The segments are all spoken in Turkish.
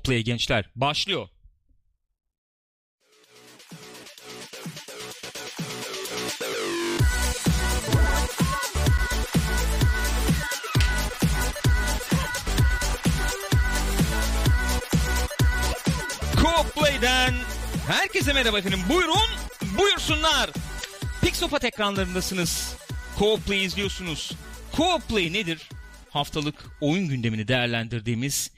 Co-Play gençler başlıyor. Co-Play'den herkese merhaba efendim. Buyurun, buyursunlar. Pixopat ekranlarındasınız. Co-Play izliyorsunuz. Co-Play nedir? Haftalık oyun gündemini değerlendirdiğimiz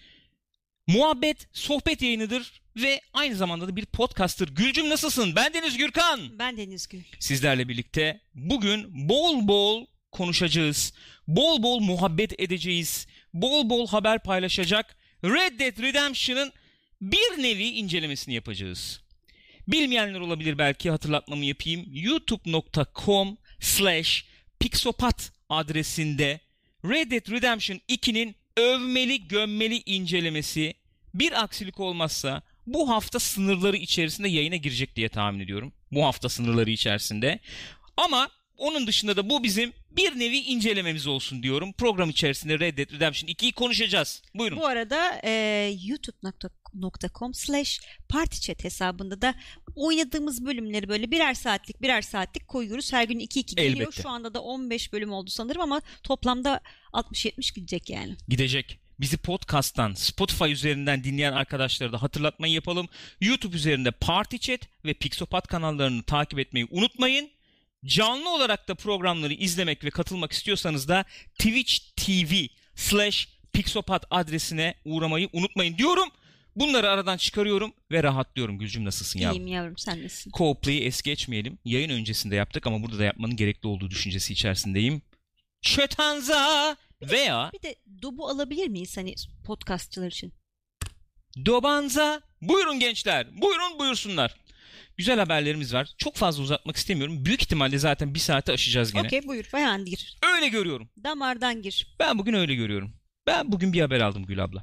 muhabbet, sohbet yayınıdır ve aynı zamanda da bir podcast'tır. Gülcüm nasılsın? Ben Deniz Gürkan. Ben Deniz Gül. Sizlerle birlikte bugün bol bol konuşacağız. Bol bol muhabbet edeceğiz. Bol bol haber paylaşacak. Red Dead Redemption'ın bir nevi incelemesini yapacağız. Bilmeyenler olabilir belki hatırlatmamı yapayım. youtube.com slash pixopat adresinde Red Dead Redemption 2'nin övmeli gömmeli incelemesi bir aksilik olmazsa bu hafta sınırları içerisinde yayına girecek diye tahmin ediyorum. Bu hafta sınırları içerisinde. Ama onun dışında da bu bizim bir nevi incelememiz olsun diyorum. Program içerisinde Red Dead Redemption 2'yi konuşacağız. Buyurun. Bu arada e, youtube.com slash partychat hesabında da oynadığımız bölümleri böyle birer saatlik birer saatlik koyuyoruz. Her gün 2-2 geliyor. Elbette. Şu anda da 15 bölüm oldu sanırım ama toplamda 60-70 gidecek yani. gidecek. Bizi podcast'tan, Spotify üzerinden dinleyen arkadaşlara da hatırlatmayı yapalım. YouTube üzerinde Party Chat ve Pixopat kanallarını takip etmeyi unutmayın. Canlı olarak da programları izlemek ve katılmak istiyorsanız da Twitch TV slash Pixopat adresine uğramayı unutmayın diyorum. Bunları aradan çıkarıyorum ve rahatlıyorum. Gülcüm nasılsın yavrum? İyiyim yavrum sen nasılsın? Co-play'i es geçmeyelim. Yayın öncesinde yaptık ama burada da yapmanın gerekli olduğu düşüncesi içerisindeyim. Çötanza veya Bir de dobu alabilir miyiz hani podcastçılar için? Dobanza. Buyurun gençler. Buyurun buyursunlar. Güzel haberlerimiz var. Çok fazla uzatmak istemiyorum. Büyük ihtimalle zaten bir saate aşacağız gene. Okey buyur bayan gir. Öyle görüyorum. Damardan gir. Ben bugün öyle görüyorum. Ben bugün bir haber aldım Gül abla.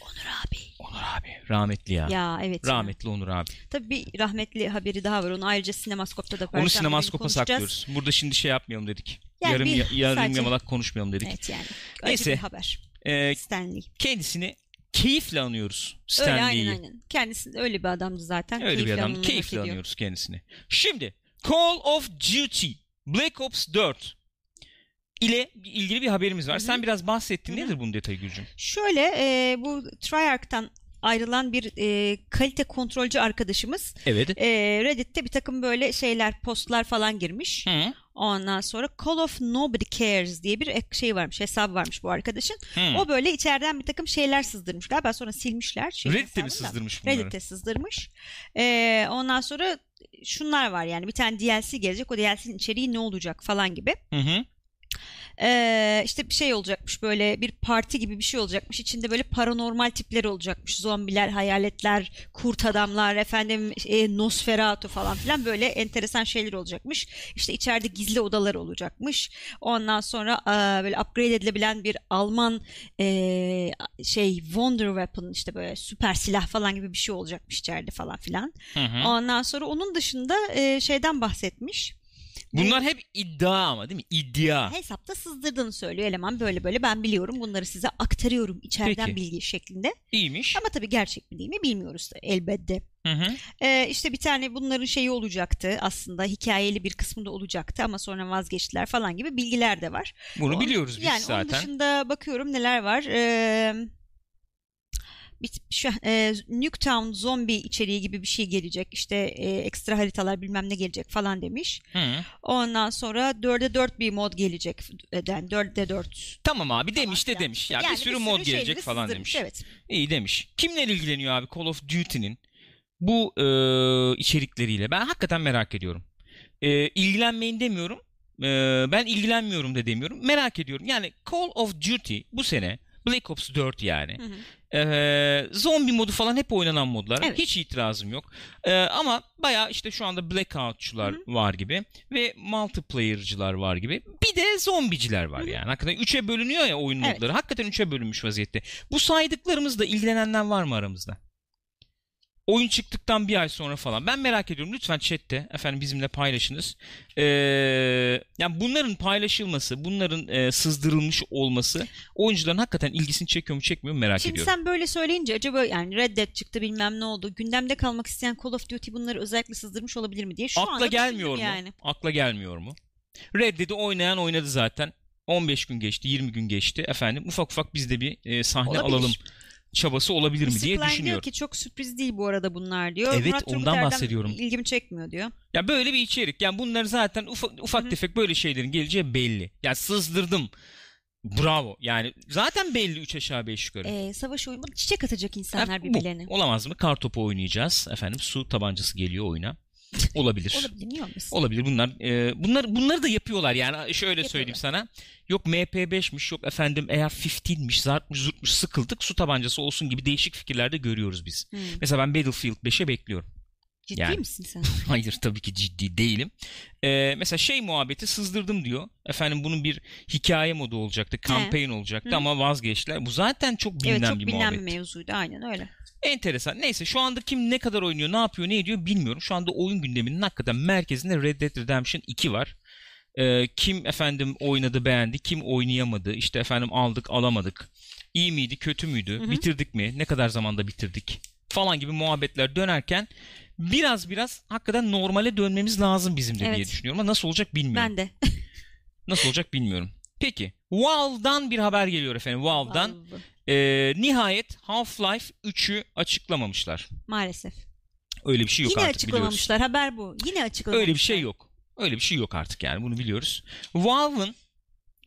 Onur abi. Onur abi. Rahmetli ya. Ya evet. ya. Rahmetli Onur abi. Tabii bir rahmetli haberi daha var. Onu ayrıca Sinemaskop'ta da Onu sinemaskopa saklıyoruz. Burada şimdi şey yapmayalım dedik. Yani yarım ya- yarım sadece- yamalak konuşmayalım dedik. Evet yani. Acı Neyse. bir haber. Ee, Stanley. kendisini keyifle anıyoruz. Öyle aynen Stanley'i. aynen. Kendisi öyle bir adamdı zaten. Öyle bir Keyifle adam. anılmak Keyifle ediyor. anıyoruz kendisini. Şimdi Call of Duty Black Ops 4 ile ilgili bir haberimiz var. Hı hı. Sen biraz bahsettin. Hı hı. Nedir bunun detayı Gülcüm? Şöyle e, bu Treyarch'tan ayrılan bir e, kalite kontrolcü arkadaşımız Evet. e, Reddit'te bir takım böyle şeyler postlar falan girmiş. Hı. Ondan sonra Call of Nobody Cares diye bir şey varmış hesabı varmış bu arkadaşın. Hı. O böyle içeriden bir takım şeyler sızdırmış galiba sonra silmişler. şeyin Reddit'te mi sızdırmış bunları? Reddit'te sızdırmış. Ee, ondan sonra şunlar var yani bir tane DLC gelecek. O DLC'nin içeriği ne olacak falan gibi. Hı hı. Ee, işte bir şey olacakmış böyle bir parti gibi bir şey olacakmış. İçinde böyle paranormal tipler olacakmış. Zombiler, hayaletler, kurt adamlar, efendim e, Nosferatu falan filan böyle enteresan şeyler olacakmış. İşte içeride gizli odalar olacakmış. Ondan sonra aa, böyle upgrade edilebilen bir Alman e, şey Wonder Weapon işte böyle süper silah falan gibi bir şey olacakmış içeride falan filan. Hı hı. Ondan sonra onun dışında e, şeyden bahsetmiş. Bunlar hep iddia ama değil mi? İddia. Hesapta sızdırdığını söylüyor eleman böyle böyle ben biliyorum bunları size aktarıyorum içeriden Peki. bilgi şeklinde. İyiymiş. Ama tabii gerçek mi değil mi bilmiyoruz da elbette. Hı hı. Ee, işte bir tane bunların şeyi olacaktı aslında hikayeli bir kısmında olacaktı ama sonra vazgeçtiler falan gibi bilgiler de var. Bunu On- biliyoruz biz yani onun zaten. dışında bakıyorum neler var. Ee, şu, e, Nuketown zombi içeriği gibi bir şey gelecek. İşte e, ekstra haritalar bilmem ne gelecek falan demiş. Hı. Ondan sonra 4'e 4 bir mod gelecek. Yani 4'e 4 Tamam abi demiş de falan demiş. Ya Yani bir sürü mod gelecek falan sızdırmış, demiş. Evet. İyi demiş. Kimler ilgileniyor abi Call of Duty'nin bu e, içerikleriyle? Ben hakikaten merak ediyorum. E, ilgilenmeyin demiyorum. E, ben ilgilenmiyorum da demiyorum. Merak ediyorum. Yani Call of Duty bu sene Black Ops 4 yani. Hı hı. Ee, zombi modu falan hep oynanan modlar. Evet. Hiç itirazım yok. Ee, ama baya işte şu anda blackoutçular var gibi ve multiplayer'cılar var gibi. Bir de zombiciler var Hı hı. yani. Hakikaten üçe bölünüyor ya oyun Evet. modları. Hakikaten üçe bölünmüş vaziyette. Bu saydıklarımızda ilgilenenler var mı aramızda? Oyun çıktıktan bir ay sonra falan. Ben merak ediyorum. Lütfen chatte efendim bizimle paylaşınız. Ee, yani bunların paylaşılması, bunların e, sızdırılmış olması oyuncuların hakikaten ilgisini çekiyor mu çekmiyor mu merak Şimdi ediyorum. sen böyle söyleyince acaba yani Red Dead çıktı bilmem ne oldu. Gündemde kalmak isteyen Call of Duty bunları özellikle sızdırmış olabilir mi diye şu Akla anda gelmiyor mu? yani. Akla gelmiyor mu? Red Dead'i oynayan oynadı zaten. 15 gün geçti, 20 gün geçti. Efendim ufak ufak biz de bir e, sahne Olabilir. alalım çabası olabilir mi diye Klein diyor düşünüyorum. ki çok sürpriz değil bu arada bunlar diyor. Evet, Murat ondan bahsediyorum. ilgimi çekmiyor diyor. Ya böyle bir içerik. Yani bunlar zaten ufak, ufak tefek böyle şeylerin geleceği belli. Ya sızdırdım. Bravo. Yani zaten belli 3 aşağı 5 yukarı. Ee, savaş oyunu çiçek atacak insanlar bu. birbirlerine. Olamaz mı? Kartopu oynayacağız. Efendim su tabancası geliyor oyuna. Olabilir. Olabilir niye olmasın? Olabilir. Bunlar e, bunlar bunları da yapıyorlar yani. Şöyle söyleyeyim Yapıyorlar. sana. Yok MP5'miş, yok efendim eğer 15'miş, zartmış, zurtmuş sıkıldık su tabancası olsun gibi değişik fikirler de görüyoruz biz. Hmm. Mesela ben Battlefield 5'e bekliyorum. Ciddi yani. misin sen? Hayır tabii ki ciddi değilim. Ee, mesela şey muhabbeti sızdırdım diyor. Efendim bunun bir hikaye modu olacaktı. Campaign olacaktı Hı. ama vazgeçtiler. Bu zaten çok bilinen evet çok bir bilinen muhabbet. bir mevzuydu aynen öyle. Enteresan. Neyse şu anda kim ne kadar oynuyor, ne yapıyor, ne ediyor bilmiyorum. Şu anda oyun gündeminin hakikaten merkezinde Red Dead Redemption 2 var. Ee, kim efendim oynadı beğendi, kim oynayamadı. İşte efendim aldık alamadık. İyi miydi, kötü müydü, Hı hı. bitirdik mi, ne kadar zamanda bitirdik falan gibi muhabbetler dönerken biraz biraz hakikaten normale dönmemiz lazım bizim de diye Evet. düşünüyorum. Ama nasıl olacak bilmiyorum. Ben de. Nasıl olacak bilmiyorum. Peki Valve'dan bir haber geliyor efendim. Valve'dan Vallahi. Ee, nihayet Half-Life 3'ü açıklamamışlar. Maalesef. Öyle bir şey yok Yine artık biliyoruz. açıklamamışlar haber bu. Yine açıklamamışlar. Öyle bir şey yok. Öyle bir şey yok artık yani bunu biliyoruz. Valve'ın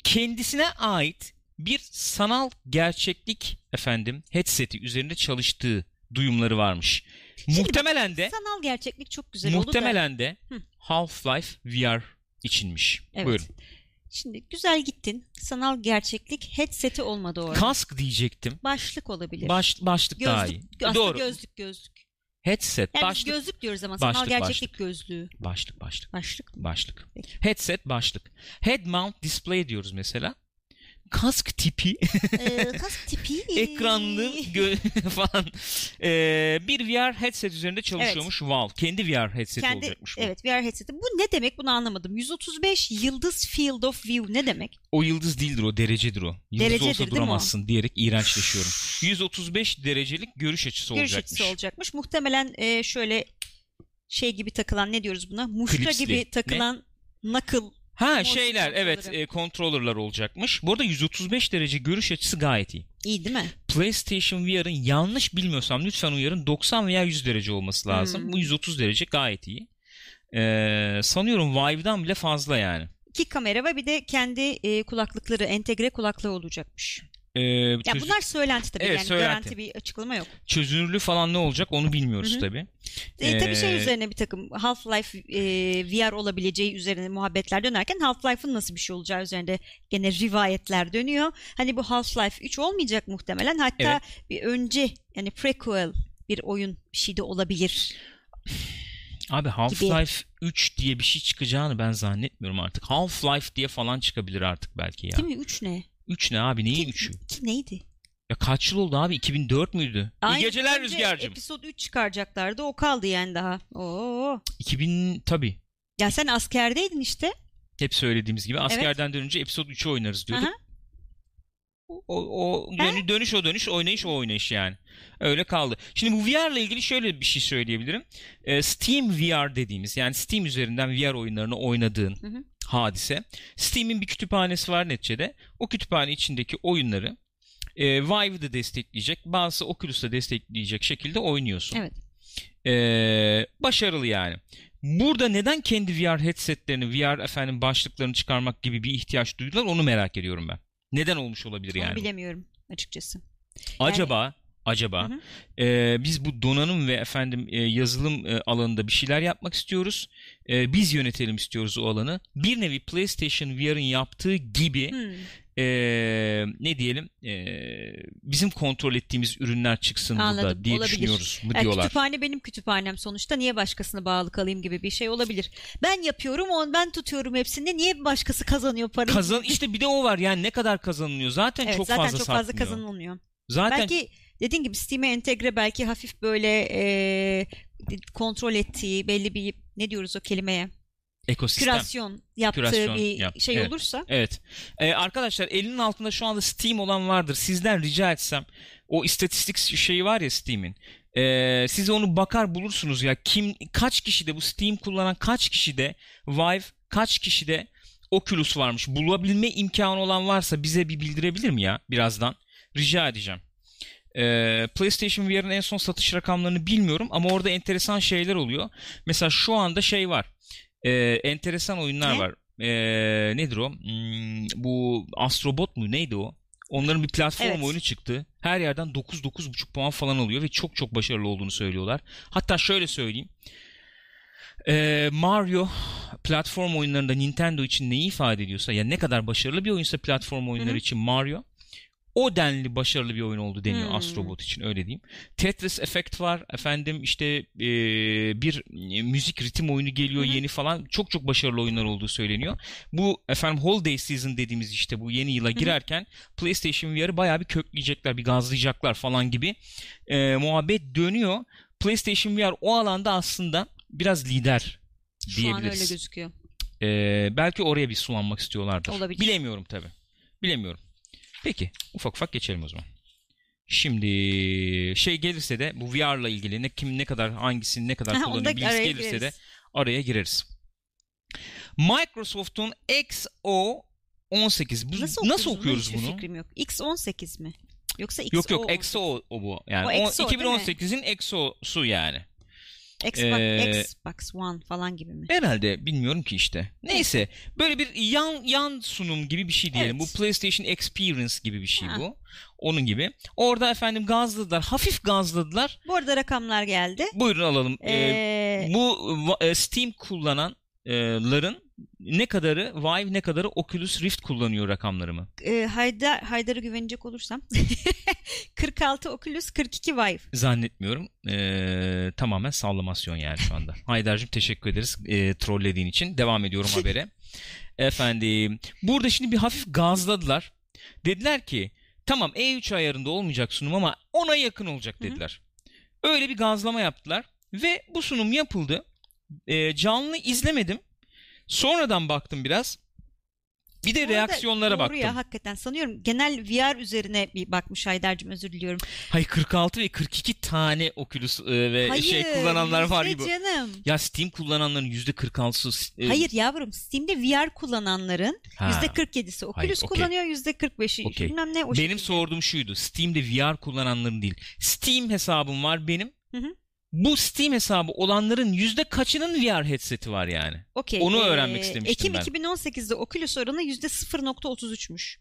kendisine ait bir sanal gerçeklik efendim headset'i üzerinde çalıştığı duyumları varmış. muhtemelen de Sanal gerçeklik çok güzel oldu da. muhtemelen de. Half-Life VR içinmiş. Evet. Buyurun. Şimdi güzel gittin. Sanal gerçeklik headset'i olmadı orada. Kask diyecektim. Başlık olabilir. Baş, başlık daha iyi. gözlük, aslında Doğru. gözlük gözlük. Headset, Yani başlık, gözlük diyoruz ama sanal Başlık, gerçeklik gözlüğü. başlık, başlık. Başlık? Başlık. Peki. Headset başlık. Head mount display diyoruz mesela. Kask tipi ee, kask tipi. ekranlı gö- falan ee, bir VR headset üzerinde çalışıyormuş Valve. Kendi VR headset Kendi, olacakmış bu. evet VR headset'i. Bu ne demek bunu anlamadım. 135 yıldız field of view ne demek? O yıldız değildir o derecedir o. Yıldız Derecedir, olsa duramazsın diyerek iğrençleşiyorum. 135 derecelik görüş açısı Görüş olacakmış. açısı olacakmış. Muhtemelen e, şöyle şey gibi takılan ne diyoruz buna? Muşta Klipsli. gibi takılan knuckle Ha şeyler evet e, controller'lar olacakmış. Bu arada 135 derece görüş açısı gayet iyi. iyi değil mi? PlayStation VR'ın yanlış bilmiyorsam lütfen uyarın 90 veya 100 derece olması lazım. Hmm. Bu 130 derece gayet iyi. Ee, sanıyorum Vive'dan bile fazla yani. İki kamera ve bir de kendi e, kulaklıkları, entegre kulaklığı olacakmış. Ee, Ya çöz- bunlar söylenti tabii Evet, yani söylenti. garanti bir açıklama yok. çözünürlüğü falan ne olacak onu bilmiyoruz Hı hı. tabii. E, tabii şey Ee, üzerine bir takım Half-Life e, VR olabileceği üzerine muhabbetler dönerken Half-Life'ın nasıl bir şey olacağı üzerinde gene rivayetler dönüyor. Hani bu Half-Life 3 olmayacak muhtemelen. Hatta Evet. bir önce yani prequel bir oyun bir şey de olabilir. Abi Half-Life 3 diye bir şey çıkacağını ben zannetmiyorum artık. Half-Life diye falan çıkabilir artık belki ya. Değil mi? 3 ne? 3 ne abi neyin Ki- 3'ü? Ki neydi? Ya kaç yıl oldu abi 2004 müydü? Aynen, İyi geceler Rüzgar'cığım. Episode 3 çıkaracaklardı. O kaldı yani daha. Oo. 2000 tabii. Ya sen askerdeydin işte. Hep söylediğimiz gibi askerden dönünce episode 3'ü oynarız diyorduk. Aha. O, o dönü- dönüş o dönüş, oynayış o oynayış yani. Öyle kaldı. Şimdi bu VR ile ilgili şöyle bir şey söyleyebilirim. Ee, Steam VR dediğimiz yani Steam üzerinden VR oyunlarını oynadığın Hı hı. Hadise. Steam'in bir kütüphanesi var neticede. O kütüphane içindeki oyunları e, Vive de destekleyecek, bazı Oculus da destekleyecek şekilde oynuyorsun. Evet. Ee, başarılı yani. Burada neden kendi VR headsetlerini, VR efendim başlıklarını çıkarmak gibi bir ihtiyaç duydular onu merak ediyorum ben. Neden olmuş olabilir Onu yani? bilemiyorum açıkçası. Acaba acaba Hı e, biz bu donanım ve efendim e, yazılım e, alanında bir şeyler yapmak istiyoruz. E, biz yönetelim istiyoruz o alanı. Bir nevi PlayStation VR'ın yaptığı gibi e, ne diyelim e, bizim kontrol ettiğimiz ürünler çıksın Anladım, burada diye olabilir. düşünüyoruz mu Yani diyorlar. kütüphane benim kütüphanem sonuçta. Niye başkasına bağlı kalayım gibi bir şey olabilir. Ben yapıyorum, on ben tutuyorum hepsinde. Niye başkası kazanıyor parayı? Kazan işte bir de o var yani ne kadar kazanılıyor zaten evet, çok zaten fazla çok fazla satmıyor. kazanılmıyor. Zaten Belki dediğin gibi Steam'e entegre belki hafif böyle e, kontrol ettiği belli bir ne diyoruz o kelimeye? Ekosistem. Kürasyon yaptığı Kürasyon bir yap- şey evet. olursa Evet. Ee, arkadaşlar elinin altında şu anda Steam olan vardır. Sizden rica etsem o istatistik şeyi var ya Steam'in. Ee, siz onu bakar bulursunuz ya. Kim kaç kişi de bu Steam kullanan kaç kişi de Vive kaç kişi de Oculus varmış. Bulabilme imkanı olan varsa bize bir bildirebilir mi ya birazdan? Rica edeceğim. Ee, PlayStation VR'ın en son satış rakamlarını bilmiyorum ama orada enteresan şeyler oluyor. Mesela şu anda şey var. Ee, enteresan oyunlar Ne? var. Ee, nedir o? Hmm, bu Astrobot mu neydi o? Onların bir platform Evet. oyunu çıktı. Her yerden 9-9,5 puan falan alıyor ve çok çok başarılı olduğunu söylüyorlar. Hatta şöyle söyleyeyim. Ee, Mario platform oyunlarında Nintendo için neyi ifade ediyorsa ya ne kadar başarılı bir oyunsa platform oyunları Hı hı. için Mario o denli başarılı bir oyun oldu deniyor Hmm. Astrobot için öyle diyeyim. Tetris Effect var efendim işte e, bir e, müzik ritim oyunu geliyor hı. yeni falan çok çok başarılı oyunlar olduğu söyleniyor. Bu efendim Holiday Season dediğimiz işte bu yeni yıla girerken PlayStation VR'ı bayağı bir kökleyecekler bir gazlayacaklar falan gibi e, muhabbet dönüyor. PlayStation VR o alanda aslında biraz lider şu an öyle diyebiliriz. gözüküyor. Ee, belki oraya bir sulanmak istiyorlardır. Olabilir. Bilemiyorum tabi. Bilemiyorum. Peki ufak ufak geçelim o zaman. Şimdi şey gelirse de bu VR'la ilgili ne kim ne kadar hangisini ne kadar kullanıyor bilgisi gelirse de gireriz. araya gireriz. Microsoft'un XO 18 bu, Nasıl, nasıl, okuyoruz bunu? Hiçbir fikrim yok. X18 mi? Yoksa XO Yok yok EXO o, bu. Yani O o EXO değil mi? 2018'in EXO'su yani. Xbox, Ee, Xbox One falan gibi mi? Herhalde bilmiyorum ki işte. Neyse böyle bir yan yan sunum gibi bir şey diyelim. Evet. Bu PlayStation Experience gibi bir şey Ha. bu. Onun gibi. Orada efendim gazladılar. Hafif gazladılar. Bu arada rakamlar geldi. Buyurun alalım. Ee, Ee, bu e, Steam kullananların ne kadarı Vive ne kadarı Oculus Rift kullanıyor rakamlarımı. e, Haydar, Haydar'a güvenecek olursam 46 Oculus 42 Vive. Zannetmiyorum. Ee, tamamen sallamasyon yani şu anda. Haydar'cığım teşekkür ederiz e, trollediğin için. Devam ediyorum habere. Efendim burada şimdi bir hafif gazladılar. Dediler ki tamam E3 ayarında olmayacak sunum ama ona yakın olacak Hı hı. dediler. Öyle bir gazlama yaptılar ve bu sunum yapıldı. Ee, canlı izlemedim. Sonradan baktım biraz. Bir de reaksiyonlara doğru baktım. ya hakikaten sanıyorum genel VR üzerine bir bakmış Haydar'cığım özür diliyorum. Hayır 46 ve 42 tane Oculus e, ve Hayır şey kullananlar var gibi. canım. Ya Steam kullananların %46'sı e, Hayır yavrum Steam'de VR kullananların Ha. %47'si Oculus Hayır, okey. kullanıyor %45'i Okey. bilmem ne o Benim şekilde. sorduğum şuydu. Steam'de VR kullananların değil. Steam hesabım var benim. Hı hı. Bu Steam hesabı olanların yüzde kaçının VR headset'i var yani? Okey, Onu ee, öğrenmek istemiştim Ekim ben. 2018'de Oculus oranı %0.33'müş.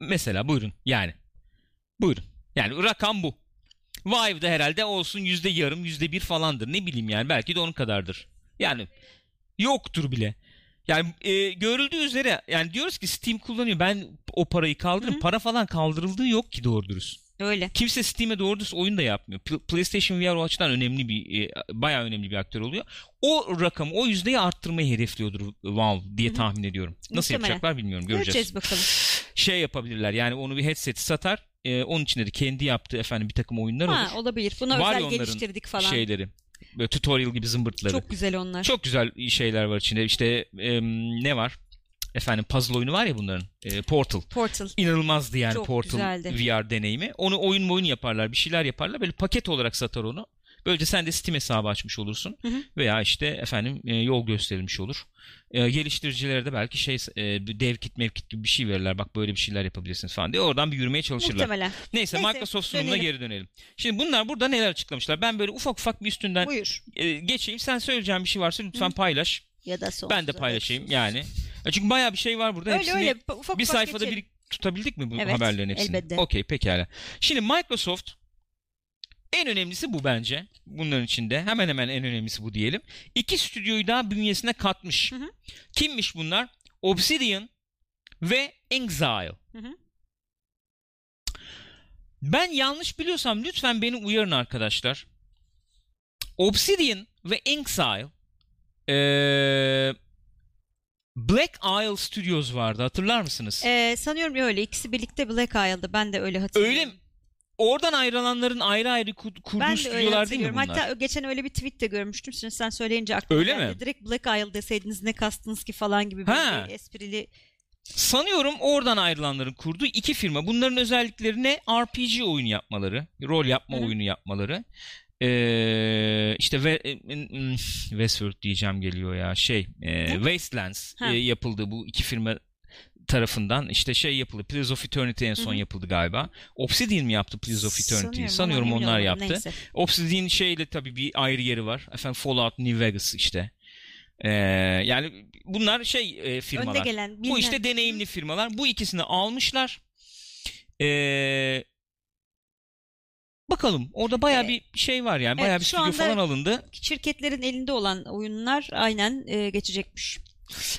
Mesela buyurun yani. Buyurun. Yani rakam bu. Vive'da herhalde olsun yüzde yarım, yüzde bir falandır. Ne bileyim yani belki de onun kadardır. Yani yoktur bile. Yani e, görüldüğü üzere yani diyoruz ki Steam kullanıyor. Ben o parayı kaldırırım. Hı hı. Para falan kaldırıldığı yok ki doğru dürüst. Öyle. Kimse Steam'e doğru dürüst oyun da yapmıyor. Pl- PlayStation VR o açıdan önemli bir e, bayağı önemli bir aktör oluyor. O rakamı, o yüzdeyi arttırmayı hedefliyordur Valve diye Hı hı. tahmin ediyorum. Nasıl Muhtemelen. yapacaklar bilmiyorum. Göreceğiz. Göreceğiz bakalım. Şey yapabilirler. Yani onu bir headset satar. e, onun içinde de kendi yaptığı efendim bir takım oyunlar Ha, olur. olabilir. Buna Var özel geliştirdik falan. Şeyleri. Böyle tutorial gibi zımbırtları. Çok, Çok güzel onlar. güzel şeyler var içinde. İşte e, ne var? Efendim puzzle oyunu var ya bunların. E, Portal. Portal. İnanılmazdı yani Çok Portal güzeldi. VR deneyimi. Onu oyun oyun yaparlar, bir şeyler yaparlar. Böyle paket olarak satar onu. Böylece sen de Steam hesabı açmış olursun. Hı hı. Veya işte efendim e, yol gösterilmiş olur. E, geliştiricilere de belki şey e, dev kit mevkit gibi bir şey verirler. Bak böyle bir şeyler yapabilirsiniz falan diye. Oradan bir yürümeye çalışırlar. Muhtemelen. Neyse, Neyse, Microsoft sunumuna dönelim. geri dönelim. Şimdi bunlar burada neler açıklamışlar? Ben böyle ufak ufak bir üstünden Buyur. e, geçeyim. Sen söyleyeceğin bir şey varsa lütfen paylaş. Ya da son. Ben de paylaşayım yani. Ya Çünkü bayağı bir şey var burada. Öyle Hepsini öyle. Ufak bir ufak sayfada geçelim. bir tutabildik mi bu Evet, haberlerin hepsini? elbette. Okey pekala. Şimdi Microsoft en önemlisi bu bence. Bunların içinde hemen hemen en önemlisi bu diyelim. İki stüdyoyu daha bünyesine katmış. Hı hı. Kimmiş bunlar? Obsidian ve Exile. Hı hı. Ben yanlış biliyorsam lütfen beni uyarın arkadaşlar. Obsidian ve Exile eee, Black Isle Studios vardı hatırlar mısınız? Ee, sanıyorum öyle. İkisi birlikte Black Isle'dı. Ben de öyle hatırlıyorum. Öyle mi? oradan ayrılanların ayrı ayrı kur- kurduğu Ben de stüdyolar değil mi bunlar? Hatta geçen öyle bir tweet de görmüştüm. Şimdi sen söyleyince aklıma Öyle geldi. mi? Direkt Black Isle deseydiniz ne kastınız ki falan gibi Ha. bir esprili. Sanıyorum oradan ayrılanların kurduğu iki firma. Bunların özellikleri ne? RPG oyunu yapmaları, rol yapma hı. oyunu yapmaları. Ee, işte ve, e, mm, Westworld diyeceğim geliyor ya. Şey, e, Wastelands Ha. e, yapıldı bu iki firma tarafından. İşte şey yapıldı. Pillars of Eternity en son Hı hı. yapıldı galiba. Obsidian mi yaptı Pillars of Eternity'yi? Sanıyorum emin onlar yaptı. Neyse. Obsidian şeyle tabii bir ayrı yeri var. Efendim Fallout New Vegas işte. Ee, yani bunlar şey e, firmalar. Önde gelen. Bu işte deneyimli firmalar. Bu ikisini almışlar. Ee, bakalım. Orada bayağı Ee, bir şey var yani. Bayağı evet, bir stüdyo falan alındı. Şirketlerin elinde olan oyunlar aynen e, geçecekmiş.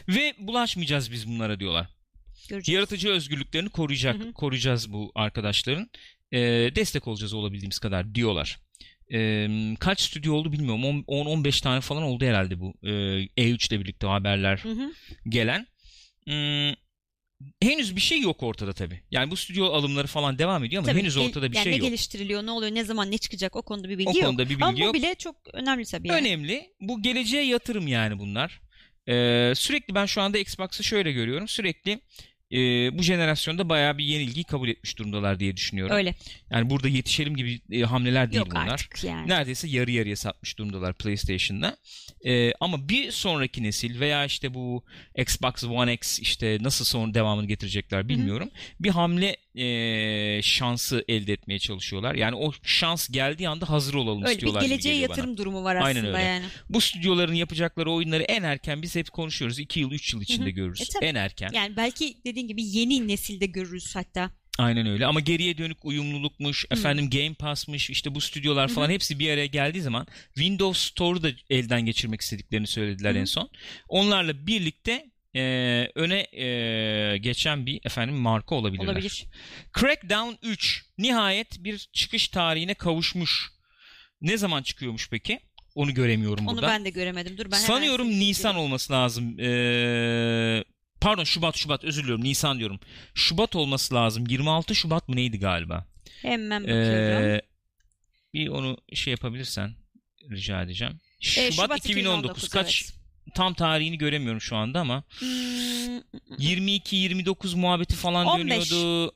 Ve bulaşmayacağız biz bunlara diyorlar. Göreceğiz. Yaratıcı özgürlüklerini koruyacak, Hı hı. koruyacağız bu arkadaşların. Ee, destek olacağız olabildiğimiz kadar diyorlar. Ee, kaç stüdyo oldu bilmiyorum. 10-15 tane falan oldu herhalde bu. Ee, E3 ile birlikte haberler Hı hı. gelen. Hmm, henüz bir şey yok ortada tabii. Yani bu stüdyo alımları falan devam ediyor ama Tabii, henüz ortada bir yani şey ne yok. geliştiriliyor, ne oluyor, ne zaman ne çıkacak o konuda bir bilgi O yok. konuda bir bilgi Ama bu yok. bile çok önemli tabii. yani. Önemli. Bu geleceğe yatırım yani bunlar. Ee, sürekli ben şu anda Xbox'ı şöyle görüyorum. Sürekli e, bu jenerasyonda bayağı bir yenilgiyi kabul etmiş durumdalar diye düşünüyorum. Öyle. Yani burada yetişelim gibi e, hamleler değil Yok bunlar. artık yani. Neredeyse yarı yarıya satmış durumdalar PlayStation'da. Ee, ama bir sonraki nesil veya işte bu Xbox One X işte nasıl sonra devamını getirecekler bilmiyorum. Bir hamle e, şansı elde etmeye çalışıyorlar. Yani o şans geldiği anda hazır olalım Öyle bir istiyorlar gibi geleceğe geliyor bana. yatırım durumu var Aynen aslında öyle. yani. Bu stüdyoların yapacakları oyunları en erken biz hep konuşuyoruz. 2 yıl 3 yıl içinde Hı hı. görürüz. E tabii. en erken. Yani belki dediğin gibi yeni nesilde görürüz hatta. Aynen öyle ama geriye dönük uyumlulukmuş, efendim Game Pass'mış, işte bu stüdyolar falan hepsi bir araya geldiği zaman Windows Store'u da elden geçirmek istediklerini söylediler Hı hı. en son. Onlarla birlikte e, öne e, geçen bir efendim marka olabilirler. Olabilir. Crackdown 3 nihayet bir çıkış tarihine kavuşmuş. Ne zaman çıkıyormuş peki? Onu göremiyorum Onu burada. ben de göremedim. Dur ben Sanıyorum. Nisan olması lazım. Ee, pardon Şubat Şubat özür diliyorum Nisan diyorum. Şubat olması lazım. 26 Şubat mı neydi galiba? Hemen bakıyorum. Ee, bir onu şey yapabilirsen rica edeceğim. Ee, Şubat, 2019. Kaç evet. tam tarihini göremiyorum şu anda ama Hmm, 22-29 muhabbeti falan 15. dönüyordu.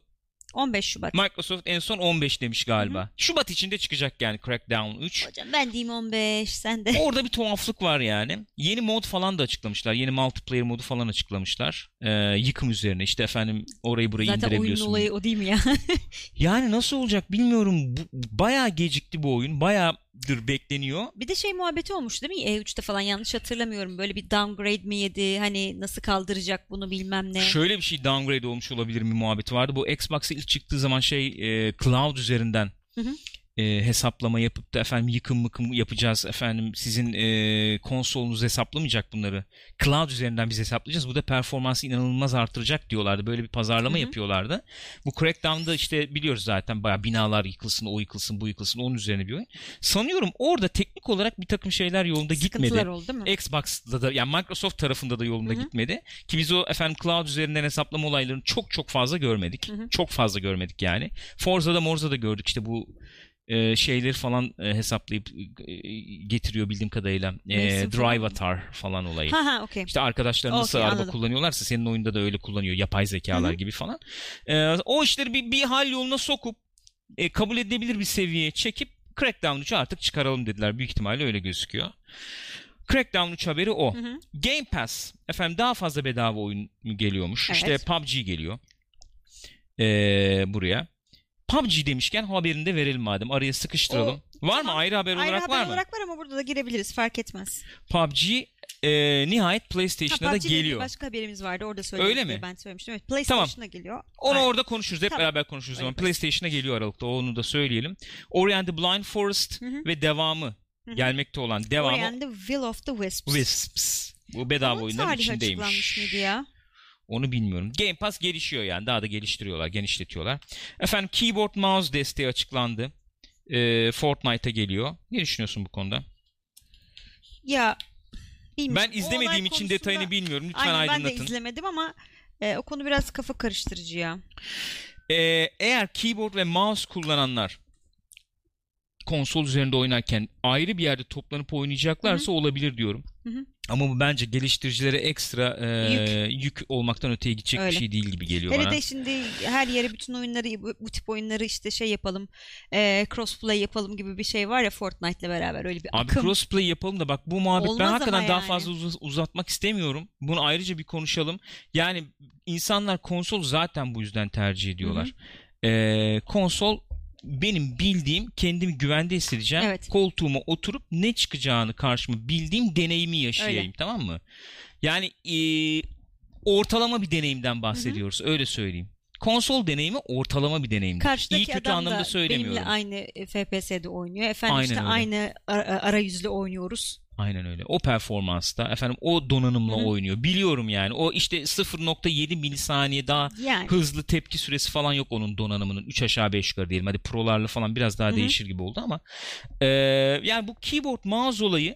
15 Şubat. Microsoft en son 15 demiş galiba. Şubat içinde çıkacak yani Crackdown 3. Hocam ben diyeyim 15 sen de. Orada bir tuhaflık var yani. Yeni mod falan da açıklamışlar. Yeni multiplayer modu falan açıklamışlar. Ee, yıkım üzerine işte efendim orayı burayı Zaten oyunun indirebiliyorsun. olayı o değil mi ya? Yani nasıl olacak bilmiyorum. Bu, bayağı gecikti bu oyun. Bayağıdır bekleniyor. bir de şey muhabbeti olmuş değil mi? E3'te falan yanlış hatırlamıyorum. Böyle bir downgrade mi yedi? Hani nasıl kaldıracak bunu bilmem ne. Şöyle bir şey downgrade olmuş olabilir mi muhabbeti vardı. Bu Xbox ilk çıktığı zaman şey e, cloud üzerinden Hı hı. E, hesaplama yapıp da efendim yıkım mıkım yapacağız efendim sizin e, konsolunuz hesaplamayacak bunları. Cloud üzerinden biz hesaplayacağız. Bu da performansı inanılmaz artıracak diyorlardı. Böyle bir pazarlama Hı hı. yapıyorlardı. Bu Crackdown'da işte biliyoruz zaten bayağı binalar yıkılsın, o yıkılsın, bu yıkılsın onun üzerine bir oyun. Sanıyorum orada teknik olarak bir takım şeyler yolunda Sıkıntılar gitmedi. oldu değil mi? Xbox'da da yani Microsoft tarafında da yolunda Hı hı. gitmedi. Ki biz o efendim cloud üzerinden hesaplama olaylarını çok çok fazla görmedik. Hı hı. Çok fazla görmedik yani. Forza'da Morza'da gördük işte bu e, şeyleri falan e, hesaplayıp e, getiriyor bildiğim kadarıyla. E. Drive Atar falan olayı. Ha ha okey. İşte arkadaşlar nasıl Okey, araba anladım. kullanıyorlarsa senin oyunda da öyle kullanıyor. Yapay zekalar Hı hı. gibi falan. E, o işleri bir, bir hal yoluna sokup e, kabul edilebilir bir seviyeye çekip Crackdown 3'ü artık çıkaralım dediler. Büyük ihtimalle öyle gözüküyor. Crackdown 3 haberi o. Hı hı. Game Pass efendim daha fazla bedava oyun geliyormuş. Evet. İşte PUBG geliyor. Ee, buraya. PUBG demişken haberini de verelim madem. Araya sıkıştıralım. var mı? tamam. Ayrı haber Ayrı olarak haber var mı? olarak var ama burada da girebiliriz fark etmez. PUBG e, nihayet Ha, PlayStation'a da ile ilgili geliyor. Başka haberimiz vardı orada söyledim. Öyle mi? Ben söylemiştim. Evet, PlayStation'a geliyor. Onu Aynen. orada konuşuruz. Hep Tamam. beraber konuşuruz o zaman. PlayStation'a geliyor Aralık'ta. Onu da söyleyelim. Ori and the Blind Forest Hı hı. ve devamı Hı hı. gelmekte olan devamı Ori and the Will of the Wisps. Wisps. Bu bedava Onun oyunların tarihi açıklanmış içindeymiş. mıydı ya? Onu bilmiyorum. Game Pass gelişiyor yani. Daha da geliştiriyorlar, genişletiyorlar. Efendim keyboard mouse desteği açıklandı. Ee, Fortnite'a geliyor. Ne düşünüyorsun bu konuda? Ya bilmiyorum. Ben izlemediğim için konusunda- detayını bilmiyorum. Lütfen Aynen ben de aydınlatın. izlemedim ama e, o konu biraz kafa karıştırıcı ya. Ee, eğer keyboard ve mouse kullananlar konsol üzerinde oynarken ayrı bir yerde toplanıp oynayacaklarsa olabilir diyorum. Hı hı. Ama bu bence geliştiricilere ekstra e, yük. olmaktan öteye gidecek Öyle. bir şey değil gibi geliyor Hele bana. de şimdi her yere bütün oyunları bu, bu tip oyunları işte şey yapalım e, crossplay yapalım gibi bir şey var ya Fortnite'le beraber öyle bir Abi akım. crossplay yapalım da bak bu muhabbet ben Olmaz hakikaten ama daha yani. fazla uz- uzatmak istemiyorum. Bunu ayrıca bir konuşalım. Yani insanlar konsol zaten bu yüzden tercih ediyorlar. Ee, konsol benim bildiğim kendimi güvende hissedeceğim. Evet. Koltuğuma oturup ne çıkacağını karşıma bildiğim deneyimi yaşayayım Öyle. tamam mı? Yani e, ortalama bir deneyimden bahsediyoruz öyle söyleyeyim. Konsol deneyimi ortalama bir deneyimdir. Karşıdaki İyi kötü adam anlamda da söylemiyorum. benimle aynı e, FPS'de oynuyor. Efendim Aynen işte öyle. aynı ara- arayüzle oynuyoruz. Aynen öyle. O performansta efendim o donanımla Hı hı. oynuyor. Biliyorum yani. O işte 0.7 milisaniye daha Yani hızlı tepki süresi falan yok onun donanımının. 3 aşağı 5 yukarı diyelim. Hadi prolarla falan biraz daha Hı hı. değişir gibi oldu ama e, yani bu keyboard mouse olayı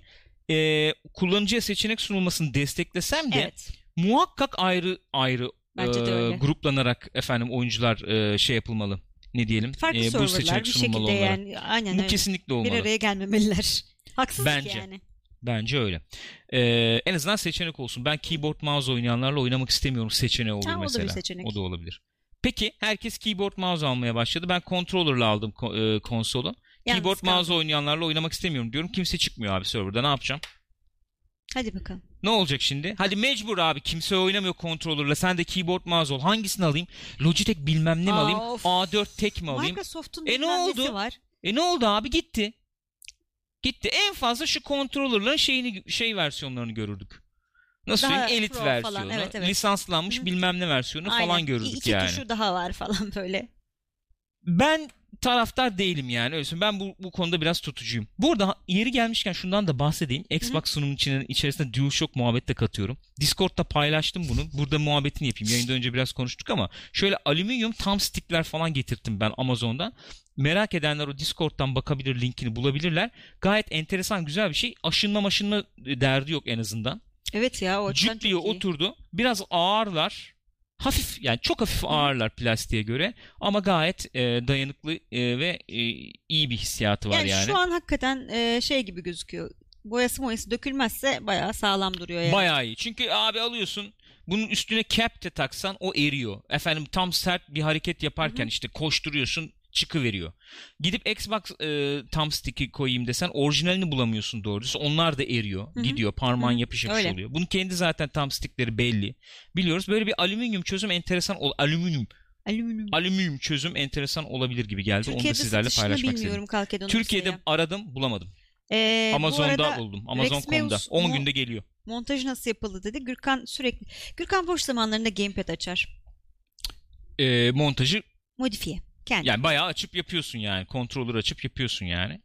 e, kullanıcıya seçenek sunulmasını desteklesem de evet. muhakkak ayrı ayrı Bence de e, gruplanarak efendim oyuncular e, şey yapılmalı. Ne diyelim? Farklı E, bu seçenek bir sunulmalı şekilde onlara. yani aynen Bu öyle. kesinlikle Bir olmalı. araya gelmemeliler. Haksızlık Bence. yani. Bence öyle. Ee, en azından seçenek olsun. Ben keyboard mouse oynayanlarla oynamak istemiyorum seçeneği olur Ha, o da bir mesela. seçenek. O da olabilir. Peki herkes keyboard mouse almaya başladı. Ben controller'la aldım ko- e, konsolu. Yalnız keyboard kaldım. mouse oynayanlarla oynamak istemiyorum diyorum. Kimse çıkmıyor abi serverda. Ne yapacağım? Hadi bakalım. Ne olacak şimdi? Hadi mecbur abi kimse oynamıyor controller'la. Sen de keyboard mouse ol. Hangisini alayım? Logitech bilmem ne mi Aa, alayım? of. A4 tek mi alayım? Microsoft'un E, ne oldu? var. E ne oldu abi? Gitti. Gitti. En fazla şu controller'ların şeyini şey versiyonlarını görürdük. Nasıl Daha söyleyeyim? Elit pro versiyonu, falan, evet, evet. lisanslanmış Hı. bilmem ne versiyonu falan Aynen. görürdük İki yani. tuşu daha var falan böyle. Ben taraftar değilim yani. Öyle söyleyeyim. Ben bu, bu konuda biraz tutucuyum. Burada yeri gelmişken şundan da bahsedeyim. Xbox sunumunun içine, içerisinde DualShock muhabbet de katıyorum. Discord'da paylaştım bunu. Burada muhabbetini yapayım. Yayından önce biraz konuştuk ama şöyle alüminyum tam stickler falan getirttim ben Amazon'dan. Merak edenler o Discord'dan bakabilir, linkini bulabilirler. Gayet enteresan, güzel bir şey. Aşınma maşınma derdi yok en azından. Evet ya o açıdan Cuk diye çok iyi. oturdu. Biraz ağırlar. Hafif yani çok hafif ağırlar plastiğe göre ama gayet e, dayanıklı e, ve e, iyi bir hissiyatı var yani, yani. şu an hakikaten e, şey gibi gözüküyor. Boyası boyası dökülmezse bayağı sağlam duruyor yani. Bayağı iyi. Çünkü abi alıyorsun bunun üstüne cap de taksan o eriyor. Efendim tam sert bir hareket yaparken Hı hı. işte koşturuyorsun çıkıveriyor. Gidip Xbox e, tam stick'i koyayım desen orijinalini bulamıyorsun doğrusu. Onlar da eriyor. Hı hı. Gidiyor. Parmağın Hı hı. yapış yapış Öyle. oluyor. Bunun kendi zaten tam stickleri belli. Biliyoruz. Böyle bir alüminyum çözüm enteresan ol alüminyum Alüminyum. alüminyum çözüm enteresan olabilir gibi geldi. Onu da Türkiye'de sizlerle paylaşmak istedim. Türkiye'de Rusya'ya. aradım bulamadım. Ee, Amazon'da buldum. Amazon.com'da. Rex 10 Meus mu- günde geliyor. montajı nasıl yapıldı dedi. Gürkan sürekli. Gürkan boş zamanlarında gamepad açar. Ee, montajı Modifiye. Kendi. yani bayağı açıp yapıyorsun yani. Controller açıp yapıyorsun yani.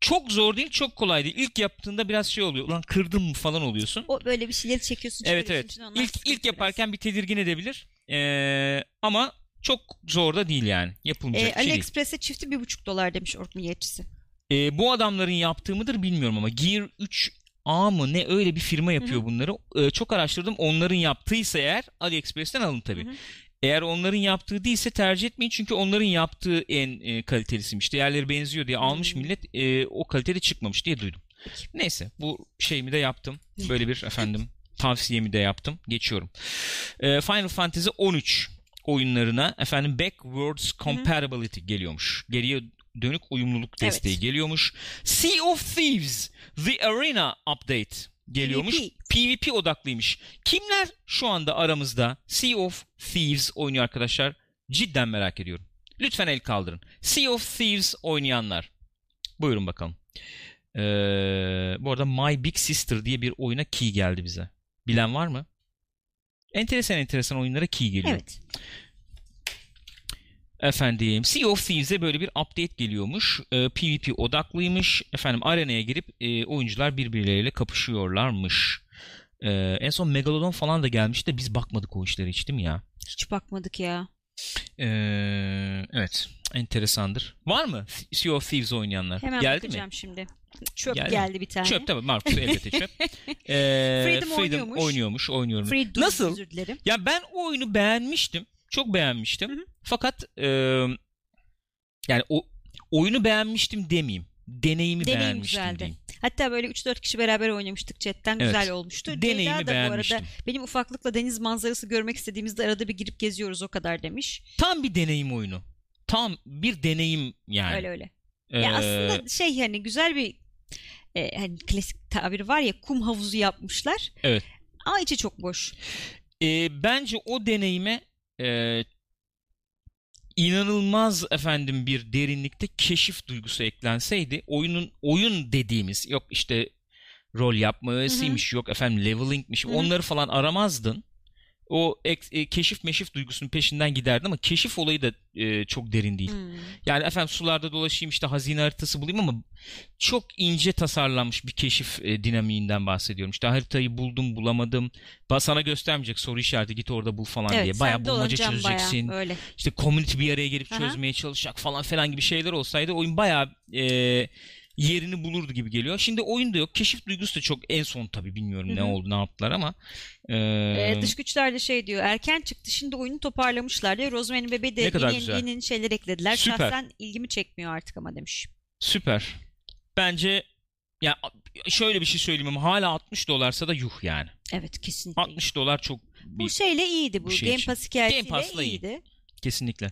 Çok zor değil, çok kolay değil. İlk yaptığında biraz şey oluyor. Ulan kırdım mı falan oluyorsun. O böyle bir şeyleri çekiyorsun. Evet evet. İlk ilk biraz. yaparken bir tedirgin edebilir. Ee, ama çok zor da değil yani. Yapılmayacak Ee, şey değil. AliExpress'e çifti bir buçuk dolar demiş Orkun Yetkisi. Ee, bu adamların yaptığı mıdır bilmiyorum ama Gear 3 A mı ne öyle bir firma yapıyor Hı hı. bunları. Ee, çok araştırdım. Onların yaptıysa eğer AliExpress'ten alın tabii. Hı hı. Eğer onların yaptığı değilse tercih etmeyin çünkü onların yaptığı en e, kalitelisiymiş. Diğerleri benziyor diye almış Hmm. millet e, o kalitede çıkmamış diye duydum. Neyse bu şeyimi de yaptım. Böyle bir efendim tavsiyemi de yaptım. Geçiyorum. E, Final Fantasy 13 oyunlarına efendim backwards compatibility geliyormuş. Geriye dönük uyumluluk Evet. desteği geliyormuş. Sea of Thieves The Arena Update geliyormuş. PvP. PvP odaklıymış. Kimler şu anda aramızda Sea of Thieves oynuyor arkadaşlar? Cidden merak ediyorum. Lütfen el kaldırın. Sea of Thieves oynayanlar. Buyurun bakalım. Ee, bu arada My Big Sister diye bir oyuna key geldi bize. Bilen var mı? Enteresan enteresan oyunlara key geliyor. Evet. Efendim Sea of Thieves'e böyle bir update geliyormuş. Ee, PvP odaklıymış. Efendim arenaya girip e, oyuncular birbirleriyle kapışıyorlarmış. Ee, en son Megalodon falan da gelmiş de biz bakmadık o işlere hiç değil mi ya? Hiç bakmadık ya. Ee, evet. Enteresandır. Var mı Sea of Thieves oynayanlar? Hemen Geldi bakacağım mi? şimdi. Çöp Geldi geldi, bir tane. Çöp tabii Marcus elbette çöp. Ee, Freedom oynuyormuş. oynuyormuş. oynuyorum. Freedom, Nasıl? Özür dilerim. Ya ben o oyunu beğenmiştim. Çok beğenmiştim. Hı hı. Fakat e, yani o oyunu beğenmiştim demeyeyim. Deneyimi Deneyim beğenmiştim güzeldi. diyeyim. Hatta böyle 3-4 kişi beraber oynamıştık chatten. Evet. Güzel olmuştu. Deneyimi Ceyda da bu arada beğenmiştim. benim ufaklıkla deniz manzarası görmek istediğimizde arada bir girip geziyoruz o kadar demiş. Tam bir deneyim oyunu. Tam bir deneyim yani. Öyle öyle. Ee, Ya aslında şey hani güzel bir e, hani klasik tabiri var ya kum havuzu yapmışlar. Evet. Ama içi çok boş. e, bence o deneyime e, inanılmaz efendim bir derinlikte keşif duygusu eklenseydi oyunun oyun dediğimiz yok işte rol yapmasıymış yok efendim levelingmiş Hı hı. onları falan aramazdın. O ek- e, keşif meşif duygusunun peşinden giderdin ama keşif olayı da e, çok derin değil. Hmm. Yani efendim sularda dolaşayım işte hazine haritası bulayım ama çok ince tasarlanmış bir keşif e, dinamiğinden bahsediyorum. İşte haritayı buldum bulamadım. Sana göstermeyecek soru işareti git orada bul falan Evet, diye. Bayağı bulmaca çözeceksin. bayağı, öyle. İşte community bir araya gelip Aha. çözmeye çalışacak falan filan gibi şeyler olsaydı oyun bayağı e, yerini bulurdu gibi geliyor. Şimdi oyunda yok. Keşif duygusu da çok en son tabii bilmiyorum Hı ne oldu ne yaptılar ama e, Ee, dış güçler de şey diyor erken çıktı şimdi oyunu toparlamışlar diyor. Rosemary'nin bebeği de Ne kadar yeni, güzel. yeni şeyler eklediler. Süper. Şahsen ilgimi çekmiyor artık ama demiş. süper. Bence ya şöyle bir şey söyleyeyim ama hala 60 dolarsa da yuh yani. Evet kesinlikle. 60 dolar çok Bu şeyle iyiydi bu. şey Game. Pass hikayesiyle Game Pass'la iyi. iyiydi. Kesinlikle.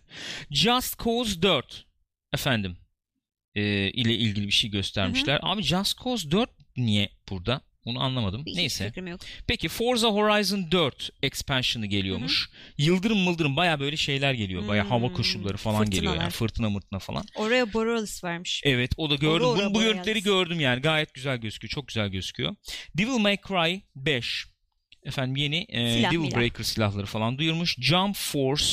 Just Cause 4 efendim e, ile ilgili bir şey göstermişler. Abi Just Cause 4 niye burada? Onu anlamadım. Hiç Neyse. Peki Forza Horizon 4 expansion'ı geliyormuş. Yıldırım mıldırım baya böyle şeyler geliyor. Baya hava Hmm, koşulları falan geliyor fırtınalar. yani. Fırtına mırtına falan. Oraya Borealis vermiş. Evet o da gördüm. Aurora Bunu, bu görüntüleri gördüm yani. Gayet güzel gözüküyor. Çok güzel gözüküyor. Devil May Cry 5. Efendim yeni e, Silah Devil milah. Breaker silahları falan duyurmuş. Jump Force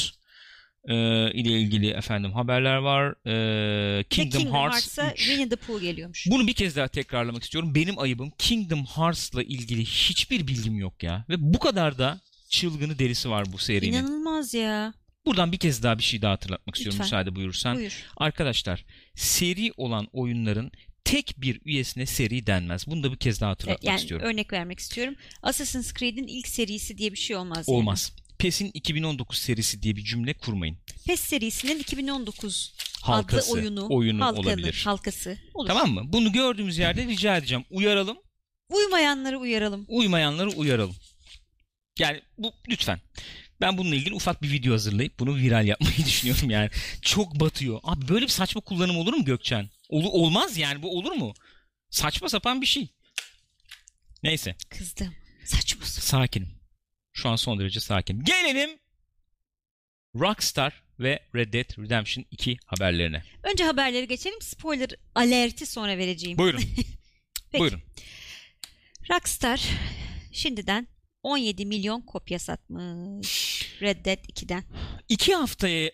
e, ile ilgili efendim haberler var. E, Kingdom, Kingdom, Hearts Hearts'a 3. Winnie the Pooh geliyormuş. Bunu bir kez daha tekrarlamak istiyorum. Benim ayıbım Kingdom Hearts'la ilgili hiçbir bilgim yok ya. Ve bu kadar da çılgını delisi var bu serinin. İnanılmaz ya. Buradan bir kez daha bir şey daha hatırlatmak istiyorum Lütfen. müsaade buyurursan. Buyur. Arkadaşlar seri olan oyunların tek bir üyesine seri denmez. Bunu da bir kez daha hatırlatmak Evet, yani istiyorum. örnek vermek istiyorum. Assassin's Creed'in ilk serisi diye bir şey olmaz. Olmaz. PES'in 2019 serisi diye bir cümle kurmayın. PES serisinin 2019 Halkası, adlı oyunu, oyunu halkanı, olabilir. halkası olur. Tamam mı? Bunu gördüğümüz yerde rica edeceğim. Uyaralım. Uymayanları uyaralım. Uymayanları uyaralım. Yani bu lütfen. Ben bununla ilgili ufak bir video hazırlayıp bunu viral yapmayı düşünüyorum yani. Çok batıyor. Abi böyle bir saçma kullanım olur mu Gökçen? Ol- olmaz yani bu olur mu? Saçma sapan bir şey. Neyse. Kızdım. Saçma sapan. Sakinim. Şu an son derece sakin. Gelelim Rockstar ve Red Dead Redemption 2 haberlerine. Önce haberleri geçelim. Spoiler alerti sonra vereceğim. Buyurun. Peki. Buyurun. Rockstar şimdiden 17 milyon kopya satmış. Red Dead 2'den. İki haftayı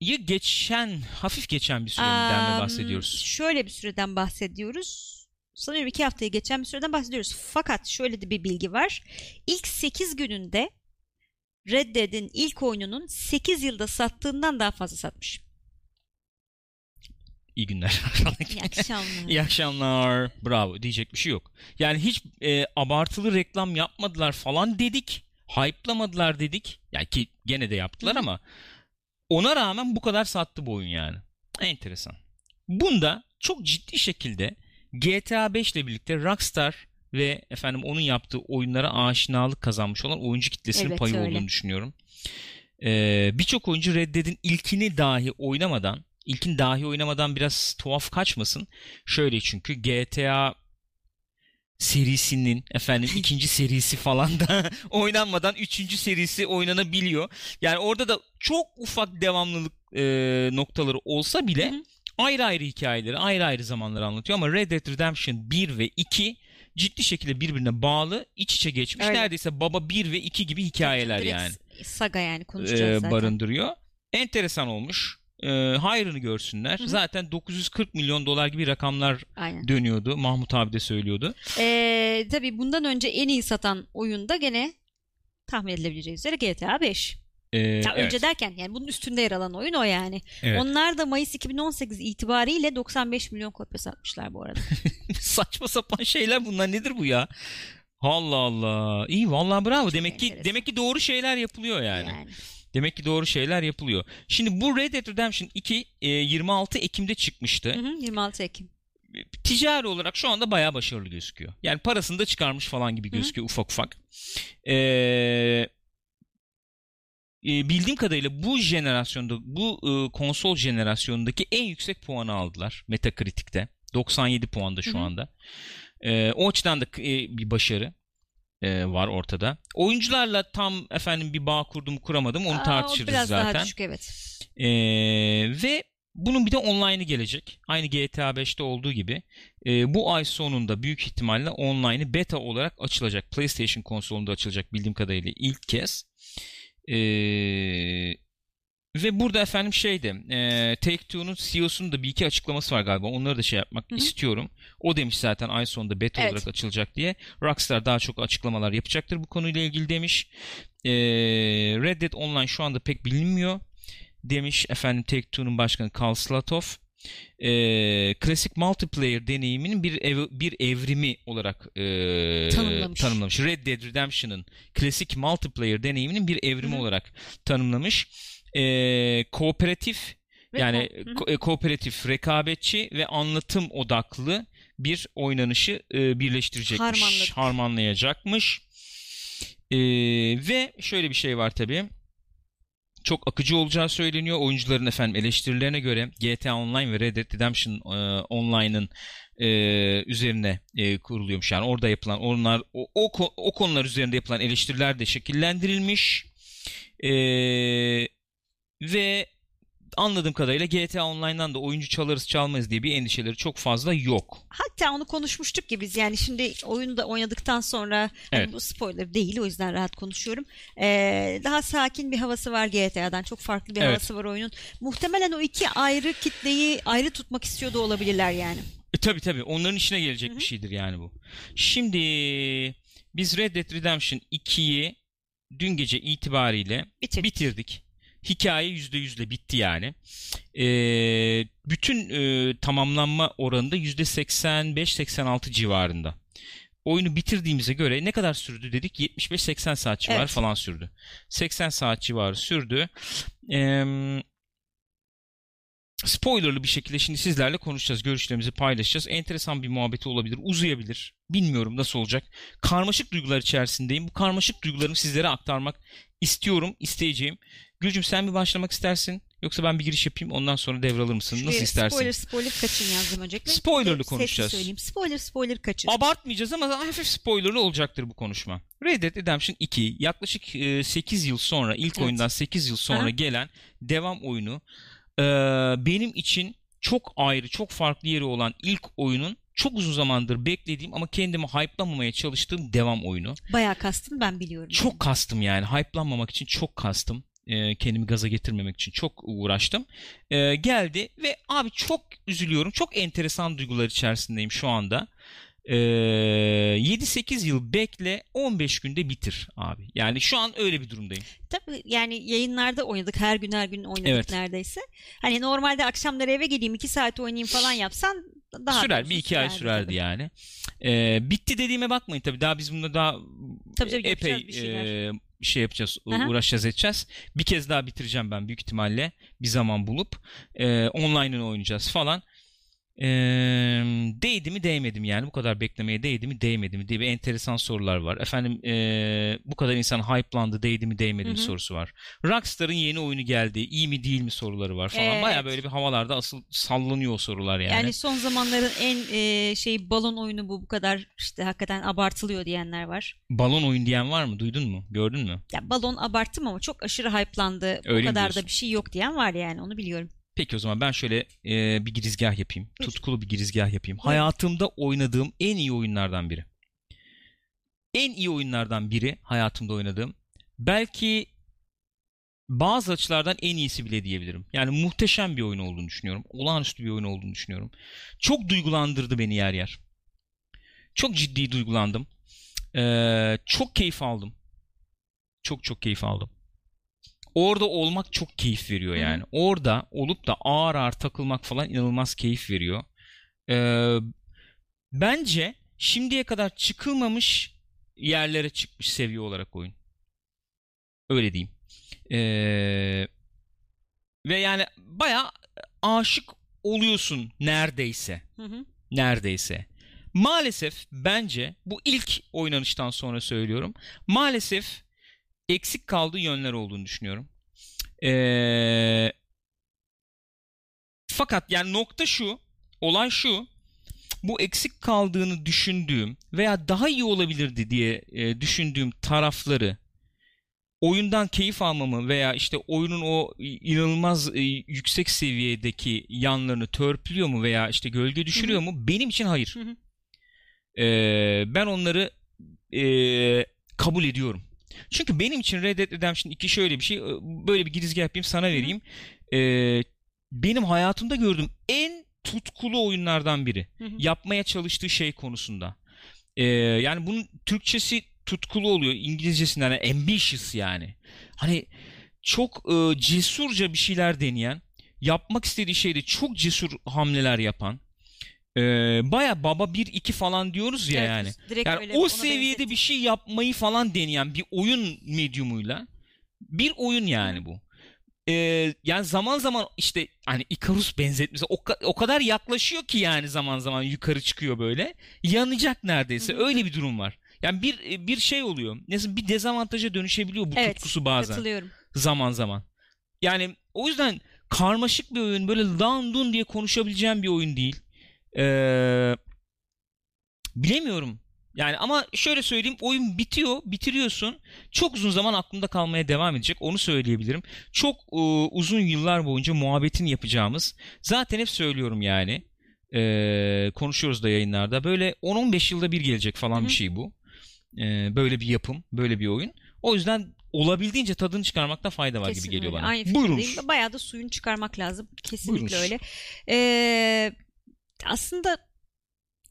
geçen, hafif geçen bir süreden mi Am, bahsediyoruz? Şöyle bir süreden bahsediyoruz. Sanıyorum iki haftayı geçen bir süreden bahsediyoruz. Fakat şöyle de bir bilgi var. İlk 8 gününde Red Dead'in ilk oyununun 8 yılda sattığından daha fazla satmış. İyi günler. İyi akşamlar. İyi akşamlar. Bravo. Diyecek bir şey yok. Yani hiç e, abartılı reklam yapmadılar falan dedik. Hype'lamadılar dedik. Yani ki gene de yaptılar Hı ama ona rağmen bu kadar sattı bu oyun yani. Enteresan. Bunda çok ciddi şekilde GTA 5 ile birlikte Rockstar ve efendim onun yaptığı oyunlara aşinalık kazanmış olan oyuncu kitlesinin Evet, payı öyle. olduğunu düşünüyorum. Ee, Birçok oyuncu Red Dead'in ilkini dahi oynamadan, ilkin dahi oynamadan biraz tuhaf kaçmasın. Şöyle çünkü GTA serisinin efendim ikinci serisi falan da oynanmadan üçüncü serisi oynanabiliyor. Yani orada da çok ufak devamlılık e, noktaları olsa bile Hı hı. Ayrı ayrı hikayeleri, ayrı ayrı zamanları anlatıyor ama Red Dead Redemption 1 ve 2 ciddi şekilde birbirine bağlı, iç içe geçmiş. Öyle. Neredeyse baba 1 ve 2 gibi hikayeler Direkt yani Saga yani konuşacağız zaten. barındırıyor. Enteresan olmuş. E, hayrını görsünler. Hı hı. Zaten 940 milyon dolar gibi rakamlar Aynen. dönüyordu. Mahmut abi de söylüyordu. Ee, tabii bundan önce en iyi satan oyunda gene tahmin edilebileceği üzere GTA 5. E, Ya evet, önce derken yani bunun üstünde yer alan oyun o yani. evet. Onlar da Mayıs 2018 itibariyle 95 milyon kopya satmışlar bu arada. Saçma sapan şeyler bunlar. Nedir bu ya? Allah Allah. İyi vallahi bravo. Demek ki enteresan. demek ki doğru şeyler yapılıyor yani. yani. Demek ki doğru şeyler yapılıyor. Şimdi bu Red Dead Redemption 2 e, 26 Ekim'de çıkmıştı. Hı hı, 26 Ekim. Ticari olarak şu anda bayağı başarılı gözüküyor. Yani parasını da çıkarmış falan gibi gözüküyor ufak ufak. Ee, e, bildiğim kadarıyla bu jenerasyonda, bu e, konsol jenerasyonundaki en yüksek puanı aldılar Metacritic'te. 97 puanda şu Hı hı. anda. Ee, o açıdan da e, bir başarı e, var ortada. Oyuncularla tam efendim bir bağ kurdum kuramadım onu Aa, o tartışırız biraz zaten. daha düşük evet. Ee, ve bunun bir de online'ı gelecek. Aynı GTA 5'te olduğu gibi. Ee, bu ay sonunda büyük ihtimalle online'ı beta olarak açılacak. PlayStation konsolunda açılacak bildiğim kadarıyla ilk kez. Ee, ve burada efendim şeyde e, Take-Two'nun CEO'sunun da bir iki açıklaması var galiba. Onları da şey yapmak Hı hı. istiyorum. O demiş zaten ay sonunda beta Evet. olarak açılacak diye. Rockstar daha çok açıklamalar yapacaktır bu konuyla ilgili demiş. Ee, Red Dead Online şu anda pek bilinmiyor demiş efendim Take-Two'nun başkanı Karl Slatov. Ee, klasik multiplayer deneyiminin bir ev- bir evrimi olarak e, Tanımlamış. tanımlamış. Red Dead Redemption'ın klasik multiplayer deneyiminin bir evrimi Hı hı. olarak tanımlamış. Ee, kooperatif Ve yani ko- e, kooperatif, rekabetçi ve anlatım odaklı bir oynanışı e, birleştirecekmiş, Harmanladık. harmanlayacakmış. E, ve şöyle bir şey var tabii. Çok akıcı olacağı söyleniyor. Oyuncuların efendim eleştirilerine göre GTA Online ve Red Dead Redemption e, Online'ın e, üzerine e, kuruluyormuş. Yani orada yapılan onlar o, o, o konular üzerinde yapılan eleştiriler de şekillendirilmiş. E, ve anladığım kadarıyla GTA Online'dan da oyuncu çalarız çalmayız diye bir endişeleri çok fazla yok. Hatta onu konuşmuştuk ki biz yani şimdi oyunu da oynadıktan sonra hani Evet. bu spoiler değil o yüzden rahat konuşuyorum. Ee, daha sakin bir havası var GTA'dan. Çok farklı bir Evet. havası var oyunun. Muhtemelen o iki ayrı kitleyi ayrı tutmak istiyor da olabilirler yani. E, tabii tabii onların işine gelecek Hı bir şeydir yani bu. Şimdi biz Red Dead Redemption 2'yi dün gece itibariyle Bitir. bitirdik. Hikaye %100'le bitti yani. Ee, bütün e, tamamlanma oranı da %85-86 civarında. Oyunu bitirdiğimize göre ne kadar sürdü dedik? 75-80 saat civarı Evet. falan sürdü. 80 saat civarı sürdü. Ee, spoilerlı bir şekilde şimdi sizlerle konuşacağız. Görüşlerimizi paylaşacağız. Enteresan bir muhabbeti olabilir. Uzayabilir. Bilmiyorum nasıl olacak. Karmaşık duygular içerisindeyim. Bu karmaşık duygularımı sizlere aktarmak istiyorum, isteyeceğim. Gülcüm sen mi başlamak istersin? Yoksa ben bir giriş yapayım ondan sonra devralır mısın? Nasıl Şuraya istersin? Spoiler spoiler kaçın yazdım öncelikle. Spoilerlı konuşacağız. söyleyeyim. Spoiler spoiler kaçın. Abartmayacağız ama hafif spoilerlı olacaktır bu konuşma. Red Dead Redemption 2 yaklaşık e, 8 yıl sonra ilk Evet. oyundan 8 yıl sonra Aha. gelen devam oyunu e, benim için çok ayrı çok farklı yeri olan ilk oyunun çok uzun zamandır beklediğim ama kendimi hype'lamamaya çalıştığım devam oyunu. Bayağı kastın ben biliyorum. Çok kastım yani. Hype'lanmamak için çok kastım. Ee, kendimi gaza getirmemek için çok uğraştım. Ee, geldi ve abi çok üzülüyorum. Çok enteresan duygular içerisindeyim şu anda. Ee, 7-8 yıl bekle 15 günde bitir abi. Yani şu an öyle bir durumdayım. Tabii yani yayınlarda oynadık. Her gün her gün oynadık Evet. neredeyse. Hani normalde akşamları eve geleyim iki saat oynayayım falan yapsan daha Sürer bir iki ay sürerdi tabii. yani. Ee, bitti dediğime bakmayın tabii. Daha biz bunda daha Tabii tabii, epey yapacağız bir şey yapacağız, Aha. uğraşacağız edeceğiz. Bir kez daha bitireceğim ben büyük ihtimalle bir zaman bulup e, online'ını oynayacağız falan. E, değdi mi değmedi mi yani bu kadar beklemeye değdi mi değmedi mi diye bir enteresan sorular var. Efendim e, bu kadar insan hype'landı değdi mi değmedi mi Hı hı. sorusu var. Rockstar'ın yeni oyunu geldi iyi mi değil mi soruları var falan. Evet. Baya böyle bir havalarda asıl sallanıyor o sorular yani. Yani. son zamanların en e, şey balon oyunu bu bu kadar işte hakikaten abartılıyor diyenler var. Balon oyun diyen var mı duydun mu gördün mü? Ya balon abarttım ama çok aşırı hype'landı. Öyle o kadar da bir şey yok diyen var yani onu biliyorum. Peki o zaman ben şöyle e, bir girizgah yapayım. Tutkulu bir girizgah yapayım. Hayatımda oynadığım en iyi oyunlardan biri. En iyi oyunlardan biri hayatımda oynadığım. Belki bazı açılardan en iyisi bile diyebilirim. Yani muhteşem bir oyun olduğunu düşünüyorum. Olağanüstü bir oyun olduğunu düşünüyorum. Çok duygulandırdı beni yer yer. Çok ciddi duygulandım. Ee, çok keyif aldım. Çok çok keyif aldım. Orada olmak çok keyif veriyor Hı hı. yani. Orada olup da ağır ağır takılmak falan inanılmaz keyif veriyor. Ee, bence şimdiye kadar çıkılmamış yerlere çıkmış seviye olarak oyun. Öyle diyeyim. Ee, ve yani baya aşık oluyorsun neredeyse. Hı hı. Neredeyse. Maalesef bence bu ilk oynanıştan sonra söylüyorum. Maalesef eksik kaldığı yönler olduğunu düşünüyorum. Ee, fakat yani nokta şu, olay şu. Bu eksik kaldığını düşündüğüm veya daha iyi olabilirdi diye e, düşündüğüm tarafları oyundan keyif almamı veya işte oyunun o inanılmaz e, yüksek seviyedeki yanlarını törpülüyor mu veya işte gölge düşürüyor mu? Benim için hayır. Ee, ben onları e, kabul ediyorum. Çünkü benim için Red Dead Redemption 2 şöyle bir şey. e, Böyle bir girizgah yapayım sana vereyim. Ee, benim hayatımda gördüğüm en tutkulu oyunlardan biri. Hı hı. Yapmaya çalıştığı şey konusunda. Ee, yani bunun Türkçesi tutkulu oluyor. İngilizcesinden yani ambitious yani. Hani çok e, cesurca bir şeyler deneyen, yapmak istediği şeyde çok cesur hamleler yapan. E, Baya baba 1-2 falan diyoruz ya Evet, yani. direkt Yani öyle, o seviyede benzettim. bir şey yapmayı falan deneyen bir oyun medyumuyla bir oyun yani bu. Ee, yani zaman zaman işte hani Icarus benzetmesi o, o kadar yaklaşıyor ki yani zaman zaman yukarı çıkıyor böyle. Yanacak neredeyse. Hı hı. Öyle bir durum var. Yani bir bir şey oluyor. Nasıl bir dezavantaja dönüşebiliyor bu Evet, tutkusu bazen Katılıyorum. zaman zaman. Yani o yüzden karmaşık bir oyun böyle dun diye konuşabileceğim bir oyun değil. Ee, bilemiyorum. Yani ama şöyle söyleyeyim oyun bitiyor, bitiriyorsun. Çok uzun zaman aklımda kalmaya devam edecek. Onu söyleyebilirim. Çok e, uzun yıllar boyunca muhabbetini yapacağımız. Zaten hep söylüyorum yani. Ee, konuşuyoruz da yayınlarda. Böyle 10-15 yılda bir gelecek falan Hı hı. bir şey bu. Ee, böyle bir yapım, böyle bir oyun. O yüzden olabildiğince tadını çıkarmakta fayda var Kesin gibi geliyor öyle. bana. Aynı Buyurunuz. Bayağı da suyunu çıkarmak lazım. Kesinlikle Buyurunuz. öyle. Ee, aslında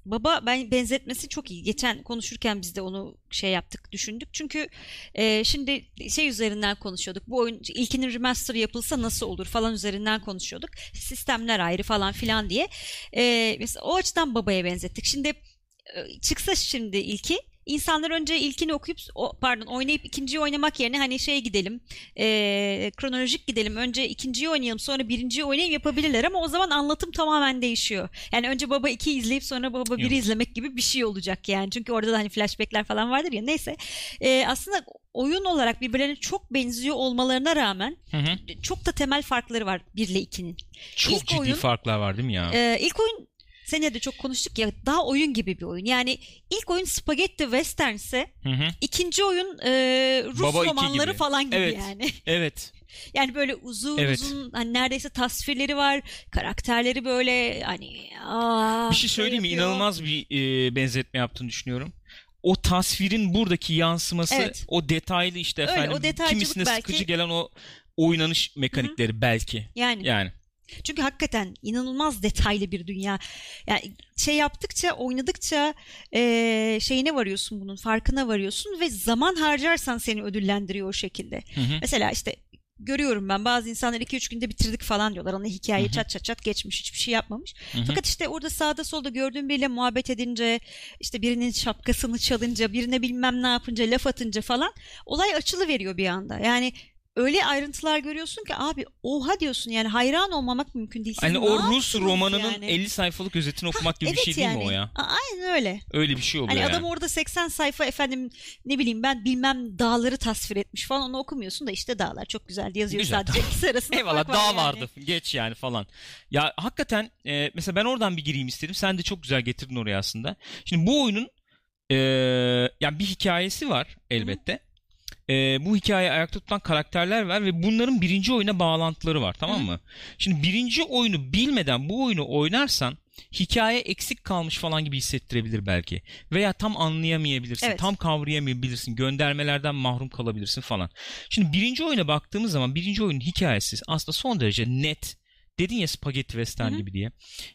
baba ben benzetmesi çok iyi. Geçen konuşurken biz de onu şey yaptık, düşündük. Çünkü e, şimdi şey üzerinden konuşuyorduk. Bu oyun ilkinin remaster yapılsa nasıl olur falan üzerinden konuşuyorduk. Sistemler ayrı falan filan diye. Ee, mesela o açıdan babaya benzettik. Şimdi e, çıksa şimdi ilki İnsanlar önce ilkini okuyup o, pardon oynayıp ikinciyi oynamak yerine hani şey gidelim e, kronolojik gidelim önce ikinciyi oynayalım sonra birinciyi oynayalım yapabilirler ama o zaman anlatım tamamen değişiyor. Yani önce baba 2'yi izleyip sonra baba 1'i Yok. izlemek gibi bir şey olacak yani. Çünkü orada da hani flashbackler falan vardır ya neyse. E, aslında oyun olarak birbirlerine çok benziyor olmalarına rağmen Hı hı. çok da temel farkları var 1 ile 2'nin. Çok İlk ciddi oyun- farklar var değil mi ya? Ee, ilk oyun senede de çok konuştuk ya daha oyun gibi bir oyun. Yani ilk oyun spagetti western ise Hı hı. ikinci oyun e, Rus Baba romanları gibi. falan gibi Evet. yani. Evet. Yani böyle uzun Evet. uzun hani neredeyse tasvirleri var. Karakterleri böyle hani aa, Bir şey söyleyeyim mi? İnanılmaz bir e, benzetme yaptığını düşünüyorum. O tasvirin buradaki yansıması, Evet. o detaylı işte Öyle, efendim o detaycılık kimisine belki- sıkıcı gelen o oynanış mekanikleri belki. Yani Yani. Çünkü hakikaten inanılmaz detaylı bir dünya. Yani şey yaptıkça, oynadıkça e, şeyine varıyorsun bunun, farkına varıyorsun ve zaman harcarsan seni ödüllendiriyor o şekilde. Hı hı. Mesela işte görüyorum ben bazı insanlar 2-3 günde bitirdik falan diyorlar. Ona hikaye çat çat çat geçmiş hiçbir şey yapmamış. Hı hı. Fakat işte orada sağda solda gördüğün biriyle muhabbet edince işte birinin şapkasını çalınca birine bilmem ne yapınca laf atınca falan olay açılı veriyor bir anda. Yani öyle ayrıntılar görüyorsun ki abi oha diyorsun yani hayran olmamak mümkün değil. Hani o Rus romanının yani? 50 sayfalık özetini okumak gibi bir Evet şey değil mi yani. o ya? A- Aynen öyle. Öyle bir şey oluyor Hani yani. adam orada 80 sayfa efendim ne bileyim ben bilmem dağları tasvir etmiş falan onu okumuyorsun da işte dağlar çok güzel yazıyor Güzel, sadece ikisi arasında Eyvallah var dağ yani. vardı geç yani falan. Ya hakikaten e, mesela ben oradan bir gireyim istedim. Sen de çok güzel getirdin oraya aslında. Şimdi bu oyunun e, yani bir hikayesi var elbette. E, bu hikayeyi ayakta tutan karakterler var ve bunların birinci oyuna bağlantıları var tamam Hı. mı? Şimdi birinci oyunu bilmeden bu oyunu oynarsan hikaye eksik kalmış falan gibi hissettirebilir belki. Veya tam anlayamayabilirsin, Evet. tam kavrayamayabilirsin, göndermelerden mahrum kalabilirsin falan. Şimdi birinci oyuna baktığımız zaman birinci oyunun hikayesi aslında son derece net. Dedin ya spagetti western Hı hı. gibi diye.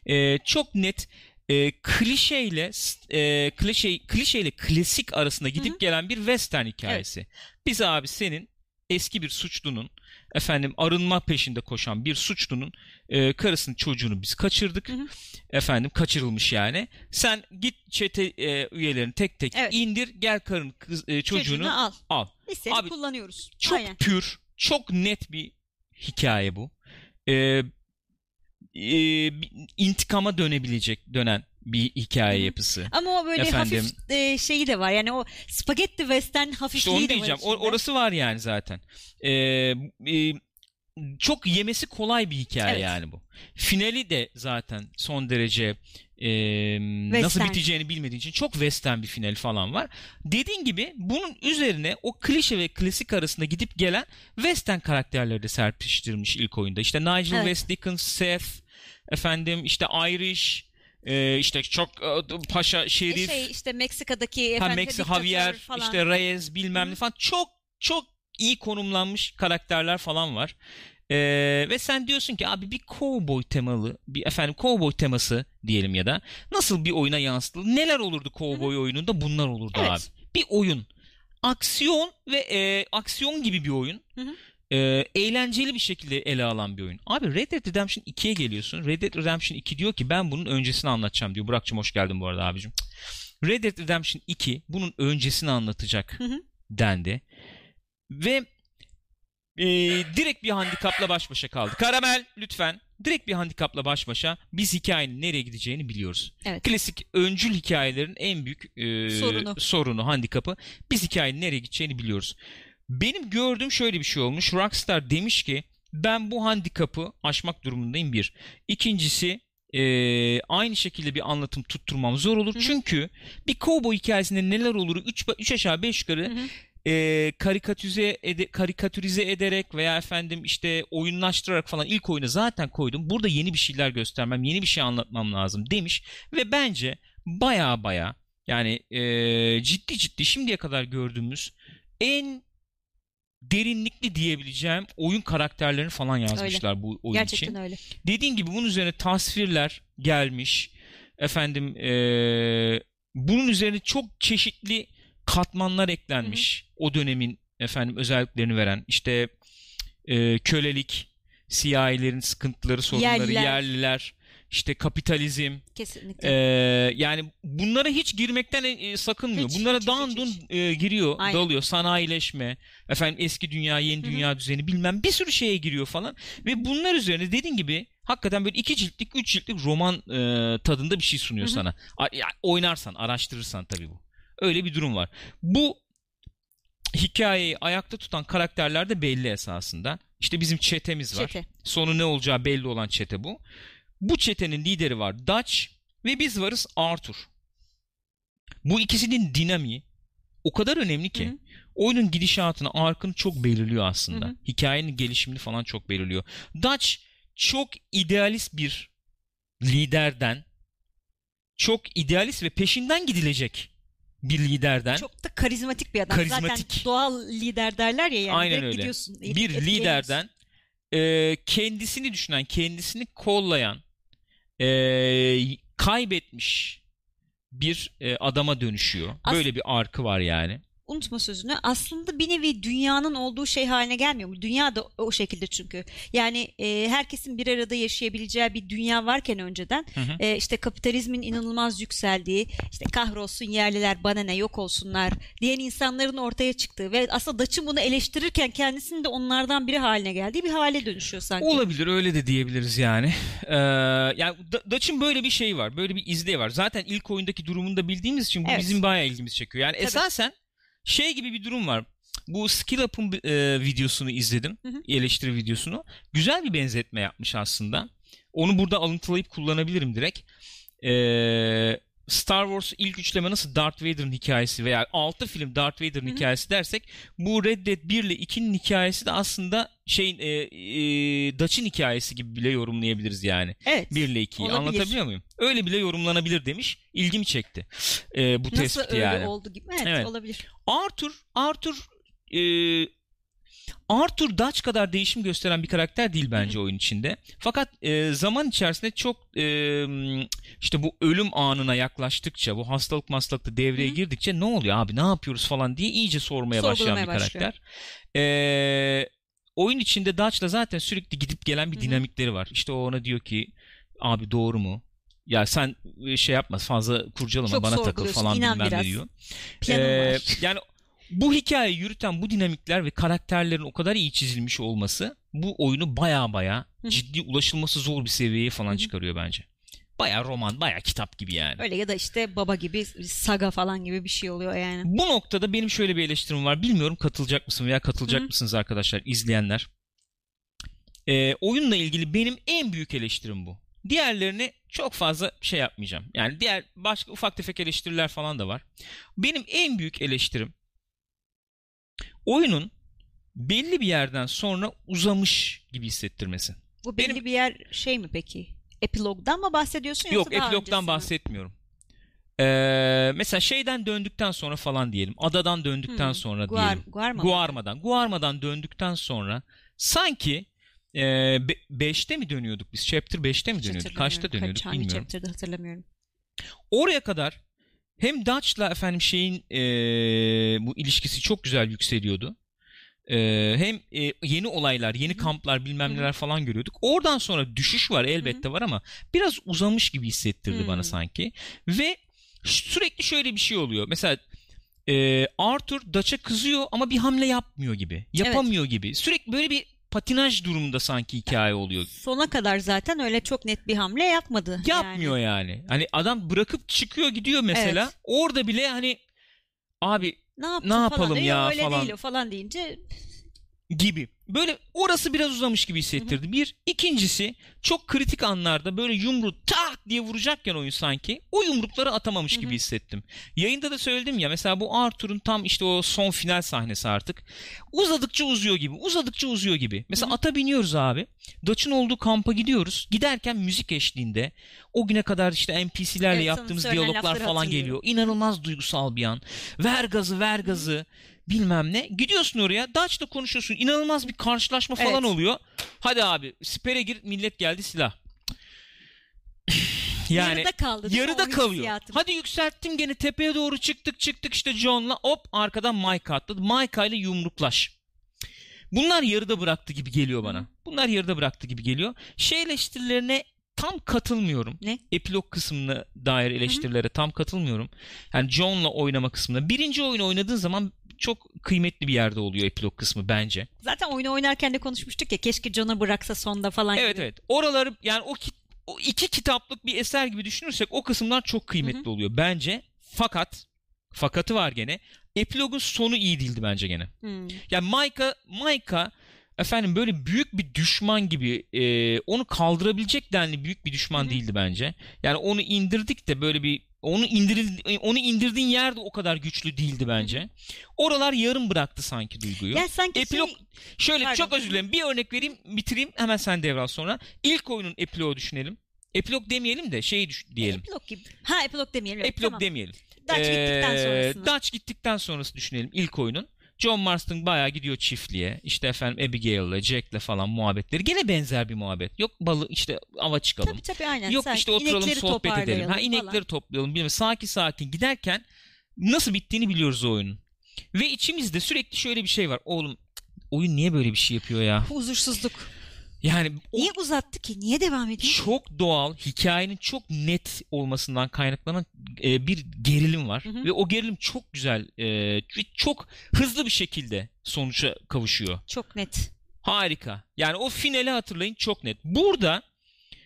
Ee, çok net e, klişeyle e, klişe klişeyle klasik arasında gidip Hı hı. gelen bir western hikayesi. Biz abi senin eski bir suçlunun efendim arınma peşinde koşan bir suçlunun e, karısının çocuğunu biz kaçırdık. Hı hı. Efendim kaçırılmış yani. Sen git çete e, üyelerini tek tek Evet. indir gel karın kız, e, çocuğunu, Çocuğunu al. al. Biz seni Abi, kullanıyoruz. Çok Aynen. pür, çok net bir hikaye bu. E, bir intikama dönebilecek dönen bir hikaye yapısı. Ama o böyle Efendim? hafif e, şeyi de var. Yani o spagetti western İşte hafifliği onu de var diyeceğim. O- orası var yani zaten. Ee, e, çok yemesi kolay bir hikaye Evet. yani bu. Finali de zaten son derece e, nasıl biteceğini bilmediğin için çok western bir final falan var. Dediğin gibi bunun üzerine o klişe ve klasik arasında gidip gelen western karakterleri de serpiştirmiş ilk oyunda. İşte Nigel Evet. West Dickens, Seth, efendim işte Irish, e, işte çok e, paşa E şerif. şey işte Meksika'daki Ha diktatör Javier, falan. işte Reyes bilmem ne falan çok çok iyi konumlanmış karakterler falan var. Ee, ve sen diyorsun ki abi bir cowboy temalı, bir efendim cowboy teması diyelim ya da nasıl bir oyuna yansıtılır? Neler olurdu cowboy oyununda? Bunlar olurdu Evet. abi. Bir oyun. Aksiyon ve e, aksiyon gibi bir oyun. Hı hı. E, eğlenceli bir şekilde ele alan bir oyun. Abi Red Dead Redemption 2'ye geliyorsun. Red Dead Redemption 2 diyor ki ben bunun öncesini anlatacağım diyor. Burak'cığım hoş geldin bu arada abicim. Red Dead Redemption 2 bunun öncesini anlatacak Hı hı. dendi. Ve e, direkt bir handikapla baş başa kaldı. Karamel lütfen. Direkt bir handikapla baş başa biz hikayenin nereye gideceğini biliyoruz. Evet. Klasik öncül hikayelerin en büyük e, Sorunu. sorunu, handikapı biz hikayenin nereye gideceğini biliyoruz. Benim gördüğüm şöyle bir şey olmuş. Rockstar demiş ki ben bu handikapı aşmak durumundayım bir. İkincisi e, aynı şekilde bir anlatım tutturmam zor olur. Hı hı. Çünkü bir cowboy hikayesinde neler olur 3 üç aşağı 5 yukarı e, karikatüze ede, karikatürize ederek veya efendim işte oyunlaştırarak falan ilk oyunu zaten koydum. Burada yeni bir şeyler göstermem, yeni bir şey anlatmam lazım demiş ve bence baya baya yani e, ciddi ciddi şimdiye kadar gördüğümüz en derinlikli diyebileceğim oyun karakterlerini falan yazmışlar bu oyun Gerçekten için. öyle. Dediğin gibi bunun üzerine tasvirler gelmiş. Efendim eee, bunun üzerine çok çeşitli katmanlar eklenmiş. O dönemin efendim özelliklerini veren. İşte eee, kölelik, siyahilerin sıkıntıları, sorunları, Yerliler. yerliler, işte kapitalizm. Kesinlikle. Eee, yani bunlara hiç girmekten e, sakınmıyor. Hiç, bunlara hiç, dağın hiç, dun hiç. e, giriyor, Aynen. dalıyor. Sanayileşme, efendim eski dünya, yeni Hı hı. dünya düzeni bilmem bir sürü şeye giriyor falan. Ve bunlar üzerine dediğin gibi hakikaten böyle iki ciltlik, üç ciltlik roman e, tadında bir şey sunuyor Hı hı. sana. A- ya, oynarsan, araştırırsan tabii bu. Öyle bir durum var. Bu hikayeyi ayakta tutan karakterler de belli esasında. İşte bizim çetemiz var. Çete. Sonu ne olacağı belli olan çete bu. Bu çetenin lideri var Dutch ve biz varız Arthur. Bu ikisinin dinamiği o kadar önemli ki Hı hı. oyunun gidişatını, arkını çok belirliyor aslında. Hı hı. Hikayenin gelişimini falan çok belirliyor. Dutch çok idealist bir liderden, çok idealist ve peşinden gidilecek bir liderden Çok da karizmatik bir adam. Karizmatik. Zaten doğal lider derler ya yani. Aynen öyle. gidiyorsun. bir liderden e, kendisini düşünen, kendisini kollayan, e, kaybetmiş bir e, adama dönüşüyor. As- Böyle bir arkı var yani. Unutma sözünü. Aslında bir nevi dünyanın olduğu şey haline gelmiyor mu? Dünya da o şekilde çünkü. Yani e, herkesin bir arada yaşayabileceği bir dünya varken önceden Hı hı. e, işte kapitalizmin inanılmaz yükseldiği, işte kahrolsun yerliler bana ne yok olsunlar diyen insanların ortaya çıktığı ve aslında Dutch'ın bunu eleştirirken kendisinin de onlardan biri haline geldiği bir hale dönüşüyor sanki. Olabilir öyle de diyebiliriz yani. Ee, yani Da- Dutch'ın böyle bir şey var. Böyle bir izleyi var. Zaten ilk oyundaki durumunu da bildiğimiz için bu Evet. bizim bayağı ilgimizi çekiyor. Yani Tabii. esasen şey gibi bir durum var. Bu Skill Up'ın e, videosunu izledim. Hı hı. Eleştiri videosunu. Güzel bir benzetme yapmış aslında. Onu burada alıntılayıp kullanabilirim direkt. Ee, Star Wars ilk üçleme nasıl Darth Vader'ın hikayesi veya 6 film Darth Vader'ın hikayesi dersek bu Red Dead 1 ile 2'nin hikayesi de aslında şeyin e, e, Dutch'ın hikayesi gibi bile yorumlayabiliriz yani. Evet. 1 ile 2'yi Olabilir. anlatabiliyor muyum? Öyle bile yorumlanabilir demiş. İlgimi çekti. e, bu Nasıl tespit öyle yani. oldu gibi. Evet, Evet. olabilir. Arthur, Arthur e, Arthur Dutch kadar değişim gösteren bir karakter değil bence oyun içinde. Fakat e, zaman içerisinde çok e, işte bu ölüm anına yaklaştıkça, bu hastalık hastalıkta devreye Hı hı. girdikçe ne oluyor abi, ne yapıyoruz falan diye iyice sormaya başlayan bir başlıyor. karakter. E, oyun içinde Dutch'la zaten sürekli gidip gelen bir Hı hı. dinamikleri var. İşte o ona diyor ki abi doğru mu? Ya sen e, şey yapma fazla kurcalama Çok bana takıl falan bilmem ne diyor. Ee, var. yani bu hikayeyi yürüten bu dinamikler ve karakterlerin o kadar iyi çizilmiş olması bu oyunu baya baya ciddi ulaşılması zor bir seviyeye falan çıkarıyor bence. Baya roman, baya kitap gibi yani. Öyle ya da işte baba gibi saga falan gibi bir şey oluyor yani. Bu noktada benim şöyle bir eleştirim var. Bilmiyorum katılacak mısın veya katılacak hı. mısınız arkadaşlar, izleyenler. Ee, oyunla ilgili benim en büyük eleştirim bu. Diğerlerini çok fazla şey yapmayacağım. Yani diğer başka ufak tefek eleştiriler falan da var. Benim en büyük eleştirim oyunun belli bir yerden sonra uzamış gibi hissettirmesi. Bu belli Benim- bir yer şey mi peki? Epilogdan mı bahsediyorsun yoksa Yok daha epilogdan bahsetmiyorum. Ee, mesela şeyden döndükten sonra falan diyelim. Adadan döndükten Hmm, sonra Guar, diyelim. Guarma? Guarma'dan. Guarma'dan döndükten sonra sanki 5'te mi dönüyorduk biz? Chapter 5'te mi dönüyorduk? Kaçta dönüyorduk Kaç, hangi bilmiyorum. chapter'da hatırlamıyorum. Oraya kadar hem Dutch'la efendim şeyin e, bu ilişkisi çok güzel yükseliyordu. E, hem e, yeni olaylar, yeni kamplar bilmem neler falan görüyorduk. Oradan sonra düşüş var elbette var ama biraz uzamış gibi hissettirdi bana sanki. Ve sürekli şöyle bir şey oluyor. Mesela e, Arthur Dutch'a kızıyor ama bir hamle yapmıyor gibi. Yapamıyor gibi. Sürekli böyle bir patinaj durumunda sanki hikaye oluyor. Sona kadar zaten öyle çok net bir hamle yapmadı. Yapmıyor yani. Hani adam bırakıp çıkıyor gidiyor mesela. Evet. Orada bile hani abi Ne, yaptın Ne falan yapalım diyor. ya öyle falan. değil o falan deyince gibi. Böyle orası biraz uzamış gibi hissettirdi. Bir. ikincisi çok kritik anlarda böyle yumruğu tak diye vuracakken oyun sanki o yumrukları atamamış gibi hissettim. Yayında da söyledim ya mesela bu Arthur'un tam işte o son final sahnesi artık. Uzadıkça uzuyor gibi. Uzadıkça uzuyor gibi. Mesela Hı hı. ata biniyoruz abi. Dutch'ın olduğu kampa gidiyoruz. Giderken müzik eşliğinde o güne kadar işte NPC'lerle Evet, yaptığımız diyaloglar falan geliyor. İnanılmaz duygusal bir an. Ver gazı ver gazı bilmem ne. Gidiyorsun oraya Dutch'la konuşuyorsun. İnanılmaz bir karşılaşma falan Evet. oluyor. Hadi abi sipere gir millet geldi silah. yani yarıda kaldı. yarıda kalıyor. hissiyatım? Hadi yükselttim gene tepeye doğru çıktık çıktık işte John'la hop arkadan Mike atladı. Mike ile yumruklaş. Bunlar yarıda bıraktı gibi geliyor bana. Bunlar yarıda bıraktı gibi geliyor. Şey eleştirilerine tam katılmıyorum. Ne? Epilog kısmına dair eleştirilere tam katılmıyorum. Yani John'la oynama kısmında. Birinci oyunu oynadığın zaman çok kıymetli bir yerde oluyor epilog kısmı bence. Zaten oyunu oynarken de konuşmuştuk ya keşke John'a bıraksa sonda falan Evet gibi. evet. Oraları yani o, kit- o iki kitaplık bir eser gibi düşünürsek o kısımlar çok kıymetli Hı oluyor bence. Fakat fakatı var gene. Epilogun sonu iyi değildi bence gene. Hmm. Yani Micah, Micah efendim böyle büyük bir düşman gibi e, onu kaldırabilecek denli büyük bir düşman Hı hı. değildi bence. Yani onu indirdik de böyle bir onu indiril onu indirdiğin yer de o kadar güçlü değildi bence. Oralar yarım bıraktı sanki duyguyu. Ya sanki Epilog şey, şöyle Pardon. çok özür dilerim. Bir örnek vereyim, bitireyim. Hemen sen devral sonra. İlk oyunun epilogu düşünelim. Epilog demeyelim de şey düş- diyelim. epilog gibi. Ha epilog demeyelim. Epilog tamam. demeyelim. Dutch gittikten Ee, sonrasını. Dutch gittikten sonrası düşünelim ilk oyunun. John Marston bayağı gidiyor çiftliğe. İşte efendim Abigail'le, Jack'le falan muhabbetleri. Gene benzer bir muhabbet. Yok balı işte ava çıkalım. Tabii tabii aynen. Yok Sen işte oturalım sohbet edelim. Ha inekleri falan. toplayalım. Bilmem sakin sakin giderken nasıl bittiğini biliyoruz o oyunun. Ve içimizde sürekli şöyle bir şey var. Oğlum oyun niye böyle bir şey yapıyor ya? Huzursuzluk. Yani Niye uzattı ki? Niye devam ediyor? çok doğal, hikayenin çok net olmasından kaynaklanan e, bir gerilim var Hı hı. ve o gerilim çok güzel, e, ve çok hızlı bir şekilde sonuca kavuşuyor. Çok net. Harika. Yani o finali hatırlayın çok net. Burada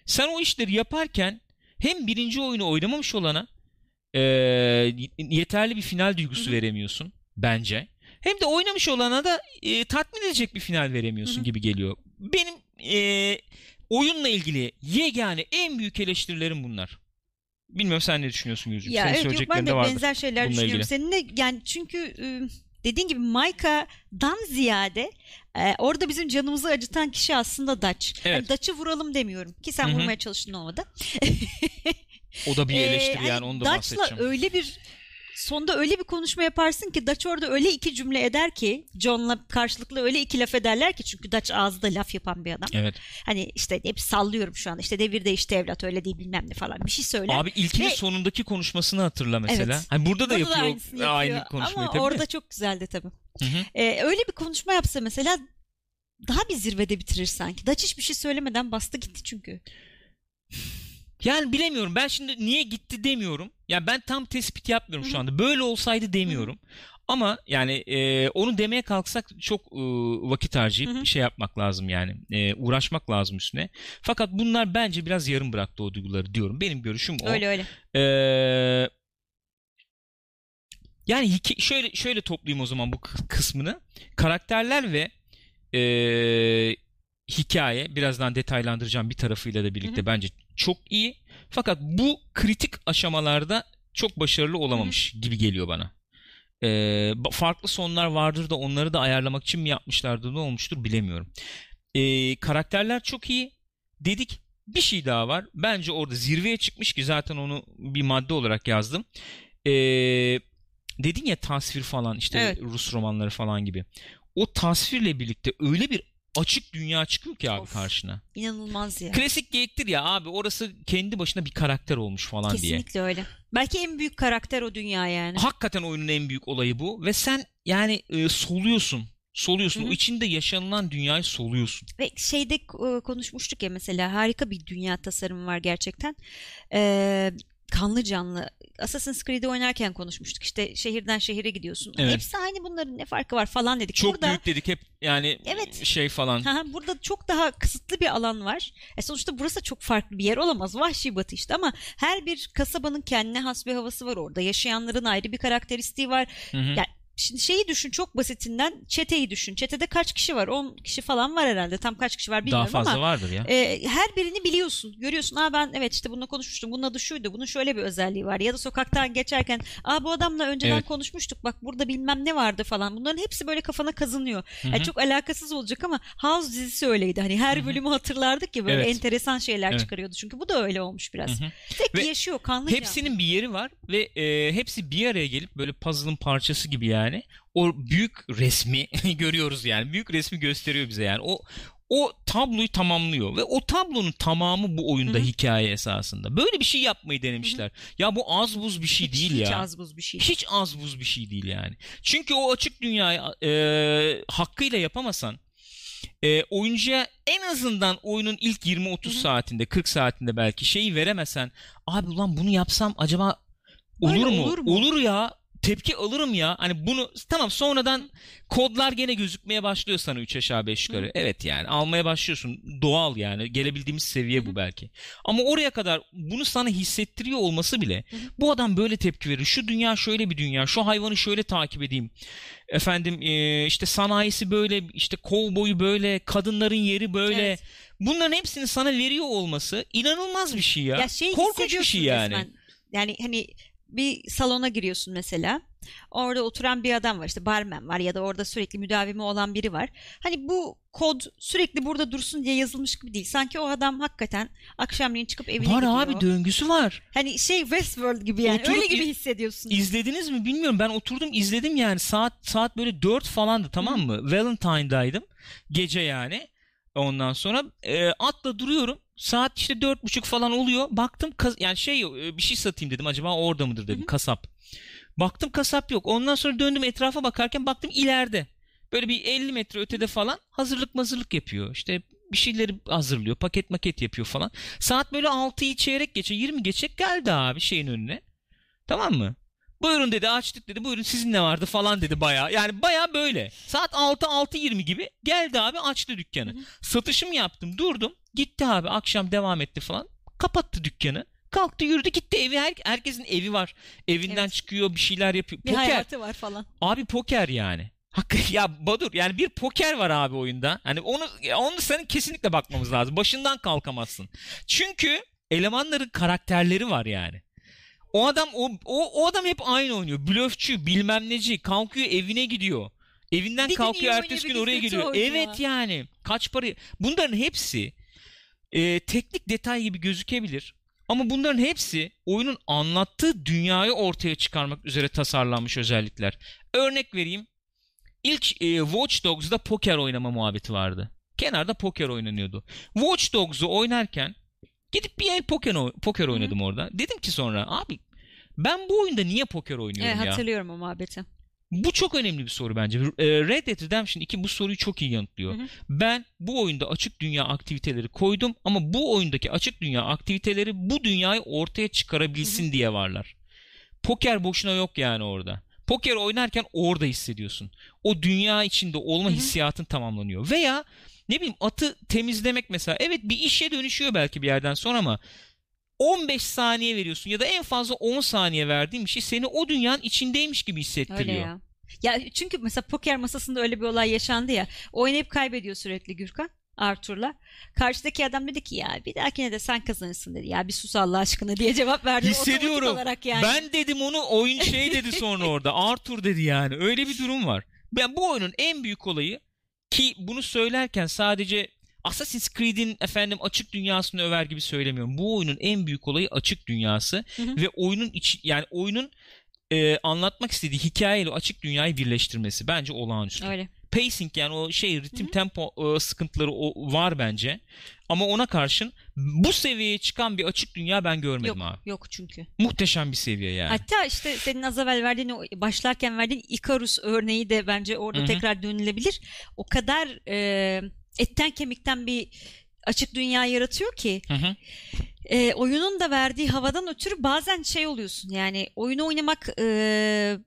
sen o işleri yaparken hem birinci oyunu oynamamış olana e, yeterli bir final duygusu Hı hı. veremiyorsun bence. Hem de oynamış olana da e, tatmin edecek bir final veremiyorsun Hı hı. gibi geliyor. Benim e, oyunla ilgili yegane en büyük eleştirilerim bunlar. Bilmiyorum sen ne düşünüyorsun Gülcüm? Ya Senin evet yok ben de vardır. benzer şeyler bununla düşünüyorum. ilgili. Seninle yani çünkü e, dediğin gibi Maika'dan ziyade e, orada bizim canımızı acıtan kişi aslında Dutch. Evet. Yani Dutch'ı vuralım demiyorum ki sen Hı hı. vurmaya çalıştın olmadı. O da bir Ee, eleştiri hani yani onu da Dutch'la bahsedeceğim. öyle bir sonda öyle bir konuşma yaparsın ki Dutch orada öyle iki cümle eder ki John'la karşılıklı öyle iki laf ederler ki çünkü Dutch ağzı da laf yapan bir adam. Evet. Hani işte hep sallıyorum şu an işte devir değişti evlat öyle değil bilmem ne falan bir şey söyler. Abi ilkinin Ve- sonundaki konuşmasını hatırla mesela. Evet. Hani burada da Burada yapıyor aynısını aynı yapıyor. konuşmayı Ama tabii de. orada çok güzeldi tabii. Hı hı. Ee, öyle bir konuşma yapsa mesela daha bir zirvede bitirir sanki. Dutch hiçbir şey söylemeden bastı gitti çünkü. Yani bilemiyorum. Ben şimdi niye gitti demiyorum. Ya ben tam tespit yapmıyorum şu anda. Böyle olsaydı demiyorum. Ama yani e, onu demeye kalksak çok e, vakit harcayıp hı. şey yapmak lazım yani. E, uğraşmak lazım üstüne. Fakat bunlar bence biraz yarım bıraktı o duyguları diyorum. Benim görüşüm o. Öyle öyle. Ee, yani hike- şöyle şöyle toplayayım o zaman bu kısmını. Karakterler ve ee, hikaye birazdan detaylandıracağım bir tarafıyla da birlikte Hı hı. bence çok iyi. Fakat bu kritik aşamalarda çok başarılı olamamış gibi geliyor bana. Ee, farklı sonlar vardır da onları da ayarlamak için mi yapmışlardı ne olmuştur bilemiyorum. Ee, karakterler çok iyi. Dedik bir şey daha var. Bence orada zirveye çıkmış ki zaten onu bir madde olarak yazdım. Ee, dedin ya tasvir falan işte Evet. Rus romanları falan gibi. O tasvirle birlikte öyle bir açık dünya çıkıyor ki abi Of. karşına. İnanılmaz ya. Klasik geyiktir ya abi orası kendi başına bir karakter olmuş falan diye. Kesinlikle öyle. Belki en büyük karakter o dünya yani. Hakikaten oyunun en büyük olayı bu ve sen yani e, soluyorsun. Soluyorsun. Hı hı. O içinde yaşanılan dünyayı soluyorsun. Ve şeyde e, konuşmuştuk ya mesela harika bir dünya tasarımı var gerçekten. Ee, kanlı canlı. Assassin's Creed'i oynarken konuşmuştuk. İşte şehirden şehire gidiyorsun. Evet. Hepsi aynı bunların ne farkı var falan dedik. Çok Burada büyük dedik hep yani Evet. şey falan. Burada çok daha kısıtlı bir alan var. E sonuçta burası çok farklı bir yer olamaz. Vahşi batı işte ama her bir kasabanın kendine has bir havası var orada. Yaşayanların ayrı bir karakteristiği var. Hı hı. Yani Şimdi şeyi düşün çok basitinden çeteyi düşün. Çetede kaç kişi var? 10 kişi falan var herhalde. Tam kaç kişi var Daha bilmiyorum fazla ama vardır ya. e, her birini biliyorsun. Görüyorsun. Aa ben evet işte bununla konuşmuştum. Bunun adı şuydu. Bunun şöyle bir özelliği var. Ya da sokaktan geçerken aa bu adamla önceden Evet. konuşmuştuk. Bak burada bilmem ne vardı falan. Bunların hepsi böyle kafana kazınıyor. Yani çok alakasız olacak ama House dizisi öyleydi. Hani her Hı hı. bölümü hatırlardık ki böyle Evet. enteresan şeyler Evet. çıkarıyordu. Çünkü bu da öyle olmuş biraz. Hı hı. Tek Ve yaşıyor kanlı canlı. Hepsinin bir yeri var ve e, hepsi bir araya gelip böyle puzzle'ın parçası gibi yani o büyük resmi görüyoruz yani. Büyük resmi gösteriyor bize yani. O o tabloyu tamamlıyor ve o tablonun tamamı bu oyunda Hı hı. hikaye esasında. Böyle bir şey yapmayı denemişler. Ya bu az buz bir şey hiç, değil hiç ya. az buz bir şey. Hiç az buz bir şey değil yani. Çünkü o açık dünyayı e, hakkıyla yapamasan e, oyuncuya en azından oyunun ilk 20-30 Hı hı. saatinde 40 saatinde belki şeyi veremesen abi ulan bunu yapsam acaba olur Böyle mu? olur mu? Olur ya. Tepki alırım ya. Hani bunu tamam sonradan kodlar gene gözükmeye başlıyor sana 3 aşağı 5 yukarı. Hı. Evet yani almaya başlıyorsun. Doğal yani. Gelebildiğimiz seviye bu belki. Ama oraya kadar bunu sana hissettiriyor olması bile Hı bu adam böyle tepki verir. Şu dünya şöyle bir dünya. Şu hayvanı şöyle takip edeyim. Efendim e, işte sanayisi böyle, işte kovboyu böyle, kadınların yeri böyle. Evet. Bunların hepsini sana veriyor olması inanılmaz bir şey ya. Ya şey Korkunç bir şey yani. resmen. Yani hani bir salona giriyorsun mesela. Orada oturan bir adam var işte barmen var ya da orada sürekli müdavimi olan biri var. Hani bu kod sürekli burada dursun diye yazılmış gibi değil. Sanki o adam hakikaten akşamleyin çıkıp evine Var gidiyor. abi döngüsü var. Hani şey Westworld gibi yani Oturup öyle gibi hissediyorsun. İzlediniz mi bilmiyorum. Ben oturdum izledim yani saat saat böyle 4 falandı tamam mı? Valentine'daydım. Gece yani. Ondan sonra e, atla duruyorum. Saat işte dört buçuk falan oluyor. Baktım kas- yani şey e, bir şey satayım dedim. Acaba orada mıdır dedim Hı hı. kasap. Baktım kasap yok. Ondan sonra döndüm etrafa bakarken baktım ileride. Böyle bir 50 metre ötede falan hazırlık mazırlık yapıyor. İşte bir şeyleri hazırlıyor. Paket maket yapıyor falan. Saat böyle 6'yı çeyrek geçe 20 geçe geldi abi şeyin önüne. Tamam mı? Buyurun dedi açtık dedi. Buyurun sizin ne vardı falan dedi baya. Yani baya böyle. Saat 6 6.20 gibi geldi abi açtı dükkanı. Hı hı. Satışım yaptım durdum. Gitti abi akşam devam etti falan. Kapattı dükkanı. Kalktı yürüdü gitti evi. Her, herkesin evi var. Evinden Evet. çıkıyor bir şeyler yapıyor. bir Poker. hayatı var falan. Abi poker yani. Hakkı ya Badur yani bir poker var abi oyunda. Hani onu onu senin kesinlikle bakmamız lazım. Başından kalkamazsın. Çünkü elemanların karakterleri var yani. O adam o, o, o adam hep aynı oynuyor. Blöfçü, bilmem neci, kalkıyor evine gidiyor. Evinden Bir gün kalkıyor iyi ertesi gün oraya gün geliyor. oynuyor. Evet yani. Kaç para bunların hepsi e, teknik detay gibi gözükebilir. Ama bunların hepsi oyunun anlattığı dünyayı ortaya çıkarmak üzere tasarlanmış özellikler. Örnek vereyim. İlk e, Watch Dogs'da poker oynama muhabbeti vardı. Kenarda poker oynanıyordu. Watch Dogs'u oynarken gidip bir el poker, poker hı. oynadım orada. Dedim ki sonra abi ben bu oyunda niye poker oynuyorum Evet, ya? hatırlıyorum o muhabbeti. Bu çok önemli bir soru bence. E, Red Dead Redemption 2 bu soruyu çok iyi yanıtlıyor. Hı hı. Ben bu oyunda açık dünya aktiviteleri koydum ama bu oyundaki açık dünya aktiviteleri bu dünyayı ortaya çıkarabilsin diye varlar. Poker boşuna yok yani orada. Poker oynarken orada hissediyorsun. O dünya içinde olma Hı hı. hissiyatın tamamlanıyor. Veya ne bileyim atı temizlemek mesela. Evet bir işe dönüşüyor belki bir yerden sonra ama 15 saniye veriyorsun ya da en fazla 10 saniye verdiğin bir şey seni o dünyanın içindeymiş gibi hissettiriyor. Öyle ya. Ya çünkü mesela poker masasında öyle bir olay yaşandı ya. Oynayıp kaybediyor sürekli Gürkan. Arthur'la. Karşıdaki adam dedi ki ya bir dahakine de sen kazanırsın dedi. Ya bir sus Allah aşkına diye cevap verdi. Hissediyorum. olarak yani. Ben dedim onu oyun şey dedi sonra orada. Arthur dedi yani. Öyle bir durum var. Ben bu oyunun en büyük olayı ki bunu söylerken sadece Assassin's Creed'in efendim açık dünyasını över gibi söylemiyorum. Bu oyunun en büyük olayı açık dünyası Hı hı. ve oyunun içi yani oyunun e, anlatmak istediği hikayeyle açık dünyayı birleştirmesi bence olağanüstü. Öyle. Pacing yani o şey ritim Hı hı. tempo e, sıkıntıları o, var bence. Ama ona karşın bu seviyeye çıkan bir açık dünya ben görmedim Yok, abi. yok çünkü. Muhteşem bir seviye yani. Hatta işte senin az evvel verdiğin başlarken verdiğin Icarus örneği de bence orada Hı hı. tekrar dönülebilir. O kadar e, etten kemikten bir açık dünya yaratıyor ki Hı hı. e, oyunun da verdiği havadan ötürü bazen şey oluyorsun yani oyunu oynamak e,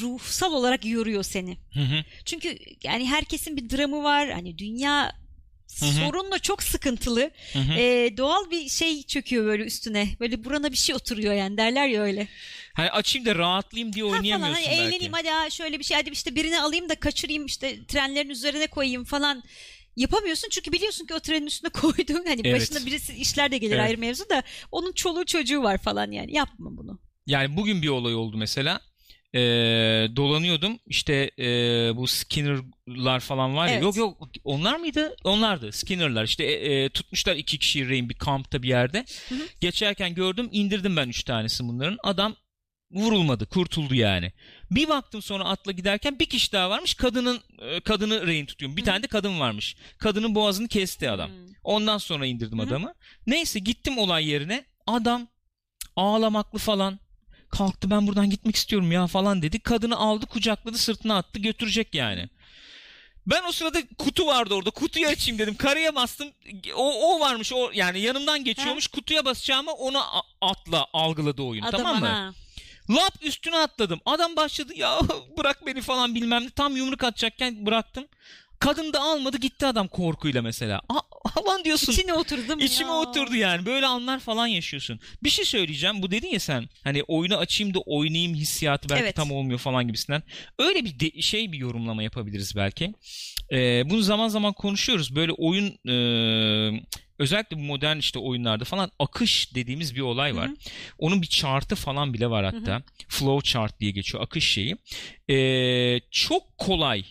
ruhsal olarak yoruyor seni. Hı hı. Çünkü yani herkesin bir dramı var. Hani dünya Hı hı. sorunla çok sıkıntılı. Hı hı. E, doğal bir şey çöküyor böyle üstüne. Böyle burana bir şey oturuyor yani derler ya öyle. Hani açayım da rahatlayayım diye Ha falan oynayamıyorsun hani belki. eğleneyim hadi ha şöyle bir şey hadi işte birini alayım da kaçırayım işte trenlerin üzerine koyayım falan yapamıyorsun çünkü biliyorsun ki o trenin üstüne koyduğun hani Evet. başına birisi işler de gelir Evet. ayrı mevzu da onun çoluğu çocuğu var falan yani yapma bunu. Yani bugün bir olay oldu mesela. Ee, dolanıyordum işte ee, bu Skinner'lar falan var ya. Evet. Yok yok onlar mıydı? Onlardı Skinner'lar işte e, e, tutmuşlar iki kişiyi rehin bir kampta bir yerde. Hı hı. Geçerken gördüm indirdim ben üç tanesi bunların. Adam vurulmadı kurtuldu yani. Bir baktım sonra atla giderken bir kişi daha varmış kadının e, kadını rehin tutuyorum. Bir Hı. tane de kadın varmış. Kadının boğazını kesti adam. Hmm. Ondan sonra indirdim Hı hı. adamı. Neyse gittim olay yerine. Adam ağlamaklı falan. Kalktı ben buradan gitmek istiyorum ya falan dedi. Kadını aldı kucakladı sırtına attı götürecek yani. Ben o sırada kutu vardı orada. Kutuyu açayım dedim. Karıya bastım. O, o varmış. O yani yanımdan geçiyormuş. Kutuya basacağımı onu a- atla algıladı oyun. Adama tamam mı? ha. Lap üstüne atladım. Adam başladı ya bırak beni falan bilmem ne. Tam yumruk atacakken bıraktım. Kadın da almadı gitti adam korkuyla mesela. A- lan diyorsun. İçine oturdu mi? İçime Ya. oturdu yani. Böyle anlar falan yaşıyorsun. Bir şey söyleyeceğim. Bu dedin ya sen hani oyunu açayım da oynayayım hissiyatı belki Evet. tam olmuyor falan gibisinden. Öyle bir de- şey bir yorumlama yapabiliriz belki. Ee, bunu zaman zaman konuşuyoruz. Böyle oyun e, özellikle bu modern işte oyunlarda falan akış dediğimiz bir olay var. Hı hı. Onun bir chartı falan bile var hatta. Flow chart diye geçiyor akış şeyi. Ee, çok kolay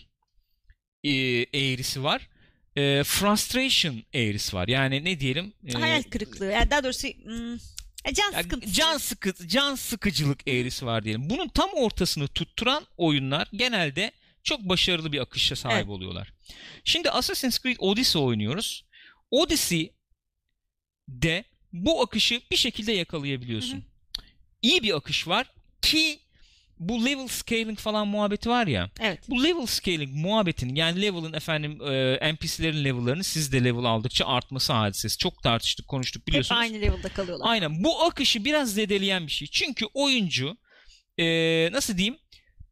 e, eğrisi var. E, frustration eğrisi var. Yani ne diyelim? E, Hayal kırıklığı. Yani daha doğrusu hmm, e, can sıkıntısı. can sıkı can sıkıcılık eğrisi var diyelim. Bunun tam ortasını tutturan oyunlar genelde çok başarılı bir akışa sahip Evet. oluyorlar. Şimdi Assassin's Creed Odyssey oynuyoruz. Odyssey de bu akışı bir şekilde yakalayabiliyorsun. Hı İyi bir akış var ki bu level scaling falan muhabbeti var ya. Evet. Bu level scaling muhabbetin yani level'ın efendim e, NPC'lerin level'larını siz de level aldıkça artması hadisesi. Çok tartıştık, konuştuk Hep biliyorsunuz. aynı level'da kalıyorlar. Aynen. Bu akışı biraz zedeleyen bir şey. Çünkü oyuncu e, nasıl diyeyim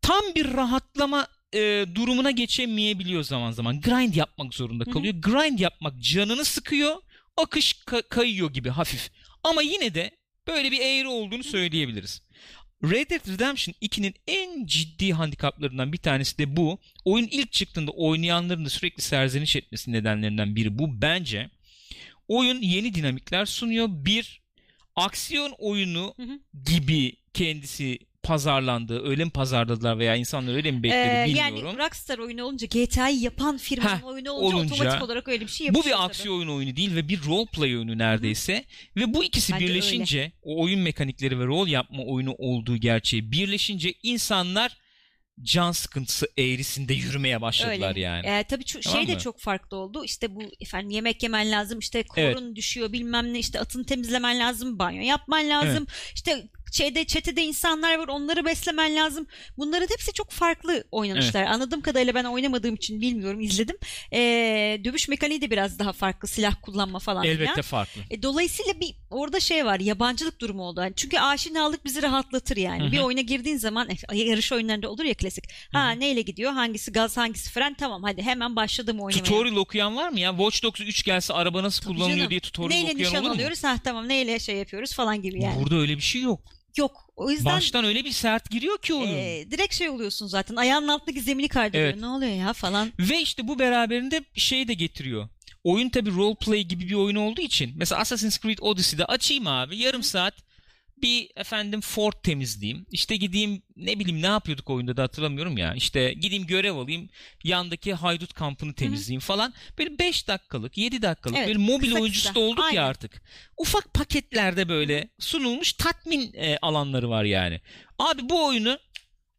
tam bir rahatlama e, durumuna geçemeyebiliyor zaman zaman. Grind yapmak zorunda Hı hı. kalıyor. Grind yapmak canını sıkıyor. Akış ka- kayıyor gibi hafif. Ama yine de böyle bir eğri olduğunu söyleyebiliriz. Red Dead Redemption 2'nin en ciddi handikaplarından bir tanesi de bu. Oyun ilk çıktığında oynayanların da sürekli serzeniş etmesi nedenlerinden biri bu. Bence oyun yeni dinamikler sunuyor. Bir, aksiyon oyunu Hı hı. gibi kendisi pazarlandı. Öyle mi pazarladılar veya insanlar öyle mi bekledi Ee, bilmiyorum. yani Rockstar oyunu olunca GTA'yı yapan firmanın Heh, oyunu olunca, olunca- otomatik olarak öyle bir şey Bu yapışıyor bir aksiyon oyunu oyunu değil ve bir role play oyunu neredeyse. Ve bu ikisi Bence birleşince o oyun mekanikleri ve rol yapma oyunu olduğu gerçeği birleşince insanlar can sıkıntısı eğrisinde yürümeye başladılar Öyle. yani. Ee, tabii ço- Tamam şey de mı? çok farklı oldu. İşte bu efendim yemek yemen lazım, işte korun düşüyor bilmem ne, işte atını temizlemen lazım, banyo yapman lazım. İşte Şeyde çetede insanlar var onları beslemen lazım. Bunların hepsi çok farklı oynanışlar. Anladığım kadarıyla ben oynamadığım için bilmiyorum izledim. Ee, dövüş mekaniği de biraz daha farklı. Silah kullanma falan Elbette filan. farklı. E, dolayısıyla bir orada şey var yabancılık durumu oldu. Yani çünkü aşinalık bizi rahatlatır yani. Hı hı. Bir oyuna girdiğin zaman e, yarış oyunlarında olur ya klasik. Ha Hı neyle gidiyor? Hangisi gaz hangisi fren? Tamam hadi hemen başladım oynamaya. Tutorial okuyan var mı ya? Watch Dogs 3 gelse araba nasıl Tabii kullanılıyor canım. diye tutorial Neyle okuyan nişan olur mu? alıyoruz? Ha tamam neyle şey yapıyoruz falan gibi yani. Burada öyle bir şey yok. Yok. O yüzden Baştan öyle bir sert giriyor ki oyun. e, direkt şey oluyorsun zaten. Ayağının altındaki zemini kaydırıyor. Evet. Ne oluyor ya falan. Ve işte bu beraberinde şey de getiriyor. Oyun tabi role play gibi bir oyun olduğu için. Mesela Assassin's Creed Odyssey'de açayım abi yarım saat bir efendim fort temizleyeyim. İşte gideyim ne bileyim ne yapıyorduk oyunda da hatırlamıyorum ya. İşte gideyim görev alayım. Yandaki haydut kampını temizleyeyim falan. Böyle 5 dakikalık 7 dakikalık Evet, böyle mobil kısa oyuncusu kısa. da olduk Aynen. ya artık. Ufak paketlerde böyle sunulmuş tatmin e, alanları var yani. Abi bu oyunu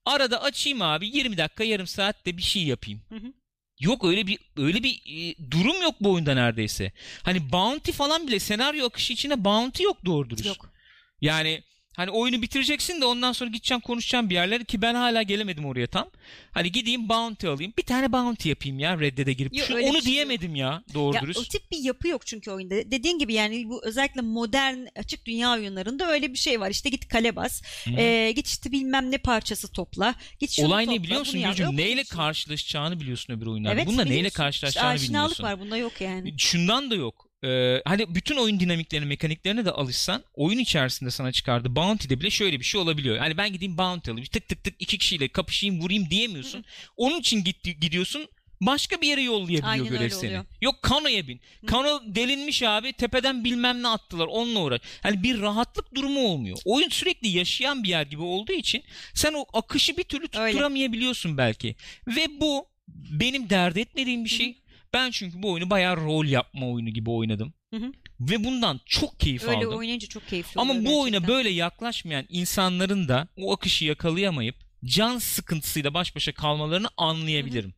arada açayım abi 20 dakika yarım saatte bir şey yapayım. Hı hı. Yok öyle bir öyle bir e, durum yok bu oyunda neredeyse. Hani bounty falan bile senaryo akışı içinde bounty yok doğru dürüst. Yok. Yani hani oyunu bitireceksin de ondan sonra gideceğim konuşacağım bir yerlere ki ben hala gelemedim oraya tam. Hani gideyim bounty alayım. Bir tane bounty yapayım ya Red Dead'e girip. Yok, Şu- onu şey diyemedim ya doğru Ya, dürüst. o tip bir yapı yok çünkü oyunda. Dediğin gibi yani bu özellikle modern açık dünya oyunlarında öyle bir şey var. İşte git kale bas. E, git işte bilmem ne parçası topla. Git şunu Olay topla, ne biliyor musun. Gülcüm? Yok Neyle karşılaşacağını biliyorsun öbür oyunlarda. Evet, Bununla neyle biliyorsun. karşılaşacağını işte aşinalık bilmiyorsun. var bunda yok yani. Şundan da yok. Ee, hani bütün oyun dinamiklerine, mekaniklerine de alışsan oyun içerisinde sana çıkardı. Bounty'de bile şöyle bir şey olabiliyor. Hani ben gideyim bounty alayım. Tık tık tık iki kişiyle kapışayım, vurayım diyemiyorsun. Onun için git, gidiyorsun. Başka bir yere yollayabiliyor Aynen görev öyle seni. oluyor. Yok kanoya bin. Kano delinmiş abi. Tepeden bilmem ne attılar. Onunla uğraş. Hani bir rahatlık durumu olmuyor. Oyun sürekli yaşayan bir yer gibi olduğu için sen o akışı bir türlü Öyle. tutturamayabiliyorsun belki. Ve bu benim dert etmediğim bir şey. Ben çünkü bu oyunu bayağı rol yapma oyunu gibi oynadım. Hı hı. Ve bundan çok keyif Öyle aldım. oynayınca çok keyifli Ama bu oluyor oyuna gerçekten. böyle yaklaşmayan insanların da o akışı yakalayamayıp can sıkıntısıyla baş başa kalmalarını anlayabilirim.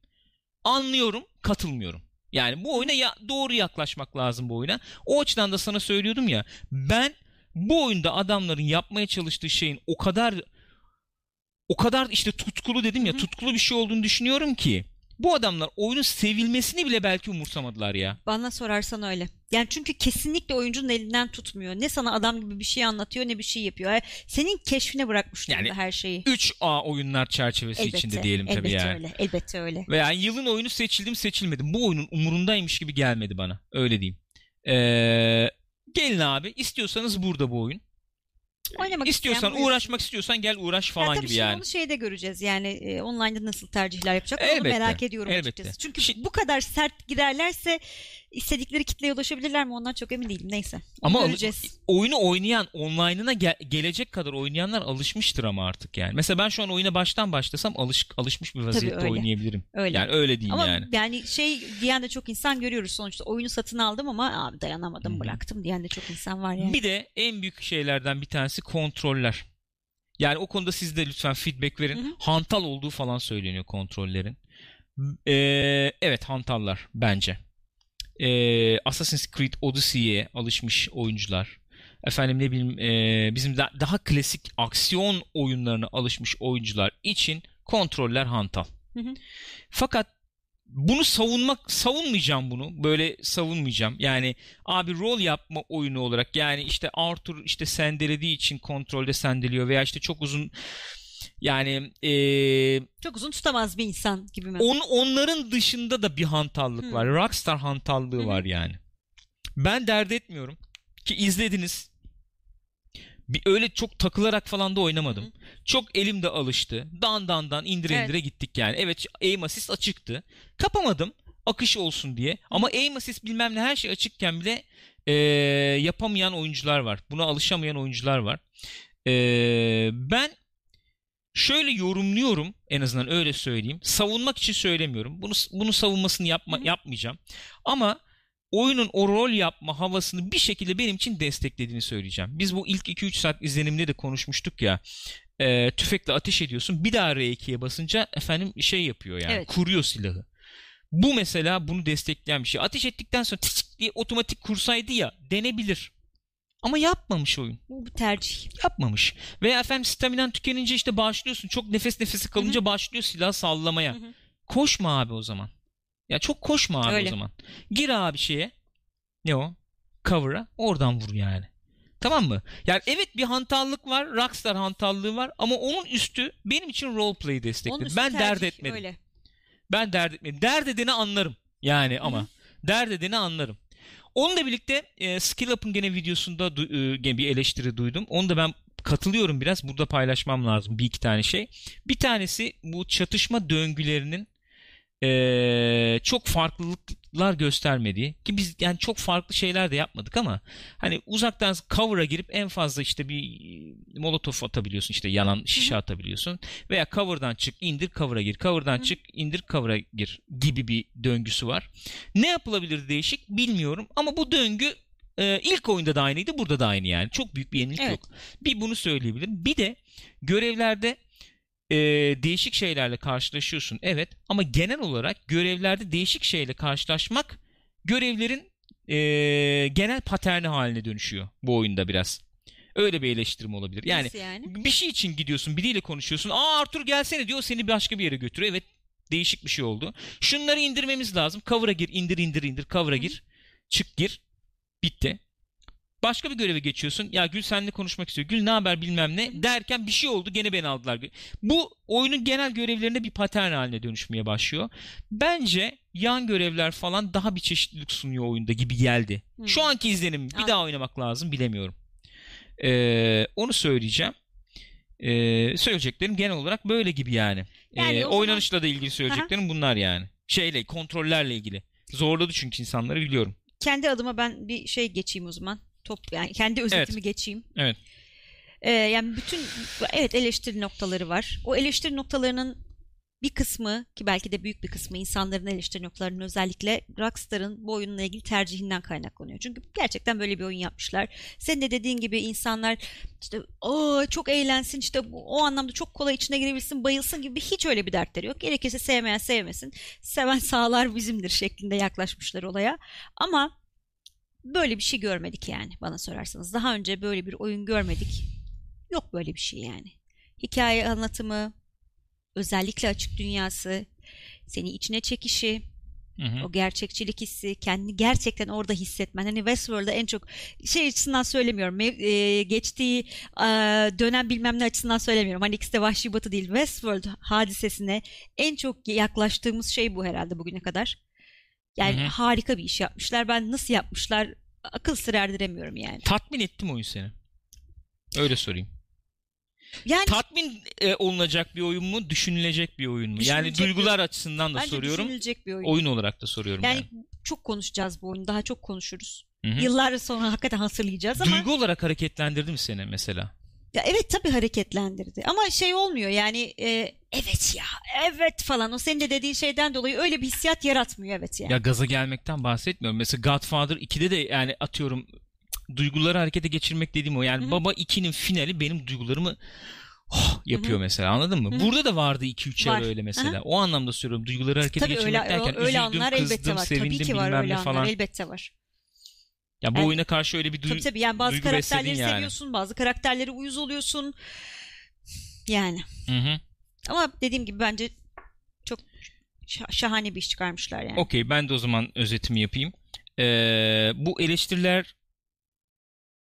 Anlıyorum, katılmıyorum. Yani bu oyuna ya, doğru yaklaşmak lazım bu oyuna. O açıdan da sana söylüyordum ya. Ben bu oyunda adamların yapmaya çalıştığı şeyin o kadar o kadar işte tutkulu dedim ya Hı hı. tutkulu bir şey olduğunu düşünüyorum ki bu adamlar oyunun sevilmesini bile belki umursamadılar ya. Bana sorarsan öyle. Yani çünkü kesinlikle oyuncunun elinden tutmuyor. Ne sana adam gibi bir şey anlatıyor ne bir şey yapıyor. Yani Senin keşfine bırakmış Yani her şeyi. 3A oyunlar çerçevesi içinde diyelim tabii elbette yani. öyle. Elbette öyle. Veya yılın oyunu seçildim seçilmedim. Bu oyunun umurundaymış gibi gelmedi bana. Öyle diyeyim. Ee, gelin abi istiyorsanız burada bu oyun. Oynamak İstiyorsan isteyen uğraşmak istiyorsan gel uğraş Ya falan tabii gibi yani. onu şeyde göreceğiz yani e, online'da nasıl tercihler yapacak onu Elbette, merak ediyorum elbette. açıkçası. Çünkü Şi- bu kadar sert girerlerse istedikleri kitleye ulaşabilirler mi ondan çok emin değilim. Neyse. Ama göreceğiz. oyunu oynayan, online'ına gel- gelecek kadar oynayanlar alışmıştır ama artık yani. Mesela ben şu an oyuna baştan başlasam alış alışmış bir vaziyette öyle. oynayabilirim. Öyle. Yani öyle diyeyim Ama yani. yani. şey diyen de çok insan görüyoruz sonuçta. Oyunu satın aldım ama abi dayanamadım hı. bıraktım diyen de çok insan var yani. Bir de en büyük şeylerden bir tanesi kontroller. Yani o konuda siz de lütfen feedback verin. Hı hı. Hantal olduğu falan söyleniyor kontrollerin. Ee, evet hantallar bence. Ee, Assassin's Creed Odyssey'ye alışmış oyuncular. Efendim ne bileyim ee, bizim da- daha klasik aksiyon oyunlarına alışmış oyuncular için kontroller hantal. Hı hı. Fakat bunu savunmak savunmayacağım bunu. Böyle savunmayacağım. Yani abi rol yapma oyunu olarak yani işte Arthur işte sendelediği için kontrolde sendeliyor veya işte çok uzun yani eee, Çok uzun tutamaz bir insan gibi mi? on, onların dışında da bir hantallık Hmm. var. Rockstar hantallığı Hı hı. var yani. Ben dert etmiyorum ki izlediniz. Bir öyle çok takılarak falan da oynamadım. Hı hı. Çok elimde alıştı. Dan dan dan indire Evet. indire gittik yani. Evet aim assist açıktı. Kapamadım akış olsun diye. Ama aim assist bilmem ne her şey açıkken bile eee, yapamayan oyuncular var. Buna alışamayan oyuncular var. Eee, ben şöyle yorumluyorum en azından öyle söyleyeyim. Savunmak için söylemiyorum. Bunu bunu savunmasını yapma yapmayacağım. Ama oyunun o rol yapma havasını bir şekilde benim için desteklediğini söyleyeceğim. Biz bu ilk 2-3 saat izlenimde de konuşmuştuk ya. E, tüfekle ateş ediyorsun. Bir daha R2'ye basınca efendim şey yapıyor yani. Evet. Kuruyor silahı. Bu mesela bunu destekleyen bir şey. Ateş ettikten sonra tık diye otomatik kursaydı ya denebilir. Ama yapmamış oyun. Bu bir tercih. Yapmamış. Veya efendim staminen tükenince işte başlıyorsun. Çok nefes nefese kalınca başlıyor silah sallamaya. Hı hı. Koşma abi o zaman. Ya çok koşma abi Öyle. o zaman. Gir abi şeye. Ne o? Cover'a. Oradan vur yani. Tamam mı? Yani evet bir hantallık var. Rockstar hantallığı var. Ama onun üstü benim için roleplay destekledi. Ben dert tercih, etmedim. Öyle. Ben dert etmedim. Dert edeni anlarım. Yani ama. Dert edeni anlarım. Onunla birlikte e, Skill Up'ın gene videosunda du- e, bir eleştiri duydum. Onu da ben katılıyorum biraz. Burada paylaşmam lazım bir iki tane şey. Bir tanesi bu çatışma döngülerinin e, çok farklılıklar göstermediği ki biz yani çok farklı şeyler de yapmadık ama hani uzaktan cover'a girip en fazla işte bir e, molotof atabiliyorsun işte yanan şişe atabiliyorsun veya cover'dan çık indir cover'a gir cover'dan çık indir cover'a gir gibi bir döngüsü var. Ne yapılabilir değişik bilmiyorum ama bu döngü e, ilk oyunda da aynıydı burada da aynı yani çok büyük bir yenilik Evet. yok. Bir bunu söyleyebilirim. Bir de görevlerde e, değişik şeylerle karşılaşıyorsun evet ama genel olarak görevlerde değişik şeyle karşılaşmak görevlerin e, genel paterni haline dönüşüyor bu oyunda biraz. Öyle bir eleştirim olabilir. Yani Nasıl yani? bir şey için gidiyorsun biriyle konuşuyorsun. Aa Arthur gelsene diyor seni başka bir yere götürüyor. Evet değişik bir şey oldu. Şunları indirmemiz lazım. Cover'a gir indir indir indir cover'a gir. Çık gir. Bitti. Başka bir göreve geçiyorsun. Ya Gül seninle konuşmak istiyor. Gül ne haber bilmem ne derken bir şey oldu gene beni aldılar. Bu oyunun genel görevlerinde bir patern haline dönüşmeye başlıyor. Bence yan görevler falan daha bir çeşitlilik sunuyor oyunda gibi geldi. Hı. Şu anki izlenim bir daha oynamak lazım bilemiyorum. Ee, onu söyleyeceğim. Ee, söyleyeceklerim genel olarak böyle gibi yani. Yani Ee, zaman- oynanışla da ilgili söyleyeceklerim bunlar yani. Şeyle kontrollerle ilgili. Zorladı çünkü insanları biliyorum. Kendi adıma ben bir şey geçeyim o zaman. Top yani kendi özetimi Evet. geçeyim. Evet. Ee, yani bütün evet eleştiri noktaları var. O eleştiri noktalarının bir kısmı ki belki de büyük bir kısmı insanların eleştiri noktalarının özellikle Rockstar'ın bu oyunla ilgili tercihinden kaynaklanıyor. Çünkü gerçekten böyle bir oyun yapmışlar. Senin de dediğin gibi insanlar işte o çok eğlensin işte o anlamda çok kolay içine girebilsin bayılsın gibi hiç öyle bir dertleri yok. Gerekirse sevmeyen sevmesin. Seven sağlar bizimdir şeklinde yaklaşmışlar olaya. Ama böyle bir şey görmedik yani bana sorarsanız. Daha önce böyle bir oyun görmedik. Yok böyle bir şey yani. Hikaye anlatımı, özellikle açık dünyası, seni içine çekişi, Hı hı. o gerçekçilik hissi, kendini gerçekten orada hissetmen. Hani Westworld'da en çok şey açısından söylemiyorum. e, geçtiği e, dönem bilmem ne açısından söylemiyorum. Hani ikisi de Vahşi Batı değil. Westworld hadisesine en çok yaklaştığımız şey bu herhalde bugüne kadar. Yani Hı hı. harika bir iş yapmışlar. Ben nasıl yapmışlar akıl sır erdiremiyorum yani. Tatmin etti mi oyun seni? Öyle sorayım. Yani Tatmin e, olunacak bir oyun mu? Düşünülecek bir oyun mu? Yani Düşünülecek bir duygular açısından da bence soruyorum. düşünülecek bir oyun. Oyun olarak da soruyorum Yani yani. çok konuşacağız bu oyunu. Daha çok konuşuruz. Hı hı. Yıllar sonra hakikaten hatırlayacağız ama Duygu olarak hareketlendirdi mi seni mesela? Ya evet tabii hareketlendirdi. Ama şey olmuyor yani e, evet ya evet falan o senin de dediğin şeyden dolayı öyle bir hissiyat yaratmıyor evet yani. Ya gaza gelmekten bahsetmiyorum. Mesela Godfather 2'de de yani atıyorum duyguları harekete geçirmek dediğim o. Yani Hı hı. Baba 2'nin finali benim duygularımı oh, yapıyor Hı hı. mesela anladın mı? Hı hı. Burada da vardı 2-3 Var. yer öyle mesela. Hı hı. O anlamda söylüyorum. Duyguları harekete Tabii geçirmek öyle, derken öyle üzüldüm, anlar kızdım, elbette var. sevindim Tabii ki var bilmem öyle ne anlar falan. elbette var. Ya bu Yani- oyuna karşı öyle bir duy- Tabii tabii yani bazı duygu karakterleri yani. seviyorsun bazı karakterlere uyuz oluyorsun. Yani Hı hı. ama dediğim gibi bence çok şah- şahane bir iş çıkarmışlar yani. Okey ben de o zaman özetimi yapayım. Ee, bu eleştiriler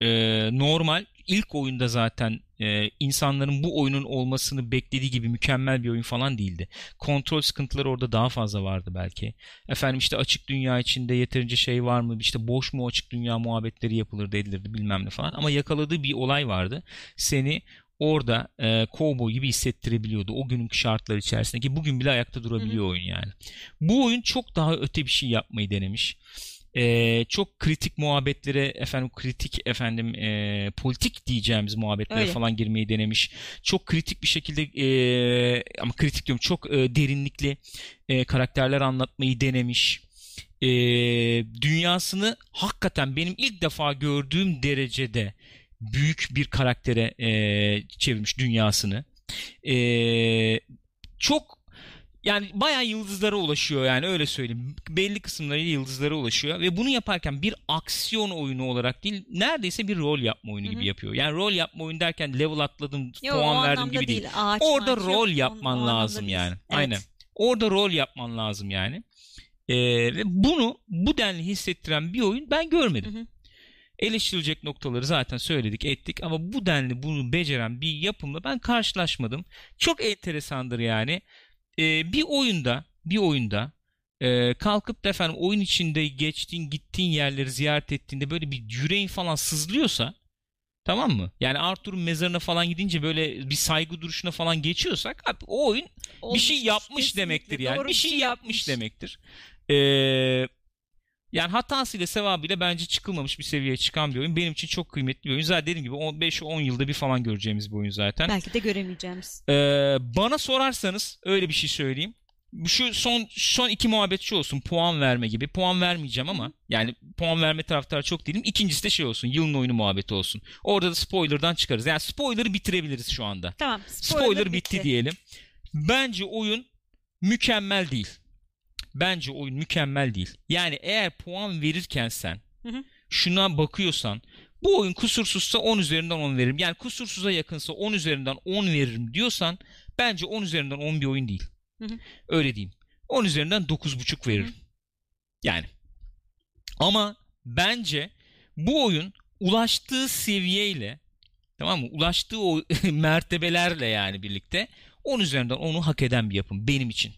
e, normal. İlk oyunda zaten e, insanların bu oyunun olmasını beklediği gibi mükemmel bir oyun falan değildi. Kontrol sıkıntıları orada daha fazla vardı belki. Efendim işte açık dünya içinde yeterince şey var mı? İşte boş mu açık dünya muhabbetleri yapılırdı edilirdi bilmem ne falan. Ama yakaladığı bir olay vardı. Seni orada e, kovboy gibi hissettirebiliyordu o günkü şartlar içerisinde ki bugün bile ayakta durabiliyor oyun yani. Bu oyun çok daha öte bir şey yapmayı denemiş. E, çok kritik muhabbetlere efendim kritik efendim e, politik diyeceğimiz muhabbetlere Öyle. falan girmeyi denemiş. Çok kritik bir şekilde e, ama kritik diyorum çok e, derinlikli e, karakterler anlatmayı denemiş. E, dünyasını hakikaten benim ilk defa gördüğüm derecede büyük bir karaktere e, çevirmiş dünyasını. E, çok yani bayağı yıldızlara ulaşıyor yani öyle söyleyeyim. Belli kısımlarıyla yıldızlara ulaşıyor ve bunu yaparken bir aksiyon oyunu olarak değil neredeyse bir rol yapma oyunu Hı hı. gibi yapıyor. Yani rol yapma oyunu derken level atladım, Yo, puan verdim gibi değil. Ağaç, Orada mağaç rol yok. yapman O- lazım değil. yani. Evet. Aynen. Orada rol yapman lazım yani. Ee, ve bunu bu denli hissettiren bir oyun ben görmedim. Hı hı. Eleştirilecek noktaları zaten söyledik ettik ama bu denli bunu beceren bir yapımla ben karşılaşmadım. Çok enteresandır yani. Ee, bir oyunda bir oyunda e, kalkıp da efendim oyun içinde geçtiğin gittiğin yerleri ziyaret ettiğinde böyle bir yüreğin falan sızlıyorsa tamam mı? Yani Arthur'un mezarına falan gidince böyle bir saygı duruşuna falan geçiyorsak abi, o oyun bir şey yapmış demektir yani. bir şey yapmış demektir. Ee, yani hatasıyla sevabıyla bence çıkılmamış bir seviyeye çıkan bir oyun. Benim için çok kıymetli bir oyun. Zaten dediğim gibi 15-10 yılda bir falan göreceğimiz bir oyun zaten. Belki de göremeyeceğimiz. Ee, bana sorarsanız öyle bir şey söyleyeyim. Şu son son iki muhabbet şu olsun puan verme gibi. Puan vermeyeceğim ama yani puan verme taraftarı çok değilim. İkincisi de şey olsun yılın oyunu muhabbeti olsun. Orada da spoiler'dan çıkarız. Yani spoiler'ı bitirebiliriz şu anda. Tamam. Spoiler, bitti. diyelim. Bence oyun mükemmel değil. Bence oyun mükemmel değil. Yani eğer puan verirken sen Hı hı. şuna bakıyorsan bu oyun kusursuzsa 10 üzerinden 10 veririm. Yani kusursuza yakınsa 10 üzerinden 10 veririm diyorsan bence 10 üzerinden 10 bir oyun değil. Hı hı. Öyle diyeyim. 10 üzerinden 9.5 veririm. Yani. Ama bence bu oyun ulaştığı seviyeyle tamam mı? Ulaştığı o mertebelerle yani birlikte 10 üzerinden 10'u hak eden bir yapım benim için.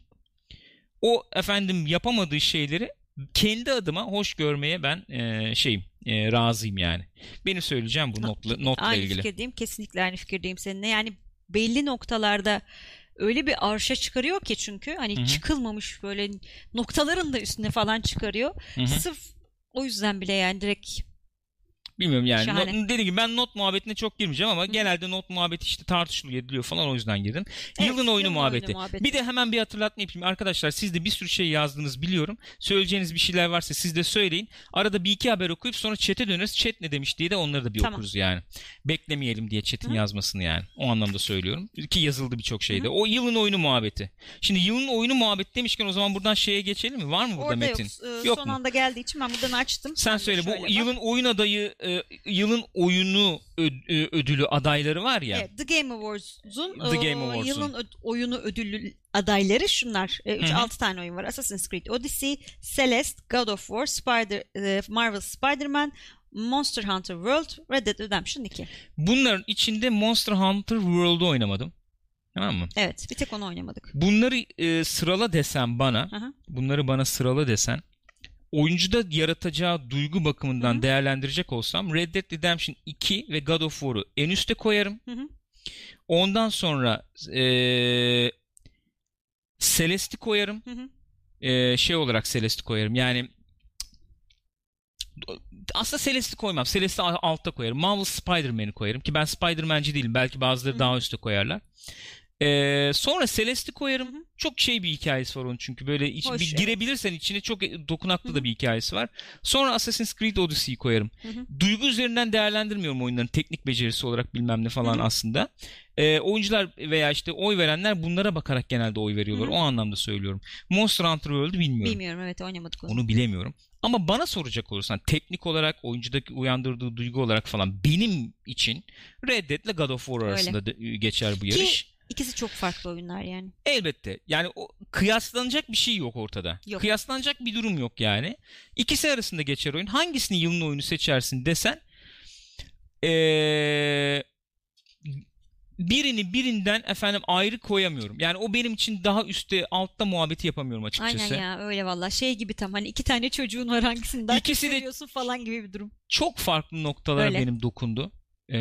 O efendim yapamadığı şeyleri kendi adıma hoş görmeye ben e, şeyim e, razıyım yani. Benim söyleyeceğim bu notla, notla aynı ilgili. fikirdeyim. Kesinlikle aynı fikirdeyim seninle. Yani belli noktalarda öyle bir arşa çıkarıyor ki çünkü hani Hı hı. çıkılmamış böyle noktaların da üstüne falan çıkarıyor. Hı hı. Sırf o yüzden bile yani direkt Bilmiyorum yani. Şahane. Not, dediğim gibi ben not muhabbetine çok girmeyeceğim ama genelde not muhabbeti işte tartışılıyor ediliyor falan o yüzden girdim. Evet, yılın oyunu yılın muhabbeti. oyunu muhabbeti. Bir de hemen bir hatırlatma yapayım. Arkadaşlar siz de bir sürü şey yazdınız biliyorum. Söyleyeceğiniz bir şeyler varsa siz de söyleyin. Arada bir iki haber okuyup sonra chat'e döneriz. Chat ne demiş diye de onları da bir Tamam. okuruz yani. Beklemeyelim diye chat'in Hı. yazmasını yani. O anlamda söylüyorum. Ki yazıldı birçok şeyde. O yılın oyunu muhabbeti. Şimdi yılın oyunu muhabbeti demişken o zaman buradan şeye geçelim mi? Var mı burada orada metin? yok. Ee, Yok son mu? anda geldiği için ben buradan açtım. Sen söyle bu bak. yılın oyun adayı e, yılın oyunu ö- ö- ödülü adayları var ya. Evet, The Game Awards'un The Game e, Awards'un. yılın oyunu ödüllü adayları şunlar. Hı hı. 3-6 tane oyun var. Assassin's Creed Odyssey, Celeste, God of War, Spider, e, Marvel Spider-Man, Monster Hunter World, Red Dead Redemption 2. Bunların içinde Monster Hunter World'u oynamadım. Tamam mı? Evet, bir tek onu oynamadık. Bunları e, sırala desem bana, Aha. bunları bana sırala desen, oyuncuda yaratacağı duygu bakımından Hı hı. değerlendirecek olsam Red Dead Redemption 2 ve God of War'u en üste koyarım. Hı hı. Ondan sonra e, Celeste'i koyarım. Hı hı. e, şey olarak Celeste'i koyarım. Yani aslında Celeste'i koymam. Celeste'i al- altta koyarım. Marvel Spider-Man'i koyarım ki ben Spider-Man'ci değilim. Belki bazıları Hı. daha üstte koyarlar. Ee, sonra Celeste'i koyarım. Çok şey bir hikayesi var onun çünkü böyle iç, Hoş, bir evet. girebilirsen içine çok dokunaklı Hı da bir hikayesi var. Sonra Assassin's Creed Odyssey'yi koyarım. Hı hı. Duygu üzerinden değerlendirmiyorum oyunların teknik becerisi olarak bilmem ne falan Hı hı. aslında. Ee, oyuncular veya işte oy verenler bunlara bakarak genelde oy veriyorlar. Hı hı. O anlamda söylüyorum. Monster Hunter World'u bilmiyorum. Bilmiyorum evet oynamadık onu. Onu bilemiyorum. Ama bana soracak olursan teknik olarak oyuncudaki uyandırdığı duygu olarak falan benim için Red Dead ile God of War Öyle. arasında de- geçer bu Ki- yarış. İkisi çok farklı oyunlar yani. Elbette. Yani o kıyaslanacak bir şey yok ortada. Yok. Kıyaslanacak bir durum yok yani. İkisi arasında geçer oyun. Hangisini yılın oyunu seçersin desen ee, birini birinden efendim ayrı koyamıyorum. Yani o benim için daha üstte altta muhabbeti yapamıyorum açıkçası. Aynen ya öyle valla şey gibi tam hani iki tane çocuğun var hangisini daha İkisi de- falan gibi bir durum. çok farklı noktalar Öyle. benim dokundu. Ee,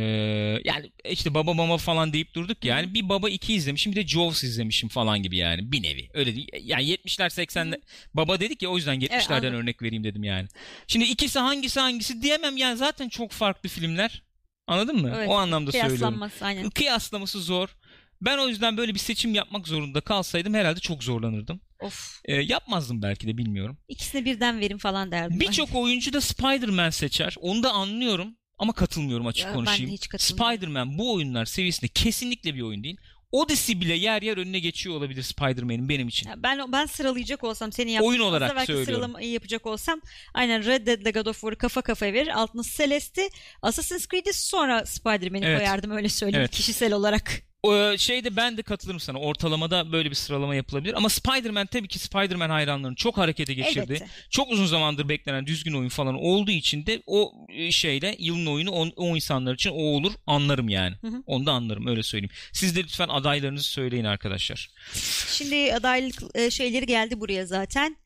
yani işte baba mama falan deyip durduk ya. yani bir baba iki izlemişim bir de Jaws izlemişim falan gibi yani bir nevi öyle değil yani 70'ler 80'ler baba dedik ya o yüzden 70'lerden anladım. örnek vereyim dedim yani şimdi ikisi hangisi hangisi diyemem yani zaten çok farklı filmler anladın mı Evet, o anlamda söylüyorum aynen. kıyaslaması zor ben o yüzden böyle bir seçim yapmak zorunda kalsaydım herhalde çok zorlanırdım Of. Ee, yapmazdım belki de bilmiyorum İkisine birden verin falan derdim. Birçok oyuncu da Spider-Man seçer. Onu da anlıyorum ama katılmıyorum açık Ya ben konuşayım. hiç katılmıyorum. Spider-Man bu oyunlar seviyesinde kesinlikle bir oyun değil. Odyssey bile yer yer önüne geçiyor olabilir Spider-Man'in benim için. Ya Ben ben sıralayacak olsam senin yaptığın Oyun olarak fazla belki söylüyorum. sıralamayı yapacak olsam aynen Red Dead'le God of War'ı kafa kafaya verir. Altına Celeste'i, Assassin's Creed'i sonra Spider-Man'i Evet. koyardım öyle söyleyeyim Evet. kişisel olarak. O şeyde ben de katılırım sana. Ortalamada böyle bir sıralama yapılabilir. Ama Spider-Man tabii ki Spider-Man hayranlarını çok harekete geçirdi. Elbette. Çok uzun zamandır beklenen düzgün oyun falan olduğu için de o e, şeyle yılın oyunu o, o insanlar için o olur anlarım yani. Hı hı. Onu da anlarım öyle söyleyeyim. Siz de lütfen adaylarınızı söyleyin arkadaşlar. Şimdi adaylık e, şeyleri geldi buraya zaten.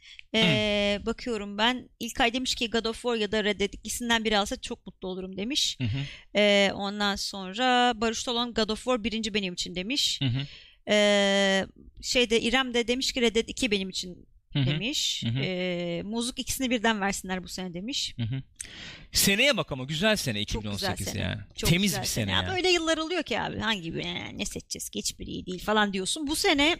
E, bakıyorum ben. İlkay demiş ki God of War ya da Red Dead ikisinden biri alsa çok mutlu olurum demiş. Hı hı, E, ondan sonra Barış olan God of War birinci benim için demiş. hı hı, E, şeyde İrem de demiş ki Red Dead 2 benim için demiş. Hı hı. E, Muzluk ikisini birden versinler bu sene demiş. hı hı. Seneye bak ama güzel sene Çok güzel 2018 sene. yani. Çok Temiz güzel bir sene Ya yani. Böyle yıllar oluyor ki abi hangi bir "Ee, ne seçeceğiz ki hiçbiri iyi değil falan diyorsun. Bu sene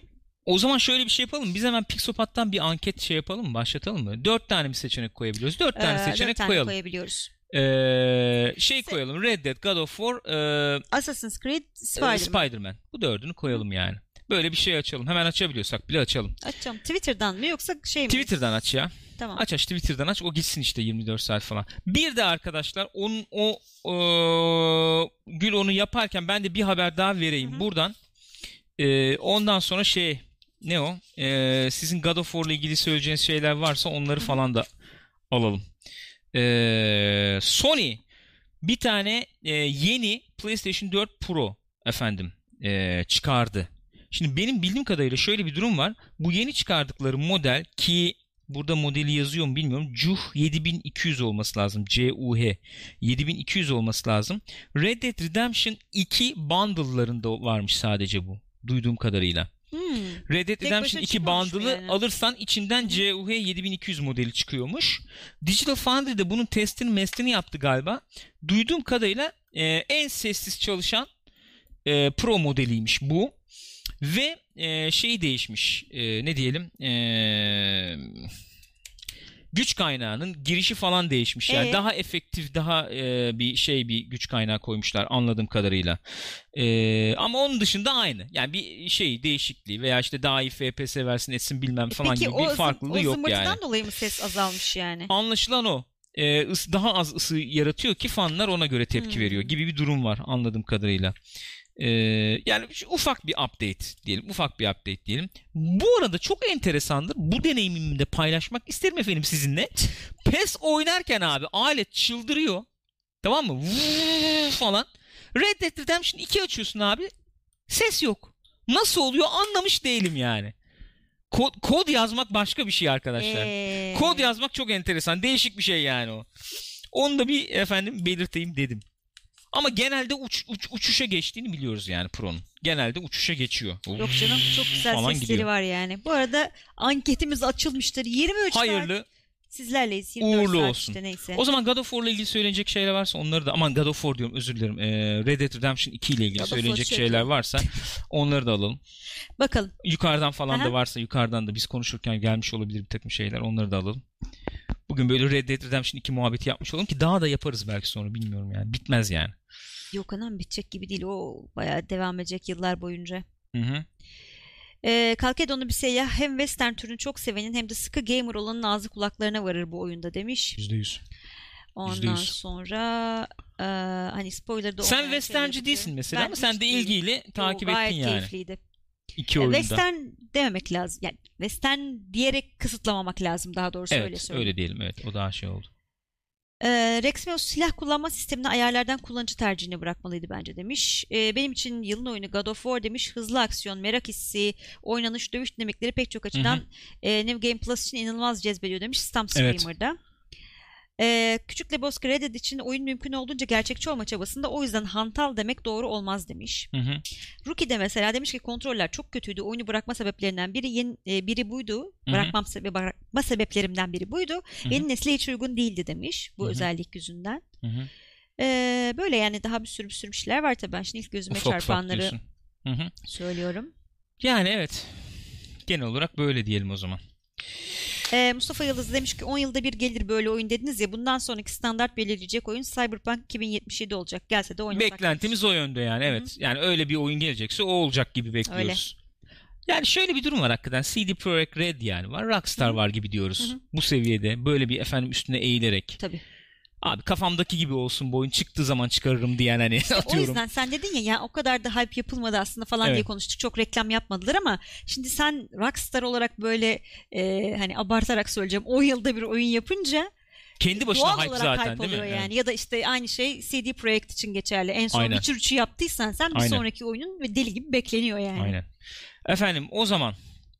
O zaman şöyle bir şey yapalım. Biz hemen Pixopat'tan bir anket şey yapalım mı? Başlatalım mı? Dört tane mi seçenek koyabiliyoruz? Dört tane e, dört seçenek tane koyalım. koyabiliyoruz. Ee, şey koyalım. Red Dead, God of War, e, Assassin's Creed, e, Spider-Man. Spider-Man. Bu dördünü koyalım yani. Böyle bir şey açalım. Hemen açabiliyorsak bile açalım. Açacağım. Twitter'dan mı yoksa şey mi? Twitter'dan aç ya. Tamam. Aç aç Twitter'dan aç. O gitsin işte 24 saat falan. Bir de arkadaşlar onun o o, Gül onu yaparken ben de bir haber daha vereyim Hı hı. buradan. Ee, ondan sonra şey ne o? Ee, sizin God of War'la ilgili söyleyeceğiniz şeyler varsa onları falan da alalım. Ee, Sony bir tane e, yeni PlayStation 4 Pro efendim e, çıkardı. Şimdi benim bildiğim kadarıyla şöyle bir durum var. Bu yeni çıkardıkları model ki burada modeli yazıyor mu bilmiyorum. CUH 7200 olması lazım. CUH 7200 olması lazım. Red Dead Redemption 2 bundle'larında varmış sadece bu. Duyduğum kadarıyla. Hmm. Red Dead Tek Redemption başına 2 çıkmamış mı bundle'ı yani? alırsan içinden CUH 7200 modeli çıkıyormuş. Digital Foundry de bunun testini mestini yaptı galiba. Duyduğum kadarıyla e, en sessiz çalışan e, Pro modeliymiş bu. Ve e, şey değişmiş. E, ne diyelim? E, güç kaynağının girişi falan değişmiş. Yani Ee? daha efektif, daha e, bir şey bir güç kaynağı koymuşlar anladığım kadarıyla. E, ama onun dışında aynı. Yani bir şey değişikliği veya işte daha iyi FPS versin etsin bilmem falan Peki gibi o, bir farklılığı o yok zımbırtıdan yani. dolayı mı ses azalmış yani? Anlaşılan o. Is- daha az ısı yaratıyor ki fanlar ona göre tepki Hmm. veriyor gibi bir durum var anladığım kadarıyla. Ee, yani ufak bir update diyelim. Ufak bir update diyelim. Bu arada çok enteresandır. Bu deneyimimi de paylaşmak isterim efendim sizinle. PES oynarken abi alet çıldırıyor. Tamam mı? Vuuu falan. Red Dead Redemption 2 açıyorsun abi. Ses yok. Nasıl oluyor anlamış değilim yani. Kod, kod yazmak başka bir şey arkadaşlar. Ee, Kod yazmak çok enteresan. Değişik bir şey yani o. Onu da bir efendim belirteyim dedim. Ama genelde uç, uç- uçuşa geçtiğini biliyoruz yani Pro'nun. Genelde uçuşa geçiyor. Yok canım çok güzel falan sesleri gidiyor. var yani. Bu arada anketimiz açılmıştır. 23 saat Hayırlı, sizlerleyiz. 24 uğurlu saat olsun. işte neyse. O zaman God of War'la ilgili söylenecek şeyler varsa onları da aman God of War diyorum özür dilerim. Ee, Red Dead Redemption 2 ile ilgili God söylenecek şey şeyler varsa onları da alalım. Bakalım. Yukarıdan falan Aha. da varsa yukarıdan da biz konuşurken gelmiş olabilir bir takım şeyler onları da alalım. Bugün böyle Red Dead Redemption 2 muhabbeti yapmış olalım ki daha da yaparız belki sonra bilmiyorum yani. Bitmez yani. Yok anam bitecek gibi değil. O bayağı devam edecek yıllar boyunca. Hı hı. Ee, Kalkedonlu bir seyyah hem western türünü çok sevenin hem de sıkı gamer olanın ağzı kulaklarına varır bu oyunda demiş. %100. Ondan %100. sonra e, hani spoiler da Sen westernci değilsin mesela Ben ama sen de değilim. ilgiyle takip Yo, ettin yani. keyifliydi. İki E, oyunda. Western dememek lazım. Yani western diyerek kısıtlamamak lazım daha doğrusu öyle evet söyleyeyim. öyle diyelim evet o daha şey oldu. Ee, Rexmeos silah kullanma sistemini ayarlardan kullanıcı tercihine bırakmalıydı bence demiş. Ee, benim için yılın oyunu God of War demiş. Hızlı aksiyon, merak hissi, oynanış, dövüş dinamikleri pek çok açıdan e, New Game Plus için inanılmaz cezbediyor demiş Stamp Evet. Screamer'da. Ee, Küçük Lebowski Red Dead için oyun mümkün olduğunca gerçekçi olma çabasında o yüzden hantal demek doğru olmaz demiş. Hı hı. Rookie de mesela demiş ki kontroller çok kötüydü. Oyunu bırakma sebeplerinden biri yeni, e, biri buydu. hı. Bırakmam sebe- bırakma sebeplerimden biri buydu. hı. Yeni nesle hiç uygun değildi demiş bu Hı hı. özellik yüzünden. Hı hı. Ee, böyle yani daha bir sürü bir sürü şeyler var tabii. Ben şimdi ilk gözüme Ufak ufak çarpanları diyorsun. Hı hı. söylüyorum. Yani evet. Genel olarak böyle diyelim o zaman. Ee, Mustafa Yıldız demiş ki 10 yılda bir gelir böyle oyun dediniz ya bundan sonraki standart belirleyecek oyun Cyberpunk 2077 olacak. Gelse de oynasak. Beklentimiz o yönde yani evet. Yani öyle bir oyun gelecekse o olacak gibi bekliyoruz. Yani şöyle bir durum var hakikaten. CD Projekt Red yani var. Rockstar var gibi diyoruz. Bu seviyede böyle bir efendim üstüne eğilerek. Tabii. Abi kafamdaki gibi olsun bu oyun çıktığı zaman çıkarırım diyen hani O atıyorum. yüzden sen dedin ya ya o kadar da hype yapılmadı aslında falan Evet. diye konuştuk. Çok reklam yapmadılar ama şimdi sen Rockstar olarak böyle e, hani abartarak söyleyeceğim 10 yılda bir oyun yapınca Kendi başına doğal hype zaten hype değil mi? yani. Evet. Ya da işte aynı şey CD Projekt için geçerli. En son Aynen. Witcher 3'ü yaptıysan sen bir Aynen. sonraki oyunun ve deli gibi bekleniyor yani. Aynen. Efendim o zaman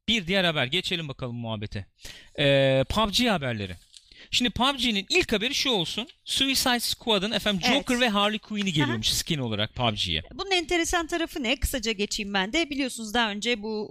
bir diğer haber geçelim bakalım muhabbete. Ee, PUBG haberleri. Şimdi PUBG'nin ilk haberi şu olsun. Suicide Squad'ın efendim Evet. Joker ve Harley Quinn'i geliyormuş skin olarak PUBG'ye. Bunun enteresan tarafı ne? Kısaca geçeyim ben de. Biliyorsunuz daha önce bu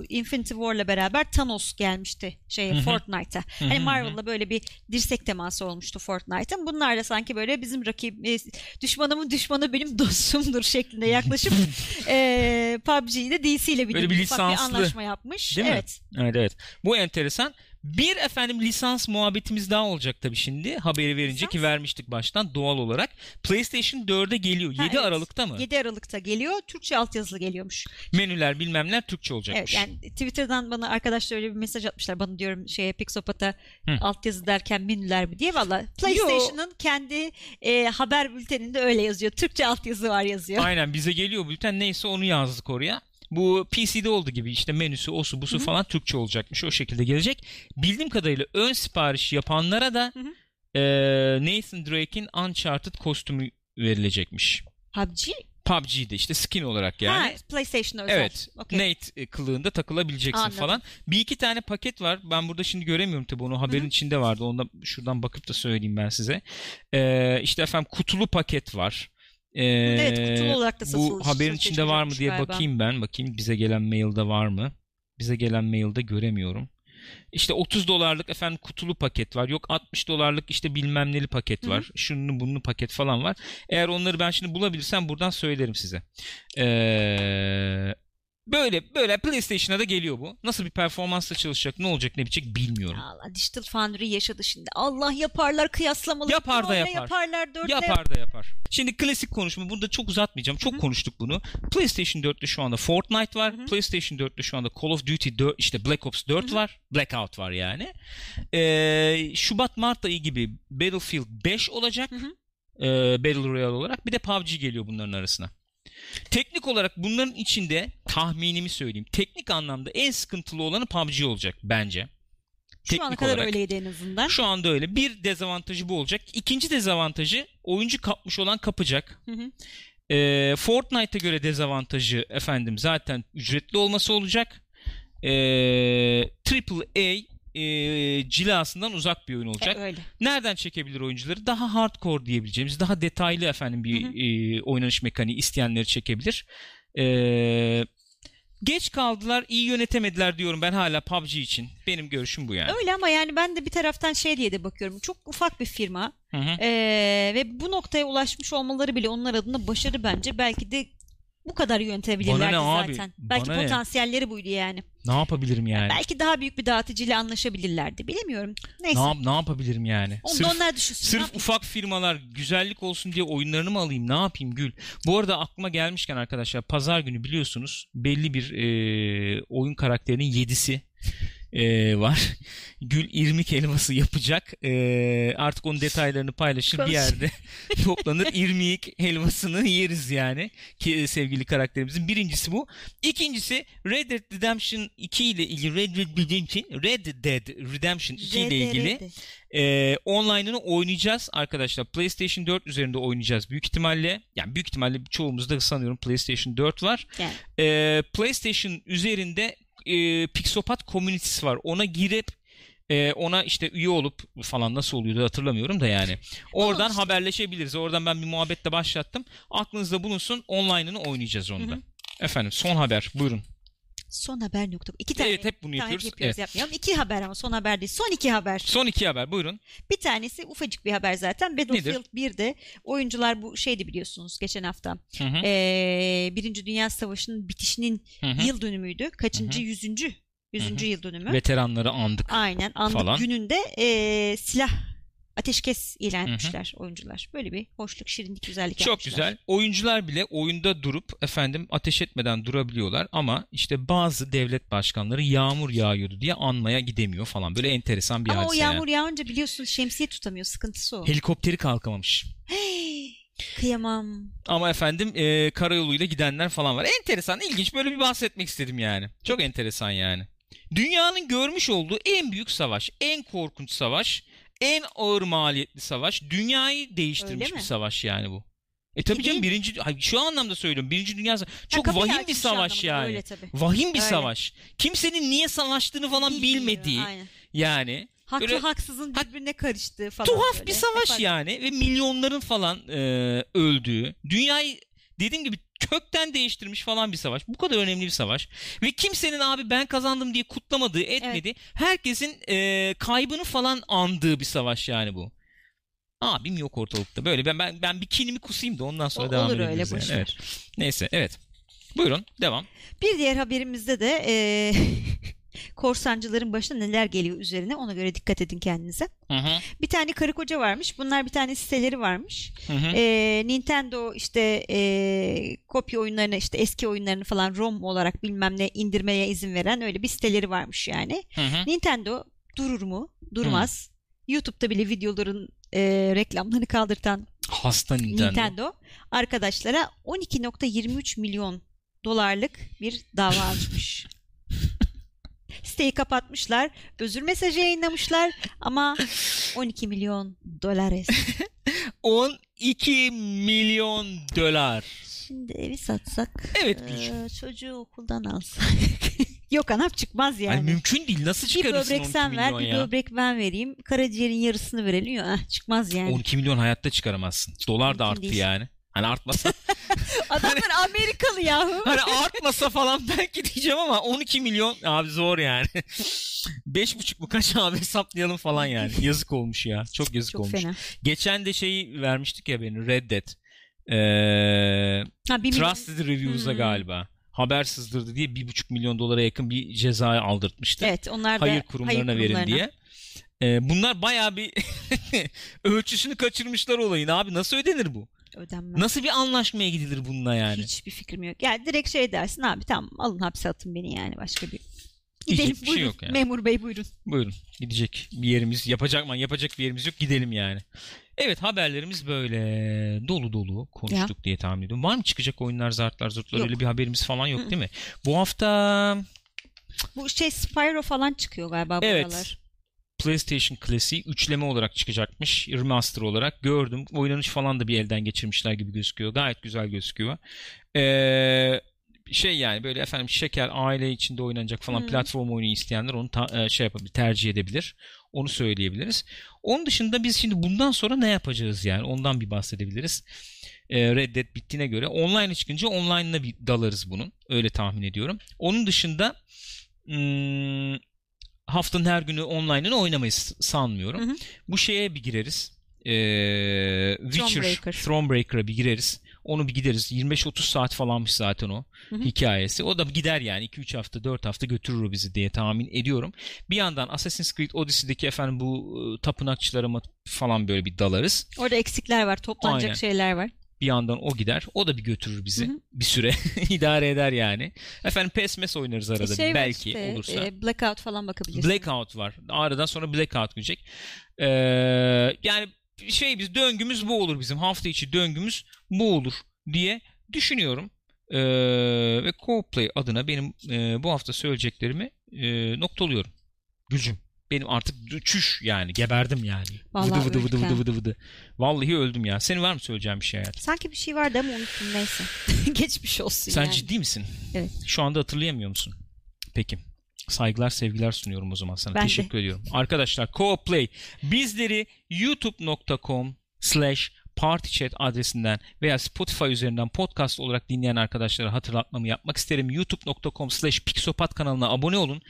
ıı, Infinity War'la beraber Thanos gelmişti şeye. Fortnite'a. Hani. Marvel'la böyle bir dirsek teması olmuştu Fortnite'ın. Bunlar da sanki böyle bizim rakip e, düşmanımın düşmanı benim dostumdur şeklinde yaklaşıp e, PUBG'yi de DC ile bir, Böyle bir bir anlaşma yapmış. değil mi? evet. Evet evet. Bu enteresan. Bir efendim lisans muhabbetimiz daha olacak tabii şimdi. Haberi verince Lisans? ki vermiştik baştan doğal olarak. PlayStation 4'e geliyor. 7 Ha, evet. Aralık'ta mı? 7 Aralık'ta geliyor. Türkçe altyazılı geliyormuş. Menüler bilmemler Türkçe Evet olacakmış. yani Twitter'dan bana arkadaşlar öyle bir mesaj atmışlar. Bana diyorum şeye Pixopat'a Hı. altyazı derken menüler mi diye. Valla PlayStation'ın kendi e, haber bülteninde öyle yazıyor. Türkçe altyazı var yazıyor. Aynen bize geliyor bülten neyse onu yazdık oraya. Bu PC'de olduğu gibi işte menüsü, osu, busu falan Türkçe olacakmış. O şekilde gelecek. Bildiğim kadarıyla ön sipariş yapanlara da Hı hı. eee, Nathan Drake'in Uncharted kostümü verilecekmiş. PUBG? PUBG'de işte skin olarak yani. Ha, PlayStation'a özel. Evet. Okey. Nate e, kılığında takılabileceksin Anladım. falan. Bir iki tane paket var. Ben burada şimdi göremiyorum tabii onu haberin içinde vardı. Onu da şuradan bakıp da söyleyeyim ben size. Ee, işte efendim kutulu paket var. Ee, Evet, kutulu olarak da satılış- Bu haberin içinde var mı diye galiba. bakayım ben. Bakayım bize gelen mailde var mı? Bize gelen mailde göremiyorum. İşte 30 dolarlık efendim kutulu paket var. Yok 60 dolarlık işte bilmem neli paket var. Şunun bunun paket falan var. Eğer onları ben şimdi bulabilirsem buradan söylerim size. Ee, böyle böyle PlayStation'a da geliyor bu. Nasıl bir performansla çalışacak, ne olacak, ne bitecek bilmiyorum. Allah Digital Foundry yaşadı şimdi. Allah yaparlar kıyaslamalı. Yapar da yapar. yaparlar. Dörtle Yapar da yapar. Şimdi klasik konuşma. Burada çok uzatmayacağım. Çok konuştuk bunu. PlayStation 4'te şu anda Fortnite var. PlayStation 4'te şu anda Call of Duty 4, işte Black Ops 4 var. Blackout var yani. Ee, Şubat Mart ayı gibi Battlefield 5 olacak. Ee, Battle Royale olarak. Bir de PUBG geliyor bunların arasına. Teknik olarak bunların içinde tahminimi söyleyeyim. Teknik anlamda en sıkıntılı olanı PUBG olacak bence. Şu ana kadar olarak. öyleydi en azından. Şu anda öyle. Bir dezavantajı bu olacak. İkinci dezavantajı oyuncu kapmış olan kapacak. Hı hı. Ee, Fortnite'a göre dezavantajı efendim zaten ücretli olması olacak. Ee, AAA e, cilasından uzak bir oyun olacak. E, öyle. Nereden çekebilir oyuncuları? Daha hardcore diyebileceğimiz, daha detaylı efendim bir Hı hı. e, oynanış mekaniği isteyenleri çekebilir. Ee, geç kaldılar, iyi yönetemediler diyorum ben hala PUBG için. Benim görüşüm bu yani. Öyle ama yani ben de bir taraftan şey diye de bakıyorum. Çok ufak bir firma. Hı hı. Ee, ve bu noktaya ulaşmış olmaları bile onlar adına başarı bence. Belki de bu kadar yönetebilirlerdi ne abi? zaten. Belki Bana ne? potansiyelleri buydu yani. Ne yapabilirim yani? Belki daha büyük bir dağıtıcıyla anlaşabilirlerdi. Bilemiyorum. Neyse. Ne, yap- ne yapabilirim yani? Onu Sırf- onlar düşünsün. Sırf yapayım? ufak firmalar güzellik olsun diye oyunlarını mı alayım? Ne yapayım Gül? Bu arada aklıma gelmişken arkadaşlar pazar günü biliyorsunuz belli bir e, oyun karakterinin yedisi e, var. Gül irmik helvası yapacak. E, artık onun detaylarını paylaşır bir yerde toplanır. irmik helvasını yeriz yani. Ki, sevgili karakterimizin. Birincisi bu. İkincisi Red Dead Redemption 2 ile ilgili Red Dead Redemption, Red Dead Redemption 2 ile ilgili ee, online'ını oynayacağız arkadaşlar. PlayStation 4 üzerinde oynayacağız büyük ihtimalle. Yani büyük ihtimalle çoğumuzda sanıyorum PlayStation 4 var. Yani. Ee, PlayStation üzerinde e, Pixopat community'si var. Ona girip e, ona işte üye olup falan nasıl oluyordu hatırlamıyorum da yani. Oradan işte. haberleşebiliriz. Oradan ben bir muhabbetle başlattım. Aklınızda bulunsun. Online'ını oynayacağız onu da. Efendim son haber buyurun. Son haber nokta. İki tane. Evet, hep bunu yapıyoruz. yapıyoruz Evet. yapmayalım. İki haber ama son haber değil. Son iki haber. Son iki haber buyurun. Bir tanesi ufacık bir haber zaten. Battlefield 1'de oyuncular bu şeydi biliyorsunuz geçen hafta. Hı hı. Ee, Birinci Dünya Savaşı'nın bitişinin Hı hı. yıl dönümüydü. Kaçıncı? Hı hı. Yüzüncü 100. yıl dönümü. Veteranları andık. Aynen andık falan. gününde e, silah ateşkes ilan etmişler oyuncular. Böyle bir hoşluk, şirinlik, güzellik Çok yapmışlar. güzel. Oyuncular bile oyunda durup efendim ateş etmeden durabiliyorlar ama işte bazı devlet başkanları yağmur yağıyordu diye anmaya gidemiyor falan. Böyle enteresan bir Ama o hadise yağmur yani. yağınca biliyorsun şemsiye tutamıyor. Sıkıntısı o. Helikopteri kalkamamış. Hey, kıyamam. Ama efendim e, karayoluyla gidenler falan var. Enteresan, ilginç. Böyle bir bahsetmek istedim yani. Çok enteresan yani. Dünyanın görmüş olduğu en büyük savaş, en korkunç savaş, en ağır maliyetli savaş, dünyayı değiştirmiş bir savaş yani bu. E tabii canım birinci, şu anlamda söylüyorum. Birinci Dünya Savaşı. Ha, Çok kapıyı vahim bir savaş yani. Öyle tabii. Vahim bir Öyle. savaş. Kimsenin niye savaştığını falan Bilmiyor, bilmediği aynen. yani. Haklı Böyle- haksızın Ha- birbirine karıştığı falan. Tuhaf böyle. bir savaş Hep yani ve milyonların falan e, öldüğü, dünyayı dediğim gibi kökten değiştirmiş falan bir savaş. Bu kadar önemli bir savaş. Ve kimsenin abi ben kazandım diye kutlamadığı, etmedi. Herkesin e, kaybını falan andığı bir savaş yani bu. Abim yok ortalıkta. Böyle ben ben, ben bir kinimi kusayım da ondan sonra O- devam olur öyle, yani. Evet. Neyse evet. Buyurun devam. Bir diğer haberimizde de e, korsancıların başına neler geliyor üzerine ona göre dikkat edin kendinize. Hı hı. Bir tane karı koca varmış. Bunlar bir tane siteleri varmış. Hı hı. E, Nintendo işte e, kopya oyunlarını işte eski oyunlarını falan ROM olarak bilmem ne indirmeye izin veren öyle bir siteleri varmış yani. Hı hı. Nintendo durur mu? Durmaz. YouTube'da bile videoların e, reklamlarını kaldırtan Hasta Nintendo. Nintendo. arkadaşlara 12.23 milyon dolarlık bir dava açmış. Siteyi kapatmışlar. Özür mesajı yayınlamışlar ama 12 milyon dolar 12 milyon dolar. Şimdi evi satsak Evet, Gülcüm. çocuğu okuldan alsak. Yok anam çıkmaz yani. Yani mümkün değil. Nasıl bir çıkarırsın böbrek 12 sen ver, bir ya? böbrek ben vereyim. Karaciğerin yarısını verelim. Yok, ah, çıkmaz yani. 12 milyon hayatta çıkaramazsın. Dolar da Mümkün arttı değil. yani. Hani artmasa Adamlar Amerikalı yahu. hani artmasa falan belki diyeceğim ama 12 milyon abi zor yani. 5,5 mu kaç abi hesaplayalım falan yani. Yazık olmuş ya. Çok yazık Çok olmuş. fena. Geçen de şeyi vermiştik ya beni Red Dead. Ee, Ha, bir milyon- Trusted Reviews'a Hmm. galiba. Haber sızdırdı diye 1,5 milyon dolara yakın bir ceza aldırtmıştı. Evet onlar da hayır kurumlarına verin diye. Ee, bunlar bayağı bir ölçüsünü kaçırmışlar olayın abi. Nasıl ödenir bu? Ödenmez. Nasıl bir anlaşmaya gidilir bununla yani? Hiçbir fikrim yok. Yani direkt şey dersin abi tamam alın hapse atın beni yani başka bir. Diyecek Gidelim bir şey buyurun. yok yani. Memur bey buyurun. Buyurun gidecek bir yerimiz yapacak mı yapacak bir yerimiz yok gidelim yani. Evet haberlerimiz böyle dolu dolu konuştuk diye tahmin ediyorum. Var mı çıkacak oyunlar zartlar zurtlar Yok. öyle bir haberimiz falan yok değil mi? Bu hafta Bu şey Spyro falan çıkıyor galiba Evet. aralar. PlayStation Classic üçleme olarak çıkacakmış. Remaster olarak gördüm. Oynanış falan da bir elden geçirmişler gibi gözüküyor. Gayet güzel gözüküyor. Ee, şey yani böyle efendim şeker aile içinde oynanacak falan Hı. platform oyunu isteyenler onu ta- e, şey yapabilir, tercih edebilir. Onu söyleyebiliriz. Onun dışında biz şimdi bundan sonra ne yapacağız yani? Ondan bir bahsedebiliriz. Ee, Red Dead bittiğine göre online çıkınca online'ına bir dalarız bunun. Öyle tahmin ediyorum. Onun dışında hmm, haftanın her günü online'ını oynamayız sanmıyorum. Hı hı. Bu şeye bir gireriz. Ee, Witcher, Thronebreaker. Thronebreaker'a bir gireriz. Onu bir gideriz. 25-30 saat falanmış zaten o Hı hı. hikayesi. O da gider yani 2-3 hafta 4 hafta götürür o bizi diye tahmin ediyorum. Bir yandan Assassin's Creed Odyssey'deki efendim bu e, tapınakçılara falan böyle bir dalarız. Orada eksikler var, toplanacak Aynen. şeyler var. Bir yandan o gider. O da bir götürür bizi. Hı hı. Bir süre idare eder yani. Efendim PES MES oynarız arada şey belki işte, olursa. e, Blackout falan bakabilirsin. Blackout var. Aradan sonra Blackout gelecek. Ee, yani şey biz döngümüz bu olur bizim. Hafta içi döngümüz bu olur diye düşünüyorum. Ee, ve Co-Play adına benim e, bu hafta söyleyeceklerimi e, noktalıyorum. Gülcüm. Benim artık çüş yani. Geberdim yani. Vallahi vıdı vıdı vıdı vıdı vıdı vıdı. Vallahi öldüm ya. Senin var mı söyleyeceğin bir şey hayatım? Sanki bir şey vardı ama unuttum neyse. Geçmiş olsun Sen yani. ciddi misin? Evet. Şu anda hatırlayamıyor musun? Peki. Saygılar sevgiler sunuyorum o zaman sana. Ben de. Teşekkür ediyorum. Arkadaşlar Co-Play bizleri youtube.com slash partychat adresinden veya Spotify üzerinden podcast olarak dinleyen arkadaşlara hatırlatmamı yapmak isterim. youtube.com slash pixopat kanalına abone olun.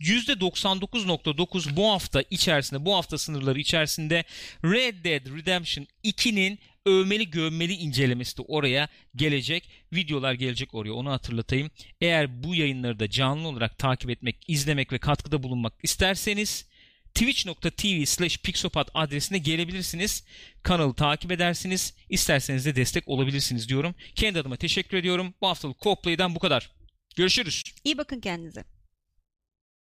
%99.9 bu hafta içerisinde, bu hafta sınırları içerisinde Red Dead Redemption 2'nin övmeli gömmeli incelemesi de oraya gelecek. Videolar gelecek oraya onu hatırlatayım. Eğer bu yayınları da canlı olarak takip etmek, izlemek ve katkıda bulunmak isterseniz twitch.tv slash pixopat adresine gelebilirsiniz. Kanalı takip edersiniz. İsterseniz de destek olabilirsiniz diyorum. Kendi adıma teşekkür ediyorum. Bu haftalık Co-Play'den bu kadar. Görüşürüz. İyi bakın kendinize.